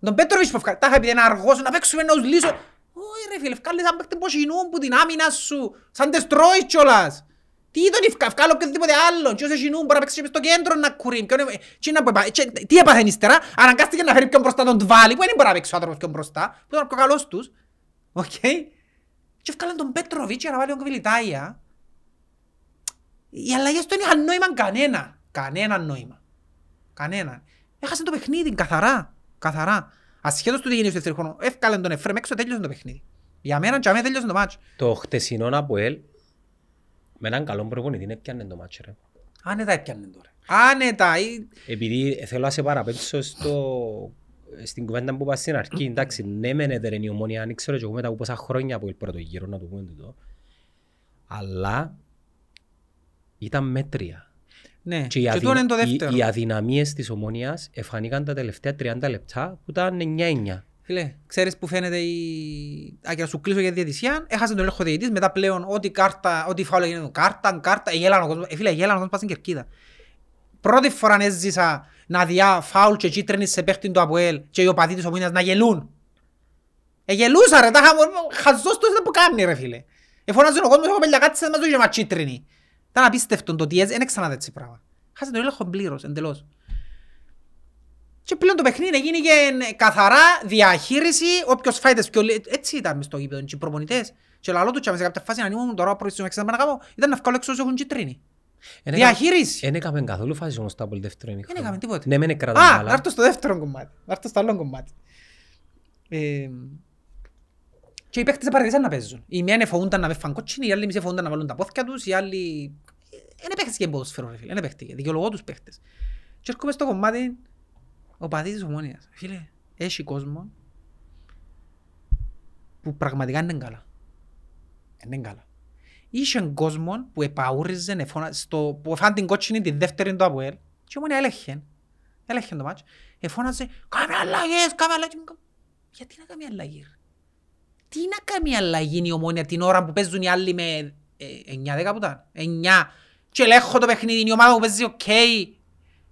Τον Πέτροβιτς που ευκάλεν. Τα είχα πει να αργώσουν να παίξουμε να τους λύσω. Όχι ρε φίλε, ευκάλεν έναν παίχτη που σινούν που την άμυνα σου. Σαν τεστρώεις κιόλας. Τι τον εύκα- εύκαλλω οποιοδήποτε άλλον. Και όσο έχει νου μπορεί να παίξει και μες στο κέντρο να κουρεί. Ποιον ε- τι να πω, επα- και- Τι έπαθεν ύστερα. Αναγκάστηκε να φέρει ποιον μπροστά τον Τβάλι, που δεν μπορεί να παίξει ο άνθρωπος ποιον μπροστά. Που ήταν ο πιο καλός τους. Οκ. Και εύκαλαν τον Πέτροβιτς για να βάλει τον Κβιλιτάια. Οι αλλαγές του δεν είχαν νόημα κανένα. Κανένα νόημα. Κανένα. Έχασε το παιχνίδι καθαρά. Καθαρά. Ασχέτως του τι γίνει στο δεύτερο χρόνο. Εύκαλαν τον Εφρέμ έξω, τέλειωσε το παιχνίδι. Για μένα, για μένα τέλειωσε το μάτσο. Το χτεσινό Αποέλ με έναν καλό προπονητή έπιανε το μάτσο ρε. Άνετα έπιανε τώρα. Άνετα. ή- Επειδή θέλω να σε παραπέτσω στο... στην κουβέντα που είπα στην αρχή, εντάξει, ναι μεν έδερεν η ομόνια, αν ξέρω και εγώ μετά από πόσα χρόνια από το πρώτο γύρο, να το πούμε τούτο, αλλά ήταν μέτρια. Ναι. Και, οι, Και αδυ... τούτο είναι το οι, δεύτερο. οι αδυναμίες της ομόνιας εφανήκαν τα τελευταία 30 λεπτά που ήταν 9-9. Φίλε, ξέρεις που φαίνεται η... Α, και να σου κλείσω για τη διαιτησία. Έχασε τον έλεγχο διαιτητής, μετά πλέον ό,τι κάρτα, ό,τι φάουλ έγινε, κάρτα, κάρτα, εγέλαν ο κόσμος. Ε, φίλε, εγέλαν ο κόσμος πας στην κερκίδα. Πρώτη φορά έζησα να διά φάουλ και κίτρινη σε παίχτη του Αποέλ και οι οπαδοί της ομόνιας να γελούν. Εγελούσα ρε, τα είχα χαζός το ήταν που κάνει ρε φίλε. Εφωνάζουν ο κόσμος, έχω πέλια κάτι, μας δώσει και μα κίτρινη. Ήταν απίστευτο το τι έζησε, δεν ξαναδεί έτσι πράγμα. Χάσε τον έλεγχο πλήρως, εντελώς. Και πλέον το παιχνίδι έγινε και καθαρά διαχείριση, όποιος φάει τις πιο λι- Έτσι ήταν μες στο γήπεδο, και οι προπονητές. Και λαλό του και σε κάποια φάση να ανοίγουν τώρα προς το εξάμενα να κάνω, ήταν να βγάλω έξω όσο έχουν κίτρινη. Εν Διαχείριση. Δεν έκαμε καθόλου φάση όμως το Απόελ δεύτερο Δεν ημίχρονο. έκαμε τίποτε. Ναι, μεν Α, έκραταν να καλά. έρθω στο δεύτερο κομμάτι. Να έρθω στο άλλο κομμάτι. Ε, και οι παίχτες παρατηρήσαν να παίζουν. Οι μία φοβούνταν να με φαν κότσινοι, οι άλλοι μισοί φοβούνταν να βάλουν τα πόθηκια τους, οι άλλοι... Είναι παίχτες και ποδοσφαίρο, ρε φίλε. Είναι παίχτηκε. Δικαιολογώ τους παίχτες. Και έρχομαι στο κομμάτι ο παδί της ομόνιας. Φίλε, έχει κόσμο που πραγματικά είναι καλά. Είναι καλά. Είχε κόσμο που επαούριζε εφώνα, στο, που φάνε την κότσινη τη δεύτερη του Αποέλ και η ομόνια έλεγχε. Έλεγχε το μάτσο. Εφώναζε, κάμε αλλαγές, κάμε αλλαγές. Γιατί να κάνει αλλαγή. ρε; Τι να κάνει αλλαγή η ομόνια την ώρα που παίζουν οι άλλοι με ε, 9-10 που ήταν; 9. Και ελέγχω το παιχνίδι, η ομάδα που παίζει οκ.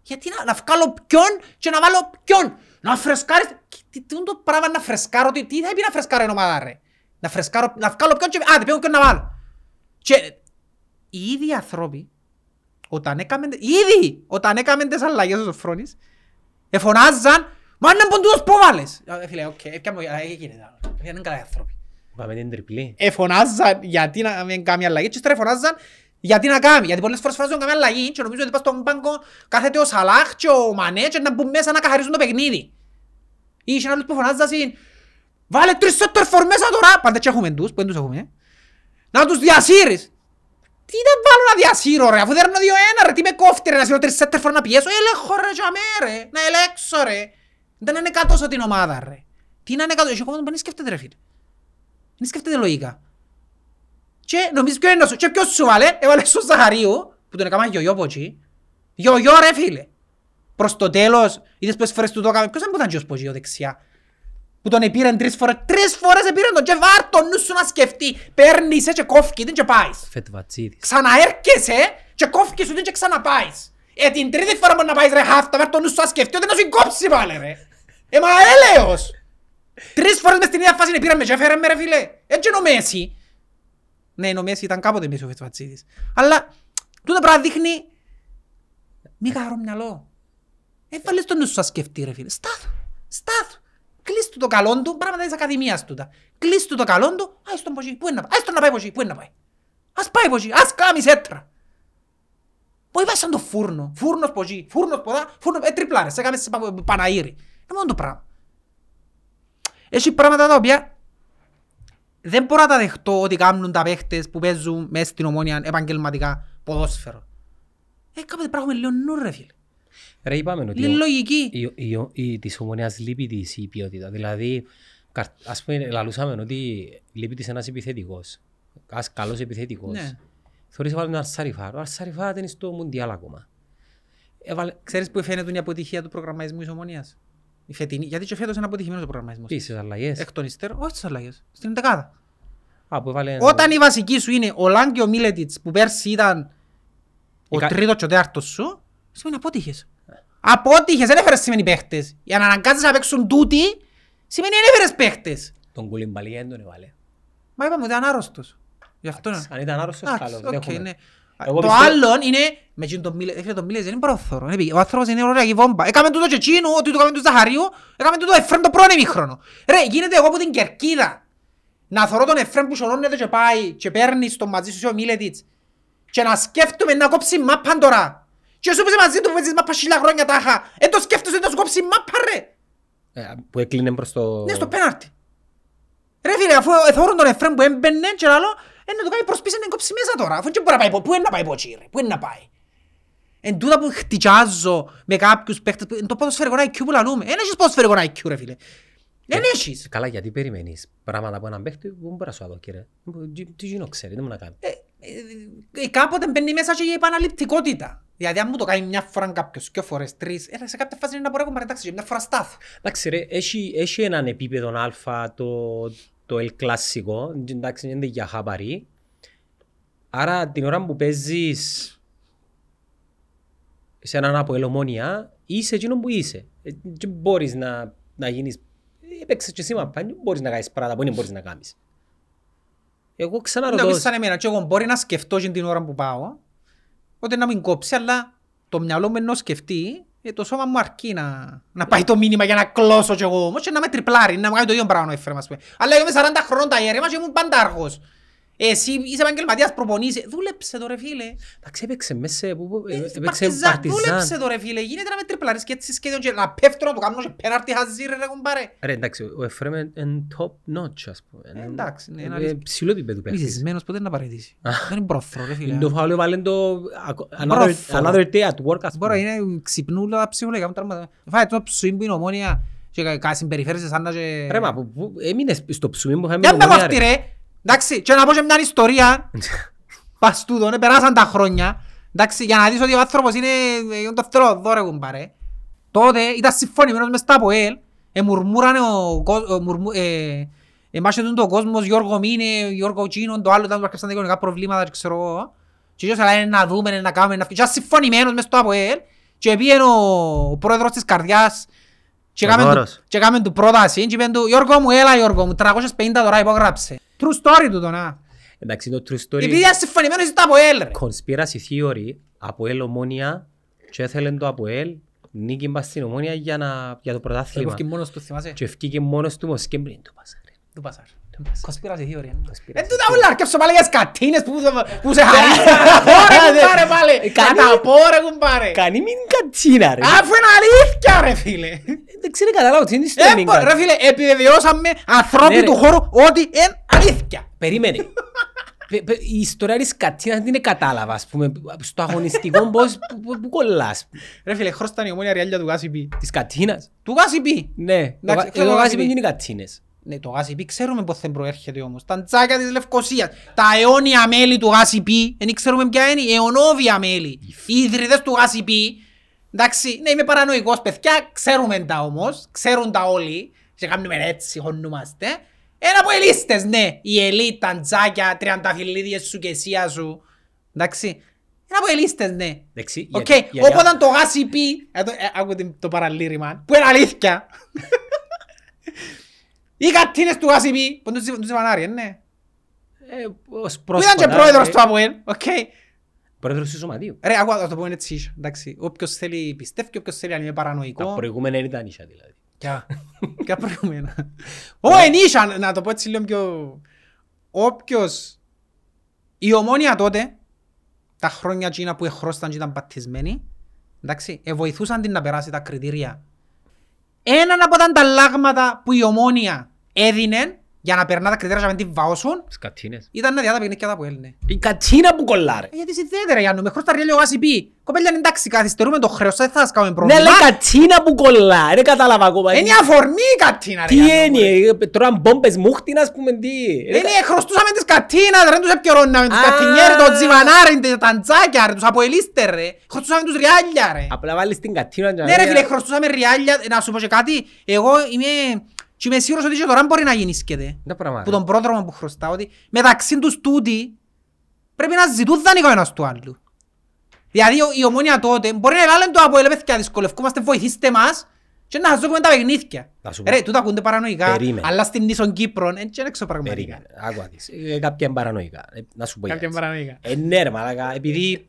Γιατί να, να βγάλω ποιον και να βάλω ποιον; Να φρεσκάρεις. Τι, τι, τι είναι το πράγμα να φρεσκάρω; Τι, τι θα πει να φρεσκάρω η ομάδα ρε; Να φρεσκάρω, να βγάλω ποιον και... Α, δεν ποιον να βάλω. Και οι ίδιοι άνθρωποι, όταν έκαμε, ήδη όταν έκαμε τις αλλαγές ο Σοφρόνης, εφωνάζαν «Μα είναι ποντούος που βάλες». Ε, Φίλε, οκ, έπιαμε, ε, γίνεται. Είναι καλά οι άνθρωποι. Πάμε την τριπλή. Εφωνάζαν γιατί να μην κάνει αλλαγή και ύστερα εφωνάζαν γιατί να κάνει. Γιατί πολλές φορές φωνάζουν να κάνει αλλαγή και νομίζω ότι πας στον πάγκο κάθεται ο Σαλάχ και ο Μανέ και να μπουν μέσα να καθαρίσουν το παιχνίδι. Ή είχε άλλους που φωνάζαν «Βάλε τρεις σέτερ φορ μέσα τώρα». Πάντα και έχουμε τους, που δεν τους έχουμε. Ε. Να τους διασύρεις. Τι να βάλω να διασύρω ρε, αφού δεν είναι δύο ένα ρε, τι με κόφτει ρε, να σύρω τρεις σέτερ φορ να πιέσω, ελέγχω ρε τζαμέ ρε, να ελέξω ρε. Δεν είναι κάτω την ομάδα ρε. Τι να είναι κάτω, έχει κόσμο που δεν σκέφτεται ρε φίλε. Δεν σκέφτεται λογικά. Και νομίζεις ποιο είναι, ο- και ποιος σου βάλε, έβαλε στον Ζαχαρίου, που τον έκανα γιογιό από εκεί. Γιογιό ρε φίλε. Προς το τέλος, είδες πόσες φορές του το έκαμε, ποιος δεν ήταν γιος Πογείο δεξιά; Που τον επήραν τρεις φορές, τρεις φορές επήραν τον και βάρ τον νου σου να σκεφτεί. Παίρνεις ε, και κόφκι την και πάεις. Φετβατσίδης. Ξαναέρχεσαι και κόφκι σου την και ξαναπάεις. Ε, την τρίτη φορά μπορεί να πάεις ρε χάφτα, βάρ τον νου σου να σκεφτεί ότι να σου κόψει πάλι ρε. Ε, μα έλεος. Τρεις φορές μες στην ίδια φάση πήραν με και έφερε με ρε φίλε. Έτσι είναι ο Μέση. Ναι, ο Μέση ήταν κάποτε Μέση ο Φετσβατσίδης. Αλλά τούτο πράγμα δείχνει μη καθαρό μυαλό. Έβαλες τον νου σου να σκεφτεί ρε φίλε. Στάθου. Στάθου. Κλείς του το καλόν του, πράγματα της ακαδημίας τούτα. Κλείς του το καλόν του, άις τον ποσί, πού είναι να πάει. Άις τον να πάει ποσί, πού είναι να πάει. Ας πάει ποσί, ας κάνει σέτρα. Μπορεί πάει σαν το φούρνο. Φούρνος ποσί, φούρνος ποδά, φούρνος, ε, τριπλάρες, έκαμε σε πα- Παναήρη. Είναι μόνο το πράγμα. Έχει πράγματα τα οποία δεν μπορώ να τα δεχτώ ότι κάνουν τα παίχτες που παίζουν μέσα στην ομόνια επαγγελματικά ποδόσφαιρο. Ε, κάποτε πράγμα με λίγο νου ρε φίλε. Ρε είπαμε ότι Λίγο ο- λογική. η, η, η, της ομονίας λείπει της η ποιότητα. Δηλαδή, καρ- ας πούμε, λαλούσαμε ότι λείπει της ένας επιθετικός. Ας καλός επιθετικός. Ναι. Θεωρείς έβαλε τον Αρσαριφάρ. Ο Αρσαριφάρ είναι στο Μουντιάλ ακόμα. Έβαλε Ξέρεις που φαίνεται η αποτυχία του προγραμματισμού της Ομόνοιας; Η φετινή. Γιατί και φέτος είναι αποτυχημένος ο προγραμματισμός. πίσες αλλαγές. Εκ των υστέρων, όχι στις αλλαγές. Στην εντεκάδα. Α, που έβαλε... Όταν η βασική σου είναι ο Λανγκ και ο Μίλετιτς που πέρσι ήταν ο Εκα- τρίτος και ο τέταρτος σου, σημαίνει απότυχες. Απότυχες, δεν έφερες σημαίνει παίχτες. Για να αναγκάζεις να παίξουν τούτοι, σημαίνει δεν έφερες παίχτες. Τον Κουλιμπαλί δεν τον έβαλε. Μα είπαμε ότι ήταν άρρωστος. Γι' αυτό είναι. Αν ήταν άρρωστος, Εντάξει, καλός. οκ, δέχομαι. ναι. Εγώ Το πιστεύω- άλλο είναι, με εκείνον τον Μίλε, έφυγε τον Μίλες, δεν είναι πρόθωρο. είναι πήγε. Ο άνθρωπος είναι ωραιακή βόμβα. Έκαμε τούτο και εκείνο, ότι το έκαμε του Ζαχαρίου, έκαμε τούτο Εφρέμ το πρώην ημίχρονο. Ρε, γίνεται εγώ από την Κερκίδα. Να θωρώ τον Εφρέμ που σωρώνεται και πάει και παίρνει στο μαζί σου ο Μίλετιτς και να σκέφτομαι να κόψει μάπαν τώρα. Και όσο είσαι μαζί του που παίζεις μάπα χίλια χρόνια τάχα, εν το σκέφτεσαι να σου κόψει μάπα ρε. Ε, Που έκλεινε προς το... Ναι, στο πέναρτι. Ρε φίλε, αφού εθώρουν τον Εφρέμ που έμπαινε και άλλο, ε, να το κάνει προσπίσει να κόψει μέσα τώρα. Αφού και μπορεί να πάει, πο- πού είναι να πάει ποτσι ρε, πού είναι να πάει. Εν τούτα που χτυκιάζω με κάποιους παίχτες, που- εν το ποδοσφαιρικό IQ που λαλούμε. Εν έχεις ποδοσφαιρικό IQ ρε φίλε. Εν έχεις. Καλά, γιατί περιμένεις πράγματα από έναν παίχτη που μπορεί να σου αδώ, κύριε. Τι- Τι γίνω ξέρει, δεν μου να κάνει. Ε, ε, κάποτε μπαίνει μέσα και η επαναληπτικότητα. Δηλαδή αν μου το κάνει μια φορά κάποιος, δυο φορές, τρεις, ε, σε κάποια φάση είναι να μπορεί να παρετάξει και μια φορά στάθ. Εντάξει ρε, έχει, έχει έναν επίπεδο α το, το El Clásico, εντάξει είναι για χαπαρί. Άρα την ώρα που παίζεις σε έναν από ελομόνια, είσαι εκείνο που είσαι. Ε, Και μπορείς να, να γίνεις, έπαιξες και εσύ μαπά, δεν μπορείς να κάνεις πράγματα που δεν μπορείς να κάνεις. Εγώ Να ξαναρωτώ, πεις σαν εμένα και εγώ μπορεί να σκεφτώ και την ώρα που πάω, ότι να μην κόψει, αλλά το μυαλό μου ενώ σκεφτεί, ε, το σώμα μου αρκεί να, να πάει το μήνυμα για να κλώσω κι εγώ όμως και να με τριπλάρει, να μου κάνει το ίδιο πράγμα ο Εφραίμ, ας πούμε. Αλλά εγώ είμαι 40 χρόνων τα ιερέμα και ήμουν πάντα αργός. Εσύ είσαι επαγγελματίας προπονείσαι, δούλεψε το ρε φίλε. εντάξει έπαιξε μέσα, σε- που- που- Ε, έπαιξε Παρτιζάν, παρτιζάν. δούλεψε το ρε φίλε, γίνεται να με τριπλάρεις και έτσι σχέδιο και να πέφτω να το κάνω και πέναρτι χαζί ρε ρε κουμπάρε. Ρε εντάξει, ο Εφραίμ είναι top notch ας πούμε. Ε, εντάξει, ναι, είναι Ε, αλήθεια. Ψηλό επίπεδο παίχτης. Μισισμένος ποτέ να παραιτήσει. Δεν είναι πρόθρο ρε φίλε. Είναι το φάουλο βάλε το another, Μπρόφο. another day at work ας Μπορεί, πούμε. είναι ξυπνούλα ψυχολογικά μου τραυματά. Φάει το ψουίμ που είναι ομόνια και κα- κα- συμπεριφέρεσαι σαν να και... Ρε μα, που- που- έμεινες στο ψουμί που είχαμε Για με ομόνια, κοφτεί ρε. Ρε. Εντάξει, και να πω και μια ιστορία. Πας τούτο, ναι, περάσαν τα χρόνια. Εντάξει, για να δεις ότι ο άνθρωπος είναι ε, το θέλω δω ρε κουμπάρε. Τότε ήταν συμφωνημένος μες στα ΑΠΟΕΛ. Εμουρμούρανε ο κο- ο μουρμου- ε, εμάσχετον το κόσμος, Γιώργο Μίνε, Γιώργο Τσίνον, το άλλο ήταν που αρκεψαν τα οικονομικά προβλήματα και ξέρω εγώ. Και εκείνος αλλά είναι να δούμε, είναι να κάνουμε, να φτιάξουμε. Και ήταν συμφωνημένος μες στο ΑΠΟΕΛ. Και πήγαινε ο πρόεδρος της καρδιάς και Ο έκαμε του- Δώρος. και έκαμε του πρόταση και είπαν του «Γιώργο μου, έλα Γιώργο μου, 350 τώρα υπόγραψε». True story του το να. Εντάξει, το true story, Επειδή ήταν συμφωνημένος ήταν από ΕΛ ρε. conspiracy theory, από ελ ομόνια και έθελε το από ελ νίκη μπας στην ομόνια για, να, για το πρωτάθλημα. Έφευκε μόνος του, θυμάσαι; Και ευκήκε μόνος του μος και μπριν του πάσα. ρε. Του πασάρ. Κοσπίραση theory. ε. Conspiracy Εν τούτα όλα αρκεύσω πάλι για σκατίνες που που σε χαρίσαν. Ωρε κουμπάρε πάλι. Ε, κάνει- Κατά πω ρε κουμπάρε. Κάνει μην κατσίνα ρε. Αφού είναι αλήθεια ρε φίλε. Δεν ξέρω καταλάβω τι είναι στο Ε, μην μπο- Ρε κατσίνα. φίλε, επιβεβαιώσαμε ανθρώποι Ναι, ρε. του χώρου ότι είναι αλήθεια. Περίμενε. Πε- πε- Η ιστορία της κατσίνας δεν είναι κατάλαβα, ας πούμε, στο αγωνιστικό πώς που- που- που κολλάς. Ρε φίλε, χρώσταν η ομόνια ριάλια του Γάσιπη. Της κατσίνας. Του Γάσιπη. Ναι, Εντάξει, εγώ- ξέρω εγώ το βάζει Γάσιπι. μην είναι κατσίνες. Ναι, το Γάσιπι ξέρουμε πώς δεν προέρχεται όμως. Τα τζάκια της Λευκοσίας, τα αιώνια μέλη του Γάσιπι, δεν ξέρουμε ποια είναι, η αιωνόβια μέλη. Οι ιδρυτές του Γάσιπι, εντάξει, ναι είμαι παρανοϊκός παιδιά, ξέρουμε τα όμως, ξέρουν τα όλοι, και κάνουμε έτσι, χωνούμαστε. Ένα από ελίστες, ναι, η ελίτ, τα τζάκια, τριανταφυλλίδιες σου και εσία σου, εντάξει. Ένα από ελίστες, ναι. Εντάξει, Οκ, γιατί- γιατί- όποτε το γάσι πει, ε, το- ε, άκου την- το παραλήρημα, που είναι αλήθεια. Οι κατίνες του γάσι πει, που τους τους Ιβανάρι, ναι. Ε, ως Που ήταν και πρόσφατα, πρόεδρος ε, του ΑΠΟΕΛ, οκ. Πρόεδρος του Σωματείου. Ρε, άκου, θα το πούμε έτσι, εντάξει. Όποιος θέλει πιστεύει, όποιος θέλει αν είναι Τα παρανοϊκό. προηγούμενα δεν ήταν ίσια δηλαδή. Ποια, ποια προηγούμενα. Όι, εν ίσια, να το πω έτσι λίγο πιο... Όποιος... Η Ομόνοια τότε, τα χρόνια εκείνα που εχρώσταν και ήταν πατισμένοι, εντάξει, ε, βοηθούσαν την να περάσει τα κριτήρια. Έναν από τα ανταλλάγματα που η Ομόνοια έδινε για να περνά τα κριτήρια και να μην την βαώσουν, Τις κατσίνες. ήταν να διά τα παιχνίδια τα που έλνε. Η κατσίνα που κολλάρε. Ε, Γιατί συνδέεται ρε Γιάννου, με χρώστα ριέλιο γάσι πει. Κοπέλια εντάξει, καθυστερούμε το χρέος, δεν θα σας κάνουμε Ναι, πρόβλημα. αλλά η κατσίνα που κολλάρε, δεν κατάλαβα ακόμα. Είναι η αφορμή η κατίνα ρε Τι Γιάννου, ρε. είναι, ε, τώρα μπόμπες μούχτιν ας πούμε τι; Ε, Είναι, χρωστούσαμε τις κατίνας ρε, τους επικαιρώναμε, τις Α. κατινιέρες, το τζιβανάρι, τα ταντζάκια ρε, τους αποελίστες ρε. Χρωστούσαμε τους ριάλια ρε. Απλά βάλεις την κατσίνα και να Ναι ρε λέει, φίλε, χρωστούσαμε ριάλια, να σου πω και κάτι, εγώ είμαι... Και είμαι σίγουρος ότι και τώρα μπορεί να γεννήσκεται. Τα πράγματα. Που τον πρόδρομο που χρωστάω, ότι μεταξύ τους τούτοι πρέπει να ζητούν δανεικό ένας του άλλου. Δηλαδή ο- η ομόνια τότε μπορεί να λένε το από παιδιά δυσκολευκούμαστε, βοηθήστε μας. Και να σας δούμε τα παιχνίδια. Να σου πω. Ρε, τούτα ακούνται παρανοϊκά, Περίμενε. αλλά στην Νήσον Κύπρον, έτσι είναι εξωπραγματικά. Περίμενε, άκουα δεις. Ε, Κάποια είναι παρανοϊκά. Ε, Να σου πω Κάποια γιατί. παρανοϊκά. Ε, ναι ρε μαλάκα, επειδή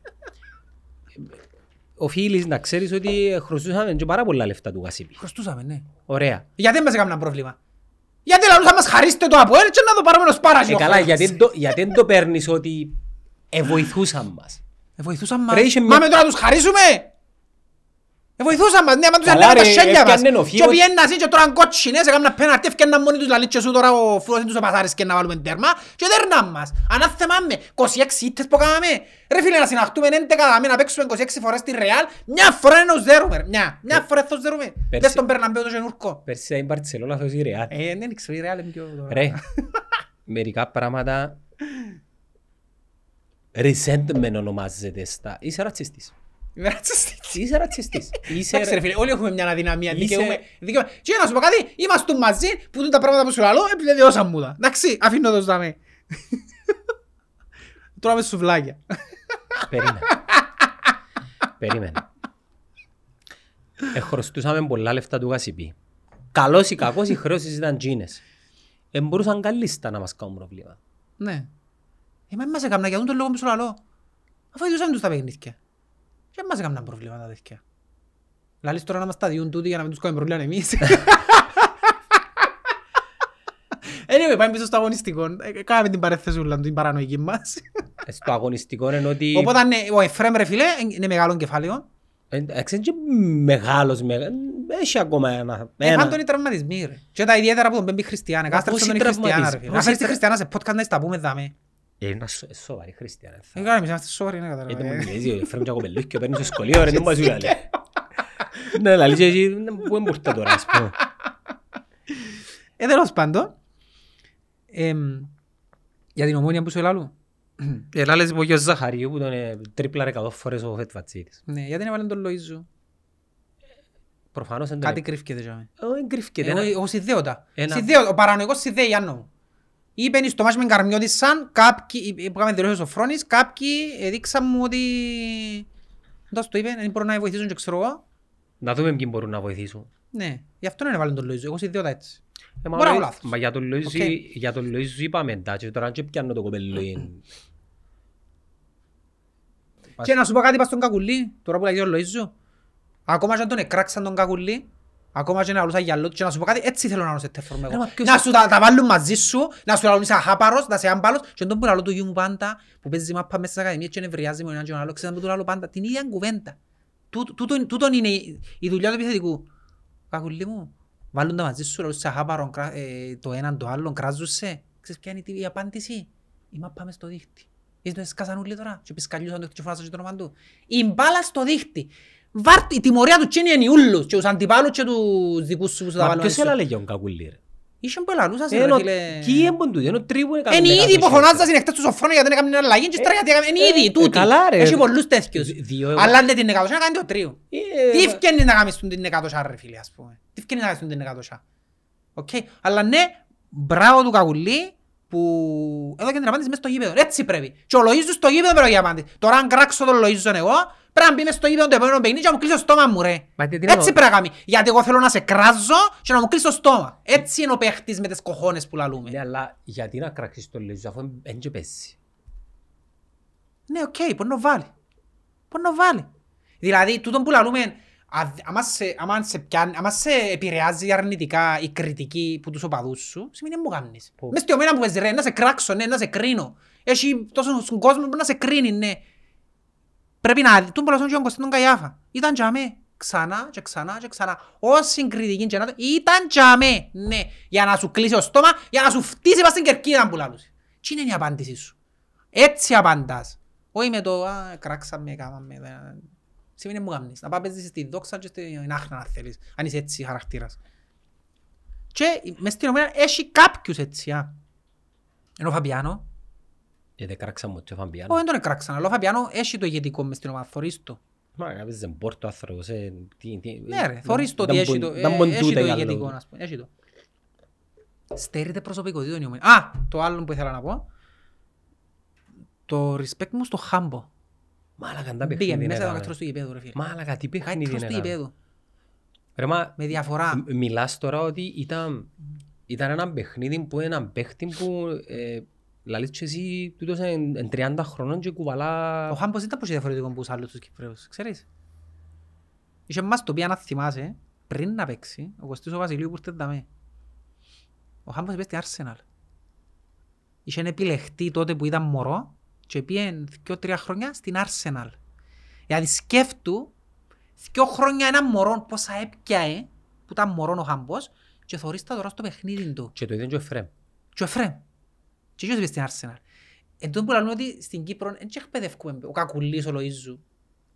οφείλεις να ξέρεις ότι χρωστούσαμε και πάρα πολλά λεφτά του Γασίπη. Χρωστούσαμε, ναι. Ωραία. Γιατί δεν μας έκαναν πρόβλημα; Γιατί λαλούσα μας χαρίστε το από και να το πάρουμε ως πάρασιο. Ε, καλά, γιατί δεν το- γιατί δεν το παίρνεις ότι εβοηθούσαν μας. Ε, βοηθούσαν μας. Ρε, είχε μια- Μα με το να τους χαρίσουμε; Ε, βοηθούσαν μας. Ναι, μα τους Καλά, ανέβαν τα ρε, σέλια μας. έφτιανε ο Και Φίβος. πιέναν ασύ και τρώαν κότσινες, έκαναν πέναρτι, έφτιαναν μόνοι τους λαλίτ και σου τώρα ο φρούος τους επαθάρισκε και να βάλουμε τέρμα και δέρναν μας. Ανάθεμα με. 26 ήττες που κάναμε. Ρε φίλε, να συναχτούμε 11 δάμε, να παίξουμε 26 φορές στη Ρεάλ. Μια φορά είναι ως δέρουμε. ρε. Μια. Μια φορά θα τους δέρουμε. Πέρσι- Δες τον Περναμπέο το γενούρκο. Πέρσι ήταν η Μπαρτσελώνα, θα η Ρεάλ. Ε, δεν ξέρω, η Ρεάλ είναι πιο... Ρε, μερικά πράγματα resentment ονομάζεται στα... Είσαι ρατσιστής. Είμαι ρατσιστής. Είσαι ρατσιστής. Είσαι... Εντάξει ρε φίλε, όλοι έχουμε μια αδυναμία, Είσαι- δικαιούμαι. δικαιούμαι. Και να σου πω κάτι, είμαστε μαζί που τούν τα πράγματα που σου λαλώ, επιβεβαιώσαν μου τα. Εντάξει, αφήνω το στάμε. Τώρα με σουβλάκια. Περίμενε. Περίμενε. Εχρωστούσαμε πολλά λεφτά του Γασιπί. Καλός ή κακός οι χρεώσεις ήταν τζίνες. Δεν μπορούσαν καλίστα να μας κάνουν προβλήμα. Ναι. Ε, μας μας έκαναν για τον λόγο που σου λαλώ. Αφού ειδούσαμε τους τα παιχνίδια. Και δεν μας έκαναν προβλήματα τέτοια. Λαλείς τώρα να μας τα διούν τούτοι για να μην τους κάνουμε προβλήμα εμείς. Anyway, πάμε πίσω στο αγωνιστικό. Ε, Κάναμε την παρέθεσούλα, την παρανοϊκή μας. Ε, Στο αγωνιστικό είναι ότι... Οπότε ναι, ο Εφρέμ ρε φίλε είναι μεγάλο κεφάλαιο. Εντάξει, είναι και μεγάλος, μεγα- έχει ακόμα ένα. Ε, ένα. πάντων οι τραυματισμοί ρε. Και τα ιδιαίτερα που τον πέμπει Χριστιανά. Μα Κάστρεψε πόσοι τον η Χριστιανά ρε τραυματισμοί, φίλε. Να πόσοι φέρεις τη τρα- Χριστιανά σε podcast να στα πούμε δάμε. Ε, Είναι σο- ε, σοβαρή χριστιανά. θα. Ε, καλά, εμείς είμαστε σοβαροί, ναι, Ε, το μου καταλαβαίνεις. μιλήσει, φέρνει και ο κοπελούς και παίρνει στο σχολείο, ρε, δεν μπορείς να σου λέει. Ναι, λαλείς και εσύ, πού εμπορτά τώρα, ας πούμε. Ε, τέλος πάντων, εμ, για την ομόνια που σου ελάλου. Ε, λάλες είπε ο γιος Ζαχαρίου που τον ε, τρίπλα εκατός φορές ο Φετβατσίτης. Ναι, γιατί έβαλε τον Λοΐζου. Προφανώς δεν Κάτι τον... κρύφκεται για μένα. Ε, εγκρύφκεται. Εγώ, ένα- εγώ συνδέωτα. Ένα- Συνδέω- Ο παρανοϊκός συνδέει Γιάννο μου. Είπεν στο μάτς με Καρμιώτη σαν κάποιοι, που έκαμε δηλώσεις ο Φρόνης, κάποιοι έδειξαν μου ότι... Δώσ' το είπε, δεν μπορούν να με βοηθήσουν και ξέρω εγώ. Να δούμε ποιοι μπορούν να βοηθήσουν. Ναι, γι' αυτό δεν έβαλε τον Λοΐζου. Εγώ συνδέωτα έτσι. Ε, μα Μπορεί να ο έχω Λοΐζ- λάθος. Μα για τον Λοΐζου Οκ. για τον Λοΐζου είπαμε εντάξει, τώρα και πιάνω το κοπελούι. Και να σου πω κάτι πας στον Κακουλή, τώρα που λέγει ο Λοΐζου. Ακόμα και αν τον εκράξαν τον Κακουλή, ακόμα και να λούσα γυαλό του, και να σου πω κάτι, έτσι θέλω να σε τεφορμέ Ρε, μα εγώ. ποιος- Να σου τα, τα βάλουν μαζί σου, να σου λαλούν είσαι αχάπαρος, να είσαι άμπαλος, και τον που λαλώ του γιου μου πάντα, που παίζει μάπα μέσα στην ακαδημία και νευριάζει με έναν και τον άλλο, ξέρετε που του λαλώ πάντα, την ίδια κουβέντα. Τούτο- τούτον- Τούτον είναι η- η δουλειά του επιθετικού. Κακουλή μου, βάλουν τα μαζί σου, λαλούν είσαι αχάπαρον, κρα- ε, το έναν το άλλον, κράζουσαι. Ξέρεις ποια είναι η- η απάντηση; Η μάπα μες στο δίχτυ. Είδες το έσκασαν όλοι τώρα και πισκαλιούσαν το και φωνάσαν και το όνομα του. Η μπάλα στο δίχτυ. Βάρ' η τιμωρία του τσίνει είναι οι ούλους και τους αντιπάλους και τους δικούς σου που σου τα Μα βάλουν ποιος μέσα. έλα λέγει τον κακουλί ρε; Είχε που ελαλούσας ρε Ενώ- φίλε. Ποιοι έμπον τούτοι, ενώ τρίπουν έκαναν Είναι οι δεκάδες ίδιοι που χιλιάδες. φωνάζαν συνεχτές του Σοφρόνη γιατί δεν έκαναν αλλαγή και τώρα γιατί έκαναν- είναι οι ίδιοι ε, τούτοι. καλά, ρε. Έχει πολλούς τέτοιους. Δι- δύο εγώ. Αλλά είναι την εκατοσιά να κάνει το τρίο. Ε, Τι μα- ευκαινεί να κάνεις την εκατοσιά ρε φίλε ας πούμε. Τι ευκαινεί να κάνεις την εκατοσιά. Οκ. Αλλά ναι, μπράβο του Κακουλή που έδωκε την απάντηση μες στο γήπεδο. Έτσι πρέπει. Και ο Λοΐζος στο γήπεδο πρέπει να απάντηση. Τώρα αν κράξω τον Λοΐζον εγώ, πρέπει να μπει μες στο γήπεδο το επόμενο παιχνίδι και να μου κλείσει το στόμα μου ρε. Μα τι- τι να Έτσι το- πρέπει να κάνει. Γιατί εγώ θέλω να σε κράζω και να μου κλείσει το στόμα. Έτσι είναι ο παίχτης με τις κοχώνες που λαλούμε. Ναι, αλλά γιατί να κράξεις τον Λοΐζου αφού δεν και πέσει. Ναι, οκ, μπορεί να βάλει. Μπορεί να βάλει. Δηλαδή, τούτο που λαλούμε, α- άμα σε, άμα σε, πιάνει, άμα σε επηρεάζει αρνητικά η κριτική που τους οπαδούς σου, σημαίνει να μου κάνεις. Πω. Μες στη ομένα που παίζεις ρε, να σε κράξω, ναι, να σε κρίνω. Έχει τόσο κόσμο που να σε κρίνει, ναι. Πρέπει να δει, τον πολλασόν και τον Κωστή τον Καϊάφα. Ήταν τζαμέ. Ξανά και ξανά και ξανά. Όση κριτική και να το... Ήταν τζαμέ, ναι. Για να σου κλείσει το στόμα, για να σου φτύσει πας στην κερκίδα που λαλούσε. Τι είναι η απάντηση σου; Έτσι απαντάς. Όχι με το «Α, κράξαμε, κάμαμε». δεν- Σημαίνει μου κάνεις. Να πάει παίζεις στη δόξα και στην άχνα να θέλεις. Αν είσαι έτσι χαρακτήρας. Και μες στην ομάδα έχει κάποιους έτσι. α. Ενώ ο Φαμπιάνο, Γιατί κράξαμε ότι ο όχι Φαμπιάνο. δεν τον εκράξαν, αλλά ο Φαμπιάνο έχει το ηγετικό μες στην ομάδα, θωρείς το. Μα έπαιζε πόρτο άνθρωπος. ε, τι- τι- Ναι ρε, θωρείς το δεν ότι έχει μπον- το, δεν ε, μπον έχει τούτα το για ηγετικό, λόγο. ας πούμε, έχει το. Στερείται προσωπικότητα η ομόνια. Α, το άλλο που ήθελα να πω. Το respect μου στο χάμπο. Μάλακα, τα Πήγε παιχνίδι μέσα έκαμε. ο καθρός του γηπέδου ρε φίλε. Μάλακα, τι Κάτι παιχνίδι καθρός του έκαμε. γηπέδου. Ρε μα, Με διαφορά. μ- μιλάς τώρα ότι ήταν, ήταν ένα παιχνίδι που έναν παίχτη που ε, λαλείς και εσύ τούτος εν, εν 30 χρονών και κουβαλά... Ο Χάμπος ήταν πολύ διαφορετικό από τους άλλους τους Κυπρέους, ξέρεις; Είχε μας το πει αν θυμάσαι, πριν να παίξει, ο Κωστής ο Βασιλείου που ήρθε δαμέ. Ο Χάμπος είπε στην Arsenal. Είχε επιλεχτεί τότε που ήταν μωρό και πήγε δυο-τρία χρόνια στην Arsenal. Δηλαδή σκέφτου δυο χρόνια ένα μωρό πόσα έπιαε, που ήταν μωρό ο Χάμπος και θωρείς τα τώρα στο παιχνίδι του. Και το ίδιο και ο Εφραίμ. Και ο Εφραίμ. Και εκείνος είπε στην Arsenal. Εν τω που λέμε ότι στην Κύπρο δεν εκπαιδεύκουμε ο Κακουλής, ο Λοΐζου.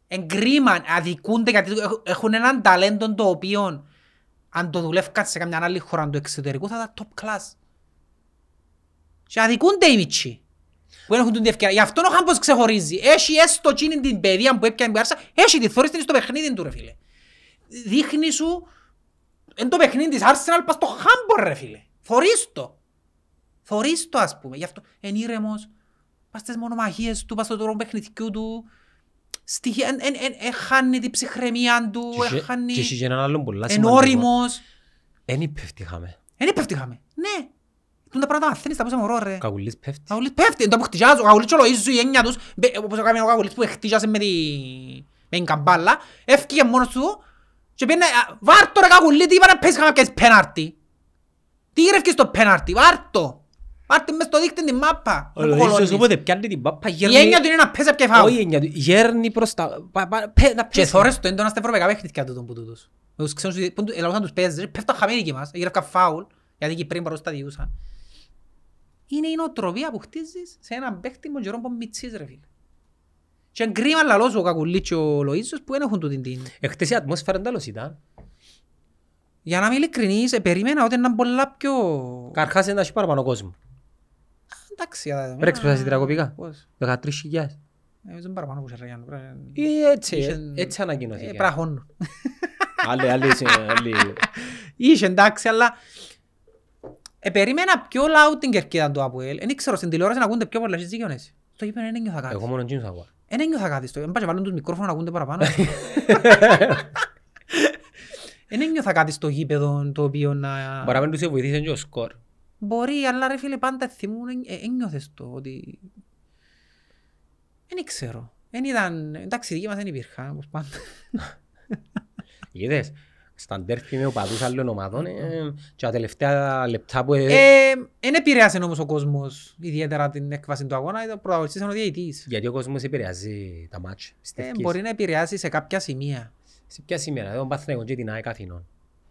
Εν κρίμα, αδικούνται γιατί έχουν- έχουν έναν ταλέντο το οποίο αν το δουλεύκαν σε καμιά άλλη χώρα του εξωτερικού θα ήταν top class. Και αδικούνται οι μίτσοι. Που δεν έχουν την ευκαιρία. Γι' αυτό ο Χάμπος ξεχωρίζει. Έχει έστω εκείνη την παιδεία που έπιανε που άρσα. Έχει τη θόρυς την στο παιχνίδι του ρε φίλε. Δείχνει σου εν το παιχνίδι της Arsenal πας στο Χάμπο ρε φίλε. Θωρείς το. Θωρείς το ας πούμε. Γι' αυτό είναι ήρεμος. Πας στις μονομαχίες του, πας στο τρόπο παιχνιδιού του. Στοιχεία, εν, εν, εν, εν, χάνει την ψυχραιμία του, Και είχε- εν, χάνει... Και είχε και έναν άλλον πολλά Εν σημαντικό. όριμος. Εν υπεύτυχαμε. Εν υπεύτυχαμε. Ναι. Τούν τα πράγματα μαθαίνεις τα πόσα μωρό ρε. Ο Καγουλής πέφτει. Ο Καγουλής πέφτει, εν το που χτιάζω, ο Καγουλής και ο Λοΐζου, η έννοια τους, μπε- όπως έκαμε ο Καγουλής που χτιάζε με τη- με την καμπάλα, έφυγε μόνος του και πήγαινε, «Α, βάρ' το ρε Καγουλή, τι είπα να πες καμιά πέναρτι. Τι γυρεύκες στο πέναρτι, βάρ' το. Βάρ' το μες στο δίκτυο την μάπα. Ο Μην Λοΐζος κολώνεις. όποτε πιάνει την πάπα Η γέρνει... έννοια του είναι να πες πια φάουλ. Όχι η έννοια του. Γέρνει προς τα... πα- πα- πέ- να Και πέσει. θωρές το έντονα στα ευρωπαϊκά παιχνίδια τούτον που τούτος. Με τους ξένους που του- ελαλούσαν τους παίζες, πέφτουν χαμένοι και μας, γυρεύκαν φάουλ, γιατί εκεί πριν παρώς τα διούσαν. Είναι η νοοτροπία που χτίζεις σε έναν παίχτη με καιρό που μητσείς ρε φίλε. Και εν κρίμα λαλός ο Κακουλής και ο Λοΐζος που δεν έχουν τούτην την... Εχθές η ατμόσφαιρα τέλος ήταν. Για να είμαι ειλικρινής, ε, περίμενα ότι είναι πολλά πιο... Καρχάς ένα έχει παραπάνω κόσμο. Εντάξει, α, Ρέξ που σας τυρακοπικά. Πώς. 13.000. Ε, δεν παραπάνω που σε ρεγιάννου. Ή έτσι, Είχε- έτσι Ε, ανακοινώθηκε. πραχώνουν. Άλλοι, άλλοι, άλλοι. Είχε εντάξει, αλλά ε, περίμενα πιο loud την κερκίδα του Αποέλ. Δεν ξέρω, στην τηλεόραση να ακούνται πιο πολλά, έχεις δίκιο εσύ. Στο γήπεδο δεν ένιωθα κάτι. Εγώ μόνο εκείνους ακούω. Δεν ένιωθα κάτι στο. Δεν πάει και βάλουν τους μικρόφωνα να ακούνται παραπάνω. Δεν ένιωθα κάτι στο γήπεδο το οποίο να... Μπορεί να μην τους σε βοηθήσει και ο σκορ. Μπορεί, αλλά ρε φίλε πάντα θυμούν, ε, ένιωθες το ότι... Δεν ξέρω. Δεν ήταν... Εντάξει, δικοί μας δεν υπήρχαν, όπως πάντα. Είδες, στα ντέρφι με οπαδούς άλλων ομάδων ε, και τα τελευταία λεπτά που... ε, Ε, Δεν επηρέασε όμως ο κόσμος ιδιαίτερα την έκβαση του αγώνα, ο πρωταγωνιστής είναι ο διαιτητής. Γιατί ο κόσμος επηρεάζει τα μάτς. Ε, πιστεύεις. μπορεί να επηρεάσει σε κάποια σημεία. Σε ποια σήμερα, εδώ Παθηναϊκό και την ΑΕΚ Αθηνών.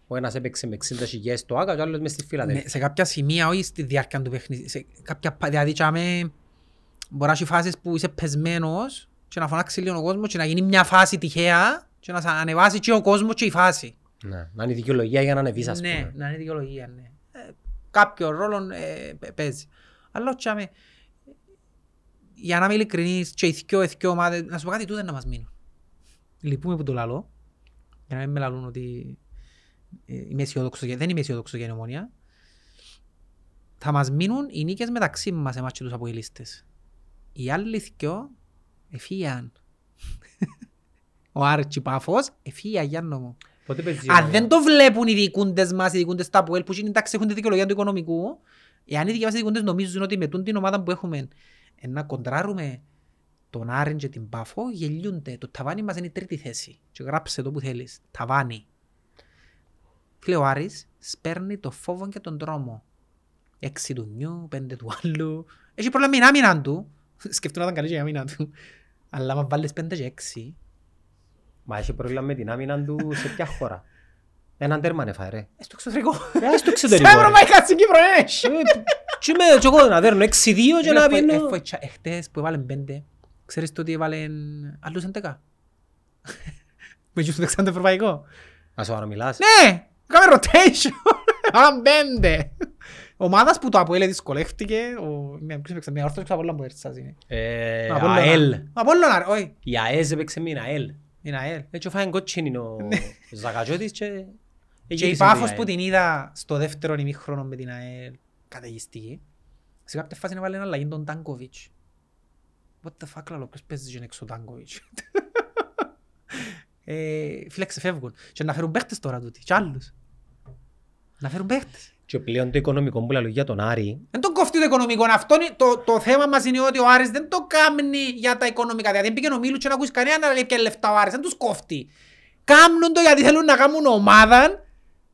Ο ένας έπαιξε με 60 χιλιάδες στο ΆΚΑ και ο άλλος μες στη Ναι, Φιλαδέλφια. σε κάποια σημεία, όχι στη διάρκεια του παιχνίδι. Σε κάποια, πα- δηλαδή, τσάμε, μπορεί να έχει φάσεις που είσαι πεσμένος και να φωνάξει λίγο ο κόσμος και να γίνει μια φάση τυχαία και να σε ανεβάσει και ο κόσμος και η φάση. Ναι, να είναι η δικαιολογία για να ανεβείς ας ναι, πούμε. να είναι δικαιολογία, ναι. Ε, κάποιο ρόλο ε, παι- παίζει. Αλλά τσάμε, για να είμαι ειλικρινής και οι δυο, οι δυο ομάδες, να σου πω κάτι τούτο να μας μείνουν. Λυπούμε που το λαλώ, για να μην με λαλούν ότι ε, είμαι αισιόδοξος, για- δεν είμαι αισιόδοξος για την ομόνια. Θα μας μείνουν οι νίκες μεταξύ μας σε μάτσο τους αποελίστες. Οι άλλοι δυο εφύγαν. Ο Άρτσι Πάφος εφύγαν Γιάννο μου. Πότε παίζει Αν ο- δεν το βλέπουν οι διοικούντες μας, οι διοικούντες τα ΑΠΟΕΛ που είναι εντάξει έχουν τη δικαιολογία του οικονομικού, εάν οι δικοί μας οι διοικούντες νομίζουν ότι με τούν την ομάδα που έχουμε ε, να κοντράρουμε τον Άρεν και την Πάφο, γελιούνται. Το ταβάνι μας είναι η τρίτη θέση. Και γράψε το που θέλεις. Ταβάνι. Φίλε ο Άρης σπέρνει το φόβο και τον τρόμο. Έξι του νιου, πέντε του άλλου. Έχει πρόβλημα με την άμυνα του. Σκεφτούν να ήταν καλή και η άμυνα του. Αλλά άμα βάλεις πέντε και έξι, Μα έχει πρόβλημα με την άμυνα του σε ποια χώρα; Έναν τέρμα έφαγε ρε. ε, στο εξωτερικό. Ε, στο Σε εξωτερικό. ρε. ευρωπαϊκά στην Κύπρο δεν έχει. Ε, Και με και εγώ να δέρνω 6-2 και να πίνω. Εχθές που έβαλαν πέντε, ξέρεις το ότι έβαλαν άλλους 11. Με τους που παίξαν το ευρωπαϊκό. Να σου άρα μιλάς. Ναι, κάμε rotation. Έβαλαν πέντε. Ομάδας που το Αποέλ δυσκολεύτηκε, ο- μια ποιος έπαιξε, μια όρθος από όλα που έρθασες είναι. Ε, Ο Απόλλωνα. ΑΕΛ. Ο Απόλλωνα, ρε, όχι. Η ΑΕΣ έπαιξε με την ΑΕΛ. Είναι ΑΕΛ. Έτσι φάει κότσινη ο Ζαγατζώτης και... Και η γύρισε Πάφος με την που ΑΕΛ. την είδα στο δεύτερο ημίχρονο με την ΑΕΛ καταιγιστική. Σε κάποια φάση έβαλε ένα αλλαγή τον Τάνκοβιτς. What the fuck, λαλό, ποιος παίζει και έξω ο Τάνκοβιτς. Ε, φίλε, ξεφεύγουν. Και να φέρουν παίχτες τώρα τούτοι, κι άλλους. Να φέρουν παίχτες. Και πλέον το οικονομικό που λέω για τον Άρη, Δεν τον κόφτει το οικονομικό. Αυτό είναι, το, το θέμα μας είναι ότι ο Άρης δεν το κάνει για τα οικονομικά. Δηλαδή, πήγαινε ο Μίλους και να ακούσει κανένα να λέει ποια λεφτά ο Άρης. Δεν τους κόφτει. Κάμνουν το γιατί θέλουν να κάνουν ομάδα,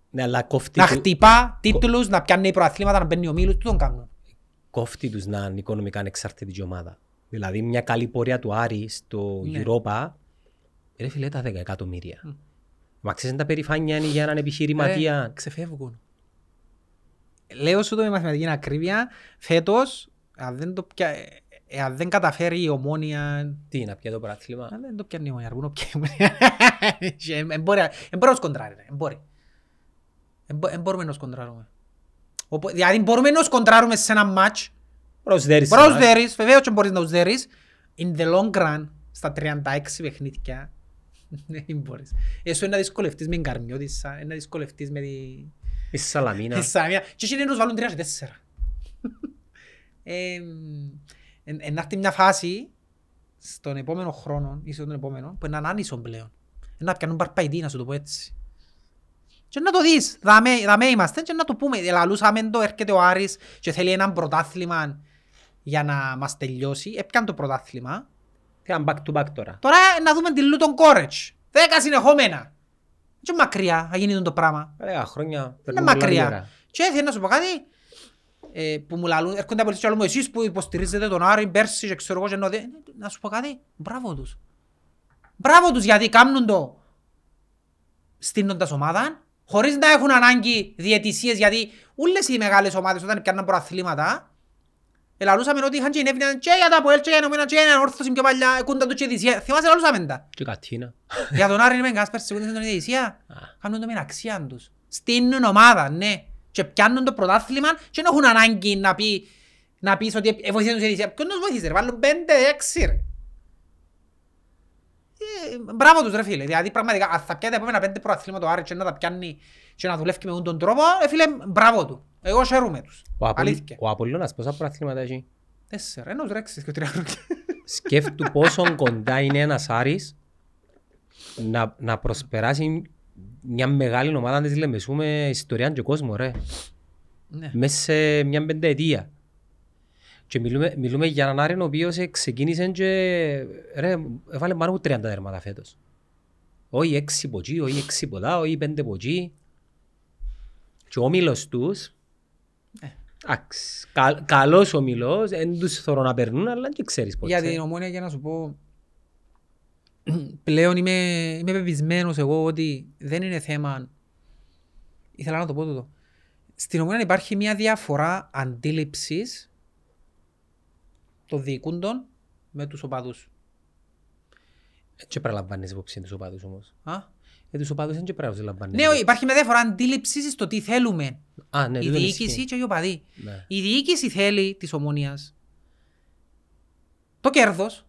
ναι, αλλά κόφτει, να του- χτυπά τίτλους, να πιάνει προαθλήματα, να μπαίνει ο Μίλους. Τι τον κάνουν. κόφτει τους να είναι οικονομικά ανεξάρτητη ομάδα. Δηλαδή μια καλή πορεία του Άρη στο Ναι. Europa, ρε φίλε τα 10 εκατομμύρια. Μα ξέρεις τα περηφάνεια είναι για έναν επιχειρηματία; Ε, ξεφεύγουν. Λέω σου το με μαθηματική ακρίβεια, φέτος, αν δεν, το πια... ε, αν δεν καταφέρει η ομόνια... Τι, να πιάει το πρωτάθλημα. Αν δεν το πιάνει η ομόνια, αρκούν να πιάνει η ομόνια. Και εν- εν μπορεί- εν μπορεί να σκοντράρει, ρε, εν μπορεί. Εν μπο- εν μπορούμε να σκοντράρουμε. Οπο- Δηλαδή μπορούμε να σκοντράρουμε σε ένα μάτς, Προσδέρεις. μπορείς να ένα. τους δέρεις, βεβαίως και μπορείς να τους δέρεις. In the long run, στα 36 παιχνίδια, δεν μπορείς. Εσύ να δυσκολευτείς με την Καρμιώτισσα, να δυσκολευτείς με τη... Η Σαλαμίνα. Ε, Σάμια. Και εκείνοι να τους βάλουν τρία και τέσσερα. Ε, εν- εν να έρθει μια φάση στον επόμενο χρόνο ή στον επόμενο που είναι άνισο πλέον. Ε, Να πιάνουν παρπαϊτή, να σου το πω έτσι. Και να το δεις, δαμέ, δαμέ είμαστε και να το πούμε. Λαλούσαμε το, έρχεται ο Άρης και θέλει ένα πρωτάθλημα για να μας τελειώσει. Έπιαν το πρωτάθλημα. Θέλαν back to back τώρα. Τώρα ε, να δούμε τη Λούτον Κόρετς. Δέκα συνεχόμενα. Και μακριά θα γίνει το πράγμα. Δέκα χρόνια. Είναι περνούν πολλά μακριά. ώρα. Και θέλω να σου πω κάτι, ε, που μου λαλούν, έρχονται από τις μου εσείς που υποστηρίζετε τον Άρη πέρσι και ξέρω εγώ και ενώ δεν- να σου πω κάτι, μπράβο τους. Μπράβο τους γιατί κάνουν το στείνοντας ομάδα, χωρίς να έχουν ανάγκη διαιτησίες, γιατί όλες οι μεγάλες ομάδες όταν πιάνναν προαθλήματα, ελαλούσαμε ότι είχαν και ενέβαιναν και για τα Αποέλ και για ενωμένα και για έναν όρθωση πιο παλιά, εκούνταν τους και διαιτησία. Θυμάσαι λαλούσαμε τα; Και κατίνα. Για τον Άρη με Γκάσπερ σίγουρα την διαιτησία. Α. Κάνουν το με την αξία τους. Στείνουν ομάδα, ναι. Και πιάνουν το πρωτάθλημα και δεν έχουν ανάγκη να, πει, να πεις ότι ε, βοηθήσαν τους η διαιτησία. Ποιον τους βοήθησε ρε, βάλουν πέντε, έξι ρε. Ε, μπράβο τους ρε φίλε. Δηλαδή πραγματικά αν θα πιάνει τα επόμενα πέντε πρωταθλήματα το Άρη και να τα πιάνει και να δουλεύει με τον τρόπο, ε, φίλε, μπράβο του. Εγώ χαίρομαι τους. Ο Απολ- Αλήθεια. Ο Απολλώνας πόσα πρωταθλήματα έχει; Τέσσερα, ένας ρέξεις και τρία χρόνια. Σκέφτου πόσο κοντά είναι ένας Άρης να, να προσπεράσει μια μεγάλη ομάδα της Λεμεσού με ιστορία και κόσμο ρε. Ναι. Μέσα σε μια πενταετία. Και μιλούμε, μιλούμε για έναν Άρη ο οποίος ε, ξεκίνησε και ρε, έβαλε πάνω από 30 δέρματα φέτος. Όχι έξι από εκεί, όχι έξι από εδώ, όχι πέντε από εκεί. Και ο όμιλος τους, Ε. εντάξει, κα, καλός όμιλος, δεν τους θέλω να περνούν, αλλά και ξέρεις πώς. Για την ομόνια για να σου πω πλέον είμαι, είμαι πεπισμένος εγώ ότι δεν είναι θέμα ήθελα να το πω τούτο στην ομόνια υπάρχει μια διαφορά αντίληψης των διοικούντων με τους οπαδούς Και πρέπει να λαμβάνεις υπόψη τους οπαδούς όμως. Α; Ε, τους οπαδούς δεν και πρέπει να τους λαμβάνεις. Ναι, όχι, υπάρχει μια διαφορά αντίληψης στο τι θέλουμε Α, ναι, η τούτο διοίκηση ισχύει. και οι οπαδοί. Ναι. Η διοίκηση θέλει της ομόνιας το κέρδος.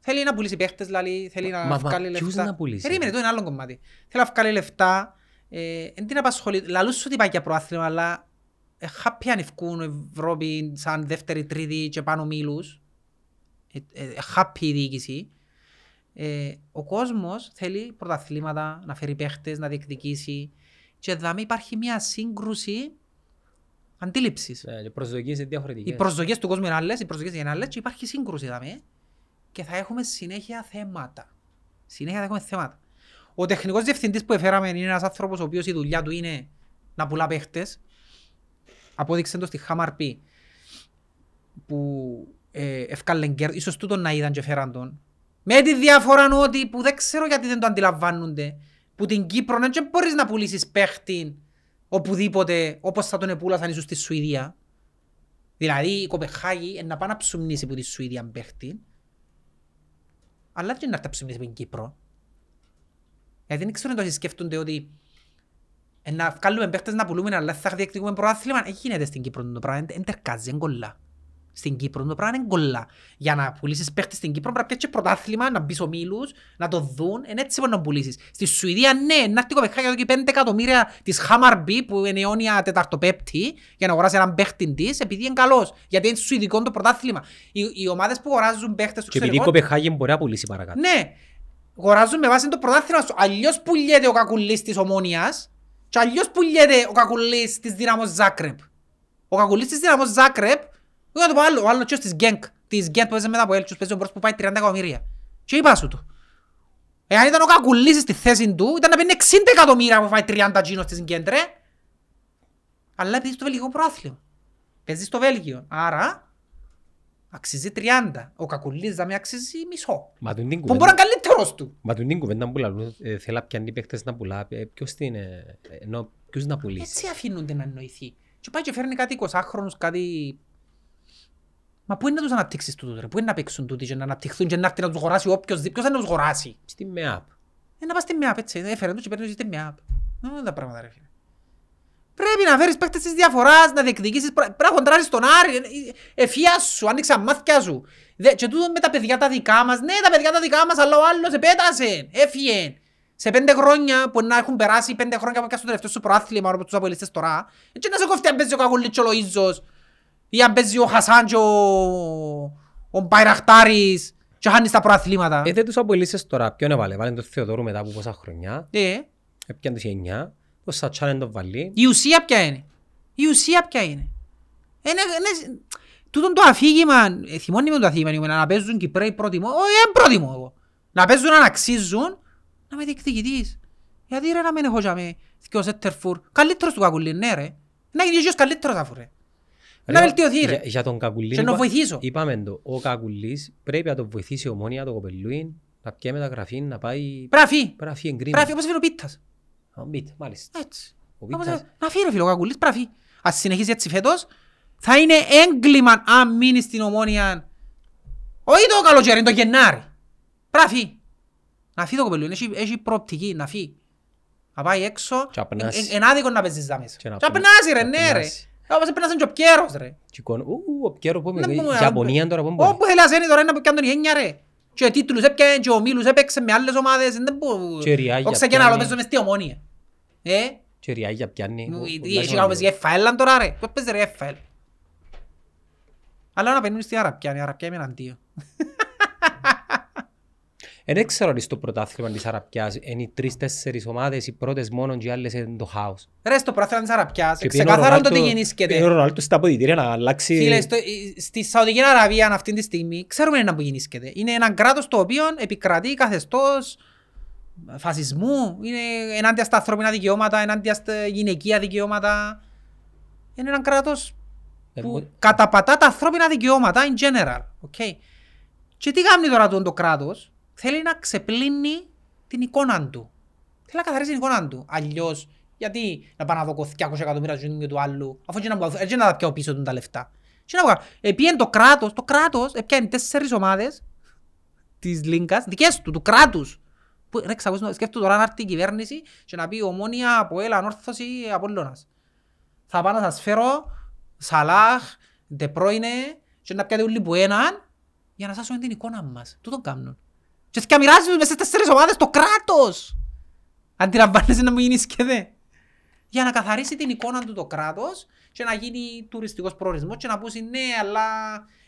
Θέλει να πουλήσει παίχτες, δηλαδή, θέλει να Μα- μα βγάλει ποιους λεφτά. να πουλήσει, Περίμενε, ρε; το είναι άλλο κομμάτι. Θέλει να βγάλει λεφτά. Ε, εν την απασχολεί. Λαλούς σου ότι πάει για προάθλημα, αλλά ε, happy αν ευκούν Ευρώπη σαν δεύτερη, τρίτη και πάνω μήλους. Ε, ε, ε, happy η διοίκηση. Ε, ο κόσμος θέλει πρωταθλήματα, να φέρει παίχτες, να διεκδικήσει. Και εδώ υπάρχει μια σύγκρουση αντίληψης. Ναι, και προσδοκίες είναι διαφορετικές. Οι προσδοκίες του κόσμου είναι άλλες, οι προσδοκίες είναι άλλες και υπάρχει σύγκρουση δάμε. Και θα έχουμε συνέχεια θέματα. Συνέχεια θα έχουμε θέματα. Ο τεχνικός διευθυντής που έφεραμε είναι ένας άνθρωπος ο οποίος η δουλειά του είναι να πουλά παίχτες. Απόδειξε το στη Χαμαρπή που ε, ευκάλεν κέρδος. Ίσως τούτον να είδαν και φέραν τον. Με τη διαφορά ότι που δεν ξέρω γιατί δεν το αντιλαμβάνονται. Που την Κύπρο δεν μπορείς να πουλήσεις παίχτη οπουδήποτε όπως θα τον επούλασαν ίσως στη Σουηδία. Δηλαδή η Κοπεχάγη είναι να πάει να ψουμνήσει από τη Σουηδία παίχτη, αλλά δεν είναι να έρθει να ψουμνήσει από την Κύπρο. Γιατί δεν ξέρω αν το σκέφτονται ότι ε, να βγάλουμε παίχτες να πουλούμε αλλά θα διεκδικούμε προάθλημα. Δεν γίνεται στην Κύπρο το πράγμα, δεν τερκάζει, δεν κολλά. Στην Κύπρο το πράγμα είναι κολλά. Για να πουλήσεις παίχτες στην Κύπρο πρέπει να πιέσεις πρωτάθλημα, να μπεις ομίλους, να το δουν, είναι έτσι μπορείς να πουλήσεις. Στη Σουηδία ναι, να έρθει η Κοπεχάγη εδώ και 5 εκατομμύρια της Χάμαρμπι που είναι αιώνια τεταρτοπέπτη για να αγοράσει έναν παίχτη της επειδή είναι καλός. Γιατί είναι σουηδικό το πρωτάθλημα. Οι, οι ομάδες που αγοράζουν παίχτες στο Και επειδή η εξωτερικό Κοπεχάγη μπορεί να πουλήσει παρακάτω. ναι. Αγοράζουν με βάση το πρωτάθλημα σου. Αλλιώς πουλιέται ο κακουλής της Ομόνιας και αλλιώς πουλιέται ο κακουλής της Δύναμος Ζάκρεπ. Ο κακουλής της Δύναμος Ζάκρεπ, εγώ να το πω άλλο, ο άλλος της Γκένκ, της Γκένκ που παίζει μετά από Έλτσους, παίζει ο μπρος που πάει 30 εκατομμύρια. Και είπα σου το. Εάν ήταν ο κακουλής στη θέση του, ήταν να παίρνει 60 εκατομμύρια που φάει 30 τζίνος της Γκένκ, ρε. Αλλά παίζει στο βελγικό πρόθλημα. Παίζει στο Βέλγιο. Άρα, αξίζει 30. Ο κακουλής θα με αξίζει μισό. Μα τον την Που μπορεί κουβέντα, να είναι καλύτερος του. μα τον την κουβέντα που λαλούν, ε, θέλει να πιάνει παίχτες να πουλά. Ε, Ποιος την, ε, ενώ ποιος να πουλήσει. Έτσι αφήνονται να εννοηθεί. Και πάει και φέρνει κάτι 20χρονους, κάτι... Μα πού είναι να τους αναπτύξεις τούτους ρε, πού είναι να παίξουν τούτοι και να αναπτυχθούν και να έρθει να τους αγοράσει όποιος δει, ποιος θα να τους αγοράσει; Στη ΜΕΑΠ. Ε, να πας στη ΜΕΑΠ έτσι, έφερε τους και παίρνεις τους στη ΜΕΑΠ. Δεν τα πράγματα ρε φίλε. Πρέπει να φέρεις παίκτες της διαφοράς, να διεκδικήσεις, πρέ- πρέπει να χοντράρεις τον Άρη, ε, ε, ευφυά σου, άνοιξα μάθηκια σου. Δε- Και τούτο με τα παιδιά τα δικά μας, ναι τα παιδιά τα δικά μας, αλλά ο άλλος επέτασε, έφυγε. Σε πέντε χρόνια που να έχουν περάσει πέντε χρόνια από στο τελευταίο σου προάθλημα όπως τους απολύστες τώρα, έτσι να σε κόφτει αν παίζει ο Κακουλής και ο Λοΐζος ή αν παίζει ο Χασάν και ο, ο Μπαϊραχτάρης και χάνεις τα προαθλήματα. Ε, δεν τους απολύσεις τώρα. Ποιον έβαλε. Βάλε τον Θεοδόρου μετά από πόσα χρονιά. Ε, Έπιαν τους 9. Το Σατσάνεν τον βάλει. Η ουσία ποια είναι; Η ουσία ποια είναι; Είναι, είναι, τούτον το αφήγημα, ε, θυμώνει με το αφήγημα, να παίζουν Κυπρέοι πρότιμο, όχι δεν πρότιμο εγώ. Να παίζουν να αξίζουν, να με διεκδικητής. Γιατί ρε να μην έχω για με δυο σέτερφουρ, καλύτερος του κακουλή, ναι ρε. Να γίνει και καλύτερος αφού ρε. Να Ρε, βελτιωθεί για- ρε. Για τον Κακουλή. Και να βοηθήσω. Είπαμε το. Ο Κακουλής πρέπει να τον βοηθήσει η ομόνια το κοπελούιν να πιέ μεταγραφή, να πάει... Πρέπει να φύγει. Πρέπει να φύγει Πρέπει να εγκρίνη. φύγει όπως έφερε ο Πίτας. Α, μπιτ, Μάλιστα. Έτσι. Ο Όπως Πίτσας- έφερε- Να φύγει ρε φίλε ο κακουλής, πρέπει να φύγει. Ας συνεχίσει έτσι φέτος, θα είναι έγκλημα αν μείνει στην ομόνια. Όχι το καλοκαίρι, το Γενάρη. Πρέπει να φύγει. Να φύγει το κοπελούι, έχει, έχει προοπτική, να φύγει. Να πάει έξω, Και απνάσει. εν- εν- εν άδικο να παίζεις δά μέσα. Και να Και απνά- απνάσει ρε, να ναι ρε. απνάσει. Όπως έπαιρνασαν και ο Πιέρος ρε. Και εικόνα- Ου, ο Πιέρο που Δεν είμαι. πούμε, Ιαπωνία τώρα που μπορεί. Όπου θέλεις να σένει τώρα είναι να πιάνει τον γένια ρε. Και τίτλους έπιανε και ο Μίλους έπαιξε με άλλες ομάδες. Δεν μπορώ. Και Ριάγια Όχι σε και ένα άλλο πιάνει. παίζω μες στη ομόνια. Ε, Και ριάγια πιάνει. Ο- ο- Έχει λάζω κάποιος να για FL τώρα ρε. Πώς παίζει ρε FL. Αλλά να παίρνουν στην Αραπιά, η Αραπιά είμαι εναντίον. Ε, Δεν ξέρω αν στο πρωτάθλημα της Αραπιάς είναι οι τρεις-τέσσερις ομάδες, οι πρώτες μόνο και οι άλλες είναι το χάος. Ρε στο πρόθυμα της Αραπιάς, Και πήγαινε ο ξεκάθαρο το τι Ρονάλντο- γεννήσκεται. πήγαινε ο Ρονάλντο στα αποδητήρια να αλλάξει... Φίλε, στο, στη Σαουδική Αραβία αυτή τη στιγμή ξέρουμε ένα που γεννήσκεται. Είναι ένα κράτος το οποίο επικρατεί καθεστώς φασισμού, είναι ενάντια στα ανθρώπινα δικαιώματα, ενάντια στα γυναικεία δικαιώματα. Είναι ένα κράτος Ε, που μο- καταπατά τα ανθρώπινα δικαιώματα in general. Okay. Και τι κάνει τώρα το, το κράτος, θέλει να ξεπλύνει την εικόνα του. Θέλει να καθαρίσει την εικόνα του. Αλλιώς, γιατί να πάω να δω 200 εκατομμύρια του και του άλλου, αφού και να, μου- έτσι να τα πιάω πίσω του τα λεφτά. Και να βγάλω. Επίεν το κράτος, το κράτος έπιανε τέσσερις ομάδες της Λίγκας, δικές του, του κράτους. Που, ρε, ξακούσου, σκέφτομαι τώρα να έρθει η κυβέρνηση και να πει ομόνια από έλα, ανόρθωση, Απόλλωνας. Θα πάω να σας φέρω Σαλάχ, Ντε Πρόινε και να πιάτε όλοι που έναν για να σάσουμε την εικόνα μας. Τούτον κάνουν. Και θα μοιράζουν μέσα στις τέσσερις ομάδες το κράτος. Αντιλαμβάνεσαι να μου γίνεις σκεδέ. Για να καθαρίσει την εικόνα του το κράτος και να γίνει τουριστικός προορισμός και να πούσει ναι, αλλά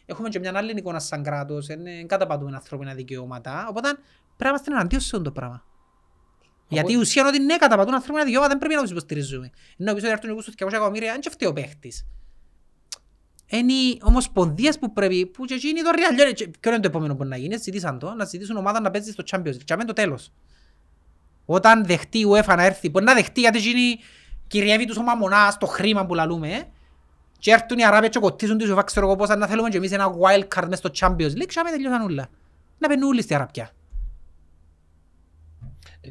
έχουμε και μια άλλη εικόνα σαν κράτος, δεν καταπατούμε ανθρώπινα δικαιώματα, οπότε πρέπει να είμαστε εναντίον σε αυτό το πράγμα. Γιατί η ουσία είναι ότι ναι, καταπατούν ανθρώπινα δικαιώματα, δεν πρέπει να τους υποστηρίζουμε. Ενώ πίσω έρθουν οι 200 εκατομμύρια, δεν και φταίει ο παίχτης. Είναι οι ομοσπονδίες που πρέπει, που και εκείνοι το real. Και Ποιο είναι το επόμενο που να γίνει, ζητήσαν το, να ζητήσουν ομάδα να παίζει στο Champions League. Και αμέσως το τέλος. Όταν δεχτεί η UEFA να έρθει, μπορεί να δεχτεί γιατί εκείνοι κυριεύει τους ο μαμονάς, το χρήμα που λαλούμε, ε. και έρθουν οι Αράβια και κοτίζουν τους UEFA, ξέρω εγώ πώς, να θέλουμε και εμείς ένα wild card μες στο Champions League, και αμέσως τελειώσαν όλα. Να παίρνουν όλοι στη Αραβιά.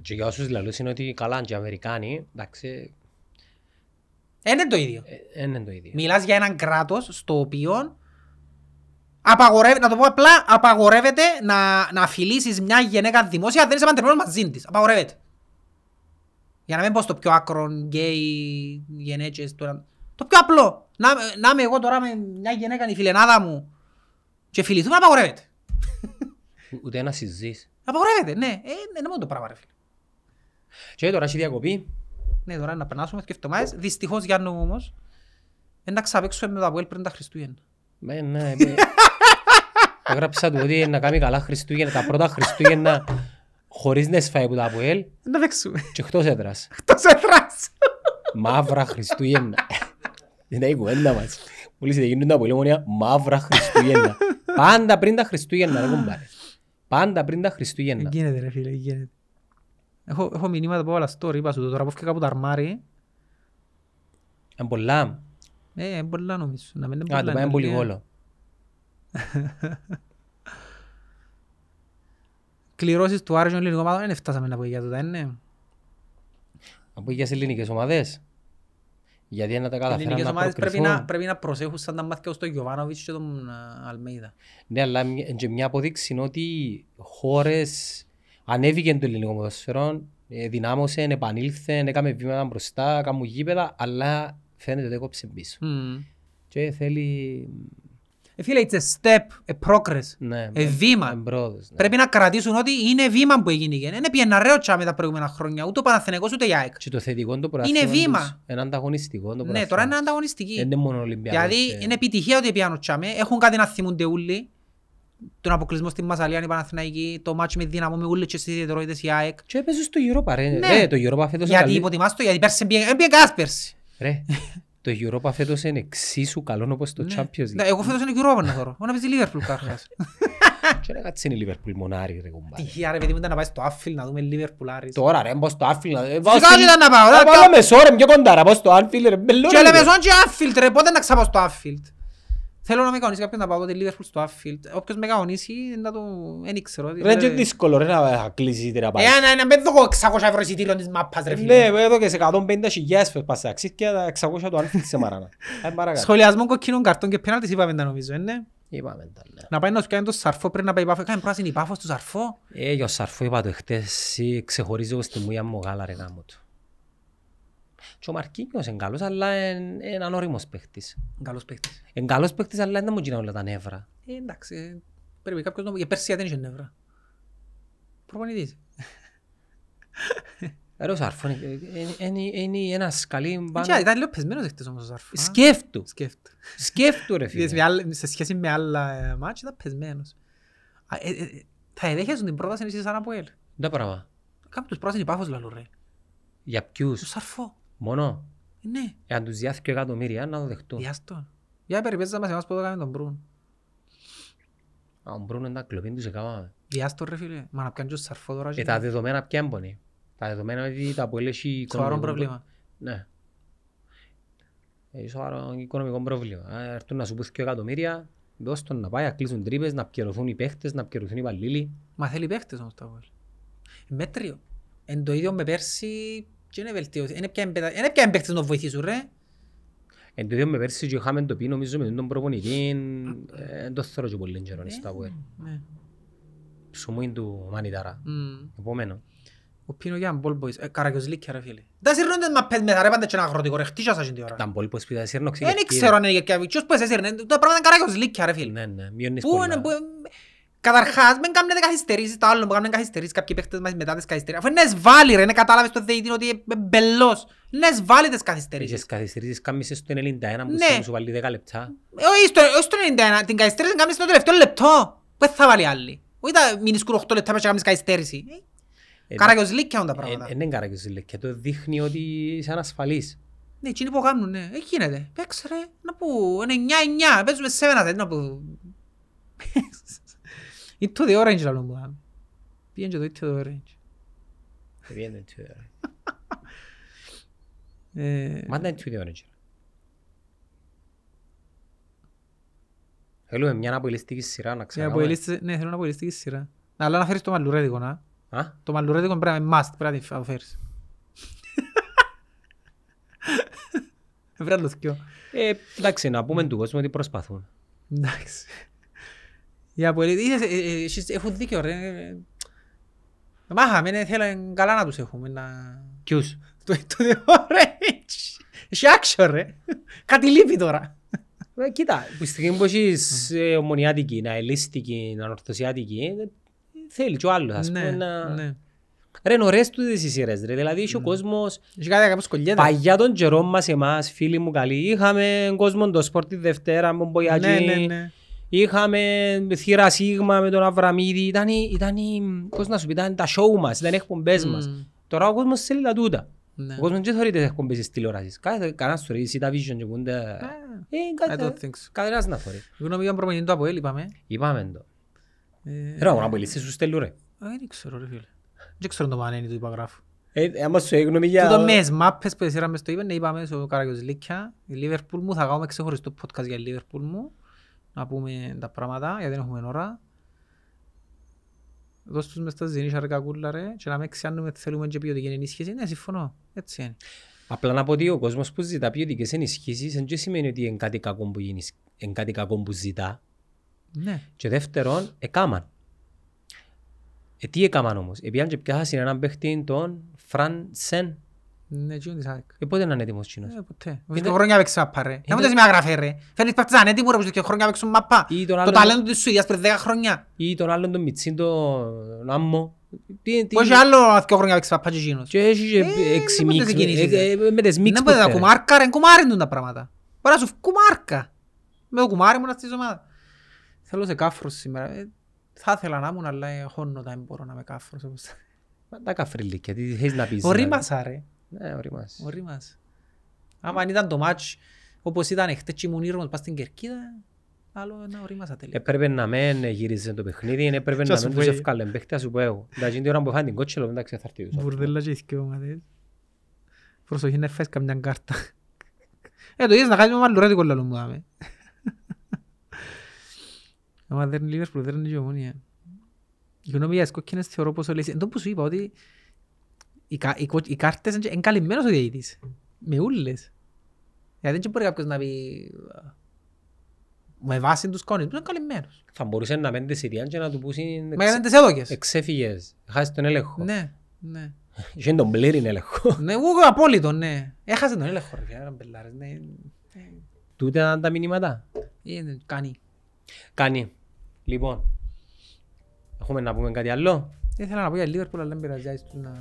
Και για όσους λαλούς είναι ότι καλά και οι Αμερικάνοι, εντάξει, Ε, Είναι το ίδιο. ε, δεν είναι το ίδιο. Μιλάς για έναν κράτος στο οποίο απαγορεύει, να το πω απλά, απαγορεύεται να, να φιλήσεις μια γυναίκα δημόσια αν δεν είσαι παντρεμένος μαζί της. Απαγορεύεται. Για να μην πω στο πιο άκρο γκέι γενέτσες τώρα. Το πιο απλό. Να, να είμαι εγώ τώρα με μια γυναίκα η φιλενάδα μου και φιληθούμε, απαγορεύεται. Ούτε να συζείς. Απαγορεύεται, ναι. Ε, είναι μόνο το πράγμα ρε φίλε. Και τώρα έχει διακοπή. Ναι, τώρα να περνάσουμε και εβδομάδες. Δυστυχώς Γιάννου μου όμως, δεν να ξαπέξουμε με το Αποέλ πριν τα Χριστούγεννα. Με, ναι, με. Έγραψα του ότι να κάνει καλά Χριστούγεννα, τα πρώτα Χριστούγεννα χωρίς να σφάει από τα ΑΠΟΕΛ Να παίξουμε. και εκτός έδρας. Εκτός έδρας. Μαύρα Χριστούγεννα. Είναι η κουβέντα μας. Μόλις δεν γίνουν τα πολεμόνια, μαύρα Χριστούγεννα. Πάντα πριν τα Χριστούγεννα, ρε κουμπάρε. Πάντα πριν τα Χριστούγεννα. Γίνεται ρε φίλε, γίνεται. Έχω, έχω μηνύματα που έβαλα story, είπα σου το τώρα που έφυγα από το αρμάρι. Είναι πολλά. Ε, είναι πολλά νομίζω. Να μην είναι Α, πολλά. το πάει είναι πολύ λίγα. γόλο. Κληρώσεις του Άρης των ελληνικών ομάδων δεν φτάσαμε να πω για τούτα, είναι. Από για σε ελληνικές ομάδες. Γιατί να τα Οι καταφέραν ελληνικές να ομάδες πρέπει να, προκριθούν. πρέπει να προσέχουν σαν τα μάτια ως τον Γιωβάνοβιτς και τον α, Αλμέιδα. Ναι, αλλά μια- και μια αποδείξη είναι ότι χώρες ανέβηκε το ελληνικό ποδοσφαιρό, ε, δυνάμωσε, επανήλθε, έκαμε βήματα μπροστά, κάνουν γήπεδα, αλλά φαίνεται ότι έκοψε πίσω. Μμμ. Και θέλει... Ε, φίλε, it's a step, a progress. Ναι, Ε, βήμα. εμπρόοδος, ναι. Πρέπει να κρατήσουν ότι είναι βήμα που έγινε. Δεν πήγαινε ρέο τσάμε τα προηγούμενα χρόνια, ούτε ο Παναθηναϊκός ούτε η ΑΕΚ. Και το θετικό το πρωτάθλημα Είναι βήμα. τους, Είναι ανταγωνιστικό το Ναι, πρωτάθλημα τώρα είναι τους. ανταγωνιστική. Δεν είναι μόνο Ολυμπιακός. Δηλαδή και- είναι επιτυχία ότι πιάνουν τσάμε, έχουν κάτι να θυμούνται όλοι. Τον αποκλεισμό στην Μασαλία, η Παναθηναϊκή, το μάτσι με δύναμο με όλες και στις ιδιαιτερότητες η ΑΕΚ. Και έπαιζε στο Europa, ρε. Ναι. Ρε, το Europa φέτος είναι Γιατί καλή- υποτιμάς το, γιατί πέρσι πήγε πήγε κανένας πέρσι. Ρε, το Europa φέτος είναι εξίσου καλό όπως το Ναι. Champions Ναι, League. Εγώ φέτος είναι και Europa να θωρώ. Εγώ να παίζει Liverpool κάρχας. Και να κάτσει είναι η Liverpool μονάρι, ρε κουμπάρε. Τυχαία ρε παιδί μου ήταν να πάει στο Anfield να δούμε Liverpool Άρης. Τώρα ρε, μπω στο Anfield. ε, Φυσικά πάω και στην- ήταν να πάω, ρε, Θα πια- πάω μεσό ρε, πιο κοντά, ρε, πάω στο Anfield ρε, μπελό, Και ρε, λέμε ρε. σόν και Anfield ρε, πότε να ξαπάω στο Anfield. Θέλω να με κανονίσει κάποιον να πάω τότε Liverpool στο Anfield. Όποιος με κανονίσει να το... Δεν ξέρω. Ρε, είναι και δύσκολο ρε να κλείσεις είτε να πάει. Ε, να μην δω 600 ευρώ εισιτήριο της μάπας ρε Ναι, φίλε. εδώ και σε 150 χιλιάδες πες πας σε αξίσκια, τα 600 του Anfield σε μαράνα. Ε, παρακάτω. Σχολιασμό κοκκίνων καρτών και πέναλτις είπαμε τα νομίζω, ε, ναι. Είπαμε τα, ναι. Να πάει να σου κάνει το σαρφό πριν να πάει πάφο. Κάνε πράσινη πάφος στο σαρφό. Ε, για ο Σαρφό είπα το χτες, εσύ ξεχωρίζει εγώ στη μουία μου γάλα ρε γάμο του. Και ο Μαρκίνιος είναι καλός, αλλά είναι είναι ανώριμος παίχτης. Καλός παίκτης. Είναι καλός παίχτης, αλλά δεν μου γίνουν όλα τα νεύρα. Ε, εντάξει, ε, πρέπει κάποιος να... Για πέρσι δεν είχε νεύρα. Προπονητής. Ρε ο Σαρφό είναι- είναι- είναι- είναι ένας σκαλί πάνω. Και, Ήταν λίγο πεσμένος χτες όμως ο σαρφό. α. Σκέφτου, Σκέφτου. σκέφτου ρε Είδες, φίλε. με άλλα- Σε σχέση με άλλα ε, μάτς ήταν πεσμένος. Α, ε, ε, ε, Θα εδέχεσαι την πρόταση εσύ σαν από ελ. Τα πράγμα. Κάπου τους πράσινη πάφος λαλού ρε. Για Το ποιους, σαρφό. Μόνο. Ε, Ναι, Εάν τους διάθηκε εκατομμύρια, να το δεχτούν. διάστο. Για περιπέζα μας εμάς που το κάνουμε τον Μπρούν. Α, ο Μπρούνο είναι τα κλοπή τους έκαναμε. Διάστο ρε φίλε. Μα να πιάνει και το σαρφό τώρα. Ε, και- τα δεδομένα ποια έμπονε. Τα δεδομένα είναι ότι τα που έχει Σοβαρό πρόβλημα. Ναι. Έχει σοβαρό οικονομικό πρόβλημα. Αν έρθουν να σου πούν 2 εκατομμύρια, δώσ' τον να πάει, να κλείσουν τρύπες, να πιερωθούν οι παίχτες, να πιερωθούν οι υπαλλήλοι. Μα θέλει παίχτες όμως το Αποέλ. Μέτριο. Εν το ίδιο με πέρσι και είναι βελτιωθεί. Είναι πια εμπετα- είναι πια παίχτες να βοηθήσουν ρε. Εν το ίδιο με πέρσι και είχαμε το πει νομίζω με τον προπονητή, ε, δεν το θέλω και πολύ καιρό στα Αποέλ. Ναι. Ψωμούιν του Μανιτάρα. Μμ. Επομένω. Ο Πίνο για μπολ boys. Ε, Καραγιοζλίκια ρε φίλε. Τα σύρνονται μαπές μετά ρε πάντα και ένα αγροτικό ρε. Χτίσασα την ώρα. Ήταν πολύ πως πήγα σύρνω Δεν ξέρω αν είναι για ποιος που εσέσυρνε. Τα πράγματα είναι καραγιοζλίκια ρε φίλε. Ναι, ναι, μειώνεις Πού είναι, πολλά. Πού... Καταρχάς, μην κάνετε καθυστερήσεις, το άλλο που κάνουν καθυστερήσεις κάποιοι παίχτες μας μετά τις καθυστερήσεις. Αφού είναι εσβάλει ρε, είναι κατάλαβες το δεητή ότι είναι μπελός. Είναι εσβάλει τις καθυστερήσεις. Είχες καθυστερήσεις κάμισες στο 91 που Ναι. σου- σου βάλει 10 λεπτά. Όχι στο, όχι στο 91, την καθυστέρηση κάνεις στο τελευταίο λεπτό. Πού θα βάλει άλλη. Όχι τα μινισκούν 8 λεπτά και κάνεις καθυστέρηση. Ε, Καραγιοζλίκια είναι τα ε, πράγματα. ε, Είναι καρακιόζηλε και το δείχνει ότι είσαι ανασφαλής. Ναι, εκείνοι που κάνουν, ναι. Ε, γίνεται. Παίξε ρε, να που, είναι 9-9, παίζουμε 7 να που... Ή το The Orange λαλό μου. Πήγαινε και το ή το The Orange. Πήγαινε έτσι, ρε. Ε, Μα δεν είναι έτσι, ρε. Θέλουμε μια αποελιστική σειρά να για ξανακάμε. αποελίστες- Ναι, θέλω να αποελιστική σειρά. Αλλά να φέρεις το μαλλουρέδικο, να. Α, Το μαλλουρέδικο πρέπει να είναι must, πρέπει να το φέρεις. Πρέπει να το θυκιώ. ε, εντάξει, να πούμε του κόσμου ότι προσπαθούν. Εντάξει. Για πολύ... Είδες, ε, ε, εσείς έχουν δίκιο ρε. Μάχαμε, ναι, θέλω καλά να τους έχουμε. Να... Ποιους; Το το The Orange. Έχει action ρε. Κάτι λείπει τώρα. Ε, Κοίτα, που στη στιγμή που έχεις ε, ομονιάτικη, αελίστικη, ανορθωσιάτικη, ε, θέλει και ο άλλος, ας πούμε, Ναι, να... ναι. Ρε, είναι ωραίες τούτες οι σειρές, ρε. Δηλαδή, έχει ο κόσμος... Έχει κάτι κάπως κολλιέται. Παγιά των καιρών μας εμάς, φίλοι μου καλοί, είχαμε κόσμο το σπορ τη Δευτέρα, με Ναι, μπογιατζή, ναι, ναι. Είχαμε θύρα Σίγμα με τον Αβραμίδη. Ήταν, η- ήταν, η- πώς να σου πει, ήταν τα show μας, ήταν οι εκπομπές μας. Μμμ. Τώρα ο κόσμος θέλει τα τούτα. Ναι. Ο κόσμος δεν θεωρεί τις εκπομπές της τηλεόρασης. Κάθε- Κανένας θεωρεί, η Vision και πούνται... Ε, I κάτι- don't think so. Κανένας να θεωρεί. Εγώ νομίζω προπονητή του Αποέλ είπαμε. Είπαμε το. Ε, Ρε, αγώνα που λύσεις σου στέλνουν ρε. ε, Δεν ξέρω ρε φίλε. Δεν ξέρω το μανένι του υπαγράφου. Ε, άμα σου έγνωμη για... Τούτο με τις μάπες που εσύραμε στο είπαν, είπαμε στο Καραγιός Λίκια, η Λίβερπουλ μου, θα κάνουμε ξεχωριστό podcast για Λίβερπουλ μου, να πούμε τα πράγματα, γιατί δεν έχουμε ώρα. Δώσ' τους μες στα ζηνίσια ρε κακούλα ρε, και να με ξιάνουμε ότι θέλουμε και ποιοτική ενίσχυση. Ναι, συμφωνώ. Έτσι είναι. Απλά να πω ότι ο κόσμος που ζητά ποιοτικές ενισχύσεις δεν και σημαίνει ότι είναι κάτι κακό που, γίνεις, είναι κάτι κακό που ζητά. Ναι. Και δεύτερον, εκάμαν. Ε, τι έκαμαν όμως; Επίαν και πιάσαν έναν παίχτη τον Φραν Σεν. Ναι, εκείνο της ΑΕΚ. Ε, πότε να είναι έτοιμος κοινός. Ε, ποτέ. Είναι- Βρίσκω χρόνια παίξει μάπα ρε. Είναι- Δεν μου τες με αγραφέ ρε. Φέρνεις παρτιζάν έτοιμο ρε που και χρόνια παίξουν μάπα. Ή τον Το άλλον- ταλέντο της Σουηδίας πριν 10 χρόνια. Ή τον άλλον τον Μιτσίν τον Άμμο. Τι, τι... Που έχει άλλο δύο χρόνια παίξει μάπα και εκείνος. Και έχει και Ε, έξι δεν μίξ. μπορείς να κινήσεις, ε, ε, Με τις μίξ Δεν που μπορεί να φέρε. κουμάρκα ρε, κουμάρι του τα πράγματα. Μπορείς να σου κουμάρκα. Με το κουμάρι μου να στήσω ομάδα. Θέλω σε κάφρος σήμερα. Ε, Θα ήθελα να ήμουν, αλλά έχω νότα, δεν μπορώ να είμαι κάφρος. όπως τα- Μα Τα καφρίλικια, τι θες να πεις. Ο δηλαδή. Ρήμας άρε. Ναι, ο Ρήμας. Ο Ρήμας. Άμα αν ήταν το μάτς όπως ήταν χτες και ήμουν ήρμος πας στην Κερκίδα, άλλο να ο Ρήμας ατέλει. Έπρεπε να μεν γύριζε το παιχνίδι, έπρεπε Και να ας μεν σου τους πω, ε. ευκάλεν παίχτη, ας σου πω εγώ. Εντάξει, την ώρα που φάνε την κότσελο, εντάξει, θα έρθει τους. Μπουρδέλα και ηθικοί ομάδες. Προσοχή να φες καμιά κάρτα. Ε, το είδες να κάνεις με μαλλουρέτικο λαλό μου δάμε. Άμα δεν είναι Λίβερπουλ, δεν είναι και ομόνια. Η γνώμη για τις κόκκινες θεωρώ πως όλες... Εν τω που σου είπα ότι οι, κα- οι, κο- οι κάρτες είναι καλυμμένος ο διαιτητής. Με ούλες. Γιατί δεν μπορεί κάποιος να πει με βάση τους κόνες, είναι καλυμμένος. Θα μπορούσε να μένει τη Σιριάν και να του πούσει Μα είναι τις έδωκες. εξέφυγες, χάσεις τον έλεγχο. Ναι, ναι. Είχε τον πλήρην έλεγχο. Ναι, εγώ απόλυτο, ναι. Έχασες τον έλεγχο, ρε φίλε, έναν πελάρες, ναι. Τούτε ήταν τα μηνύματα. Είναι, κάνει. Κάνει. Λοιπόν, έχουμε να πούμε κάτι άλλο. Ήθελα να πω για Λίβερπουλ, αλλά δεν πειράζει, άιστο να...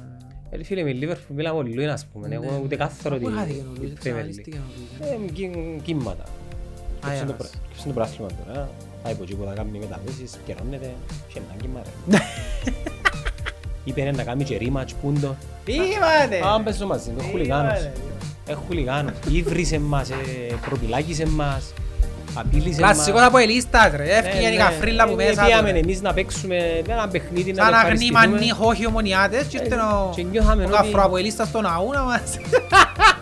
Ε, φίλε, με Λίβερπουλ μιλάμε πολύ, ας πούμε. Ναι. Εγώ ούτε κάθαρο Πού ότι... χάθηκε ο Λουίς, Premier εξαφανίστηκε League. ο Λουίς. Ε, κύ- κύματα. Ποιος είναι το Άγιας. πρα- ποιος είναι το πράθλημα τώρα; Πάει από εκεί που θα κάνει μεταβέσεις, καιρώνεται. Και ένα κύμα ρε. Είπε να κάνει και rematch πούντο. Είπατε! Α, πες το μαζί, είναι χουλιγάνος. Ε, χουλιγάνος. Ήβρισε μας, ε, προπυλάκισε μας. Απείλησε μας. Κλασσικός από ελίστας ρε, έφυγε η καφρίλα που Ε, μέσα Πήγαμε του. εμείς να παίξουμε ένα παιχνίδι να Σαν το αγνή ευχαριστηθούμε. μανί, χόχι ομονιάτες και ήρθε ο- και νιώθαμε ο ότι- καφρο από ελίστας στον αούνα μας.